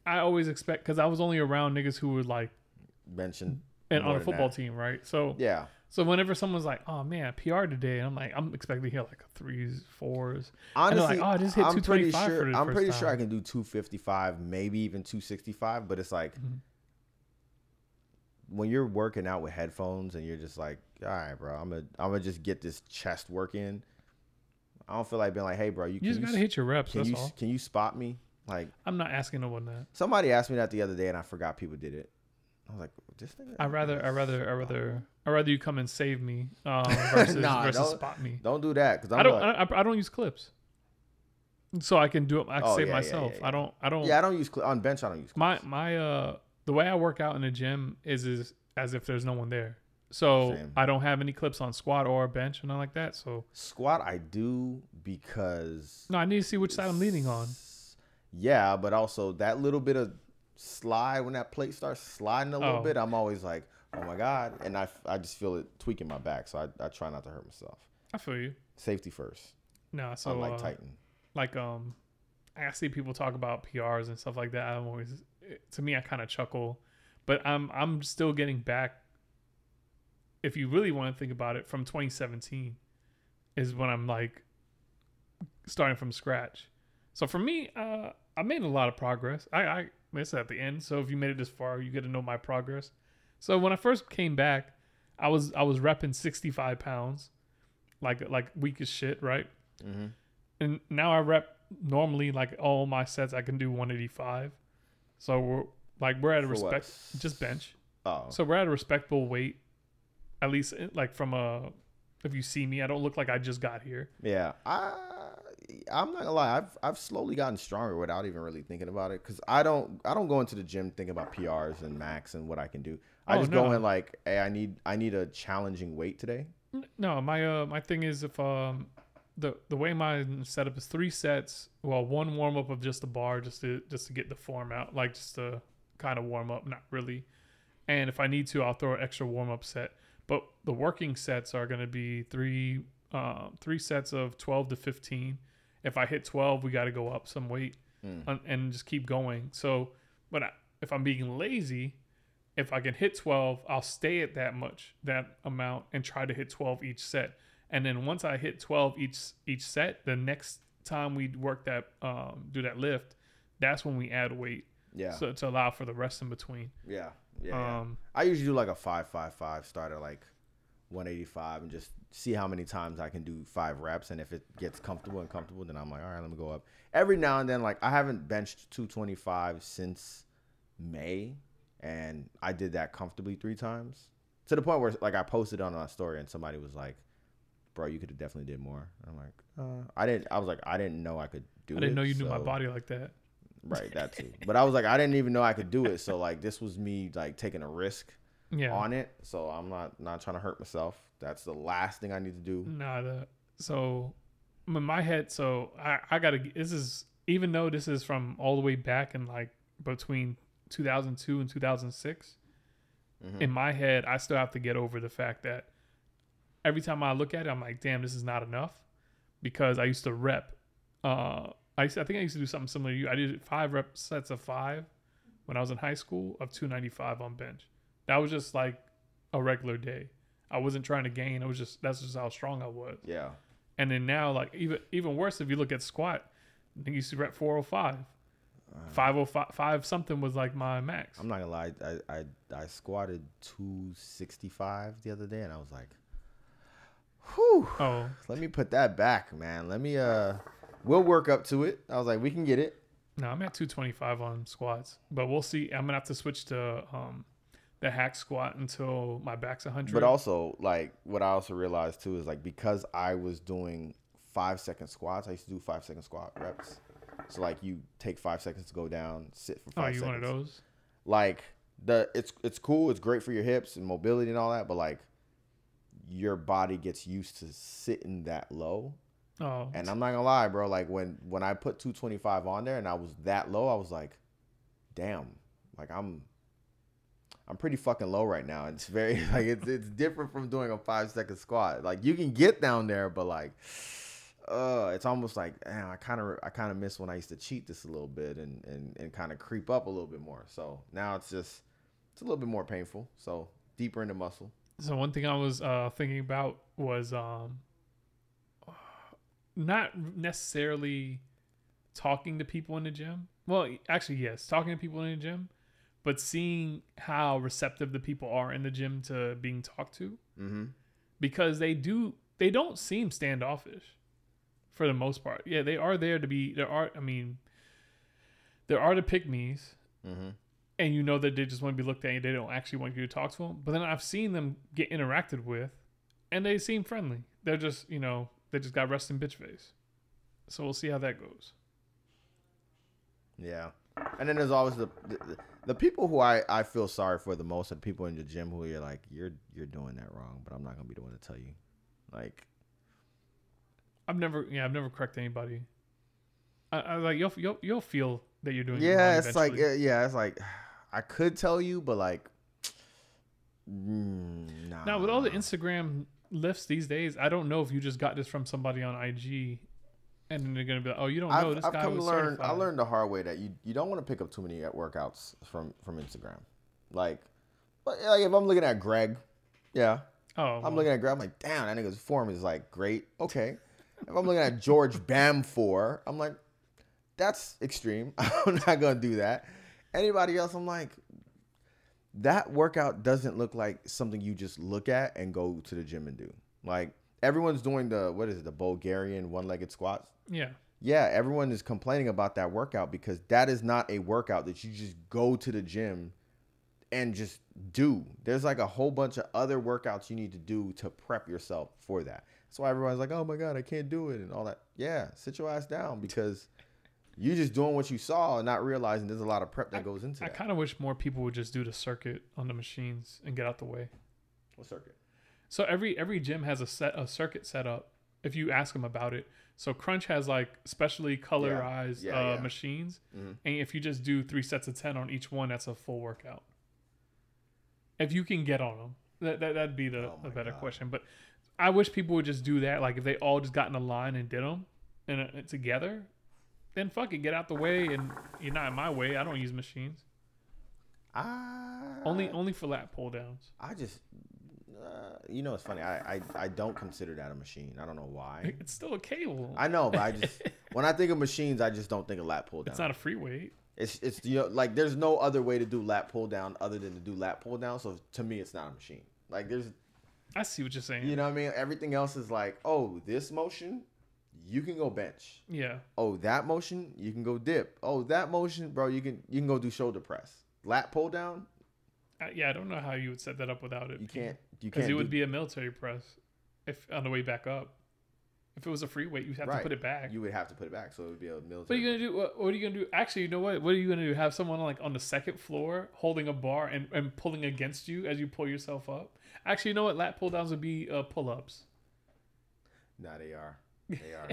I always expect because I was only around niggas who were like benching and on a football that. team, right? So Yeah. so whenever someone's like, "Oh man, PR today," and I'm like, I'm expecting to hear like threes, fours. Honestly, like, "Oh, I just hit I'm pretty 225 for sure. I'm pretty sure I can do 255, maybe even 265. But it's like Mhm. when you're working out with headphones and you're just like, all right, bro, I'm gonna I'm gonna just get this chest work in. I don't feel like being like, hey, bro, you, You can just you gotta hit your reps. Can That's you all. can you spot me? Like I'm not asking no one that. somebody asked me that the other day and I forgot people did it. I was like, this nigga. I rather, I rather, I rather, I rather you come and save me um, *laughs* versus Nah, versus spot me. Don't do that because I don't, I, I don't use clips, so I can do it. I can Oh, save yeah, yeah, myself. yeah, I don't, I don't. Yeah, I don't use cl- on bench. I don't use. my clips. my uh, the way I work out in the gym is is as if there's no one there. So Same. I don't have any clips on squat or bench or nothing like that. So squat. I do because no, I need to see which side I'm leaning on. Yeah, but also that little bit of slide when that plate starts sliding a little Oh. bit, I'm always like, oh my god, and I, I just feel it tweaking my back, so I, I try not to hurt myself. I feel you. Safety first, No, so unlike uh, Titan. like um I see people talk about PRs and stuff like that. I'm always to me I kind of chuckle, but I'm I'm still getting back if you really want to think about it from 2017 is when I'm like starting from scratch. So for me, uh I made a lot of progress. I I it's at the end, so if you made it this far, you get to know my progress. So when I first came back, I was I was repping 65 pounds, like like weak as shit, right? Mm-hmm. and now I rep normally like all my sets I can do 185. So we're like we're at a respect just bench. Oh, So we're at a respectable weight. At least eh, like from a if you see me, I don't look like I just got here. yeah. I I'm not gonna lie. I've I've slowly gotten stronger without even really thinking about it, because I don't I don't go into the gym thinking about PRs and max and what I can do. I Oh, just no. go in like, hey, I need I need a challenging weight today. No, my uh my thing is if um the the way my setup is three sets, well one warm up of just the bar just to just to get the form out, like just to kind of warm up, not really. And if I need to, I'll throw an extra warm up set. But the working sets are going to be three um, three sets of 12 to 15. If I hit 12, we got to go up some weight Mm. and, and just keep going. So, but I, if I'm being lazy, if I can hit 12, I'll stay at that much, that amount, and try to hit 12 each set. And then once I hit 12 each each set, the next time we work that um, do that lift, that's when we add weight. Yeah, So to allow for the rest in between. yeah, yeah. yeah. Um, I usually do like a five five five start at like 185 and just see how many times I can do five reps. And if it gets comfortable and comfortable, then I'm like, all right, let me go up. Every now and then, like I haven't benched 225 since May, and I did that comfortably three times to the point where like I posted on my story and somebody was like, "Bro, you could have definitely did more." I'm like, uh, I didn't. I was like, I didn't know I could do. I didn't know you knew my body like that. Right, that too. But I was like, I didn't even know I could do it. So like, this was me like taking a risk Yeah. on it. So I'm not not trying to hurt myself. That's the last thing I need to do. Nah, the so in my head, so I I gotta. This is even though this is from all the way back in like between 2002 and 2006. Mhm. In my head, I still have to get over the fact that every time I look at it, I'm like, damn, this is not enough, because I used to rep. Uh, I used I think I used to do something similar to you. I did five rep sets of five when I was in high school of 295 on bench. That was just like a regular day. I wasn't trying to gain. I was just that's just how strong I was. Yeah. And then now, like even even worse, if you look at squat, I think you used to rep 405, 505, five something was like my max. I'm not gonna lie. I I, I squatted 265 the other day, and I was like, "Whew." oh, Let me put that back, man. Let me uh, we'll work up to it. I was like, we can get it. no, I'm at 225 on squats, but we'll see. I'm gonna have to switch to um the hack squat until my back's 100. But also, like, what I also realized too is like because I was doing five second squats, I used to do five second squat reps. So like, you take five seconds to go down, sit for oh, five you seconds. one of those? like the it's it's cool it's great for your hips and mobility and all that but like your body gets used to sitting that low Oh, and i'm not gonna lie bro like when when i put 225 on there and i was that low i was like damn like i'm i'm pretty fucking low right now it's very *laughs* like it's it's different from doing a five second squat like you can get down there but like uh, it's almost like damn, I kind of I kind of miss when I used to cheat this a little bit and and, and kind of creep up a little bit more. So now it's just it's a little bit more painful. So deeper into muscle. So one thing I was uh, thinking about was um, not necessarily talking to people in the gym. Well, actually, yes, talking to people in the gym, but seeing how receptive the people are in the gym to being talked to, Mm-hmm. because they do they don't seem standoffish for the most part. Yeah, they are there to be. There are. I mean, there are the pick me's Mm-hmm. and you know that they just want to be looked at. and They don't actually want you to talk to them. But then I've seen them get interacted with, and they seem friendly. They're just, you know, they just got resting bitch face. So we'll see how that goes. Yeah. And then there's always the, the the people who I, I feel sorry for the most are people in the gym who you're like you're you're doing that wrong, but I'm not gonna be the one to tell you. Like I've never, yeah, I've never corrected anybody. I, I like you'll you'll you'll feel that you're doing. yeah, it's like yeah, it's *sighs* like I could tell you, but like *sighs* mm, nah. now with all the Instagram lifts these days, I don't know if you just got this from somebody on IG, and then they're gonna be like, oh, you don't know I've, this I've guy come was learn. certified. I learned the hard way that you you don't want to pick up too many workouts from from Instagram. Like, but like if I'm looking at Greg, yeah, Oh, I'm well, looking at Greg. I'm like, damn, that nigga's form is like great. Okay. If I'm looking at George *laughs* Bamfor, I'm like, that's extreme. *laughs* I'm not gonna do that. Anybody else, I'm like, that workout doesn't look like something you just look at and go to the gym and do. Like everyone's doing the what is it, the Bulgarian one-legged squats. yeah, Yeah, everyone is complaining about that workout because that is not a workout that you just go to the gym and just do. There's like a whole bunch of other workouts you need to do to prep yourself for that. That's why everyone's like, "Oh my god, I can't do it" and all that. Yeah, sit your ass down because you just doing what you saw and not realizing there's a lot of prep that goes into it. I kind of wish more people would just do the circuit on the machines and get out the way. What circuit? So every every gym has a set a circuit set up. If you ask them about it, so Crunch has like specially colorized Yeah, uh, yeah. machines, Mhm. and if you just do three sets of ten on each one, that's a full workout. If you can get on them, that, that that'd be the, Oh the better God. question. But I wish people would just do that. Like if they all just got in a line and did them and uh, together, then fuck it, get out the way. And you're not in my way. I don't use machines. I Only only for lat pull downs. I just uh, you know it's funny. I, I I don't consider that a machine. I don't know why. *laughs* It's still a cable. I know, but I just *laughs* when I think of machines, I just don't think of lat pull down. it's not a free weight. It's it's you know like there's no other way to do lat pull down other than to do lat pull down. So to me, it's not a machine. Like there's I see what you're saying. you know what I mean. Everything else is like oh this motion, you can go bench. Yeah. Oh that motion, you can go dip. Oh that motion, bro, you can you can go do shoulder press. Lat pull down, I, yeah, I don't know how you would set that up without it. you can't you Because can't. Because it would be a military press if on the way back up. If it was a free weight, you'd have to put it back. You would have to put it back, so it would be a military. what are you gonna do? What, what are you gonna do? Actually, you know what? What are you gonna do? Have someone like on the second floor holding a bar and, and pulling against you as you pull yourself up? Actually, you know what? Lat pull downs would be uh, pull ups. Nah, they are. They are.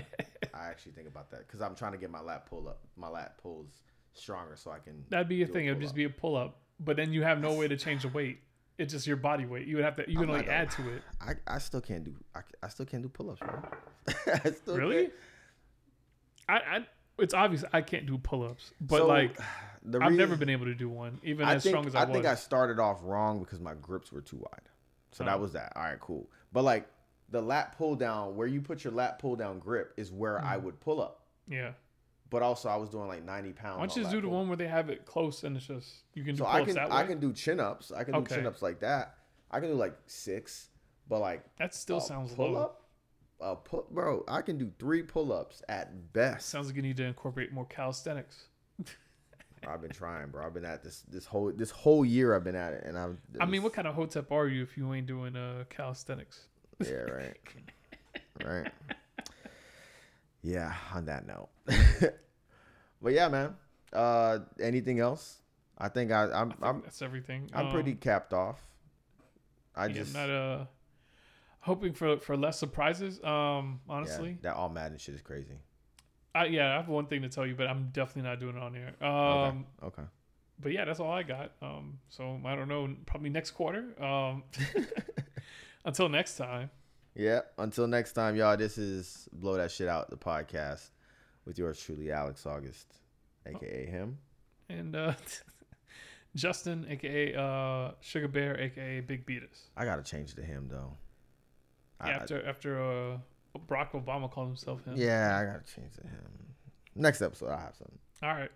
I actually think about that because I'm trying to get my lat pull up, my lat pulls stronger so I can. That'd be a thing. It would just be a pull up, but then you have no way to change the weight. It's just your body weight. You would have to. You can only add to it. I, I still can't do. I, I still can't do pull ups, bro. *laughs* Really? can't. I, I. It's obvious I can't do pull ups, but So, like *sighs* the I've never been able to do one, even I as think, strong as I, I was. think I started off wrong because my grips were too wide. So that Oh. was that. All right, cool. But like the lat pull down, where you put your lat pull down grip is where I Mhm. would pull up. yeah. But also, I was doing like 90 pounds. Why don't you just do the pull. one where they have it close and it's just you can do So pull I ups can that way? I can do chin ups. I can do Okay. chin ups like that. I can do like six, but like that still a sounds pull low. up. A put, bro. I can do three pull ups at best. Sounds like you need to incorporate more calisthenics. I've been trying, bro. I've been at this this whole this whole year. I've been at it, and I'm. I mean, what kind of hotep are you if you ain't doing uh calisthenics? Yeah, right. *laughs* right. Yeah. On that note, *laughs* but yeah, man. Uh, anything else? I think I, I'm I I'm that's everything. I'm pretty Um, capped off. I yeah, just not uh hoping for for less surprises. Um, yeah, honestly, that all Madden shit is crazy. I yeah, I have one thing to tell you, but I'm definitely not doing it on here. Um, Okay. but yeah, that's all I got. Um, so I don't know, probably next quarter. Um, *laughs* until next time. Yeah. Until next time, y'all. This is blow that shit out the podcast with yours truly, Alex Auguste, aka him. And uh, *laughs* Justin, aka uh, Sugar Bear, aka Big Beatus. I gotta change to him though. I- Yeah, after after uh, Barack Obama called himself him. yeah, I gotta change to him. Next episode, I will have something. All right.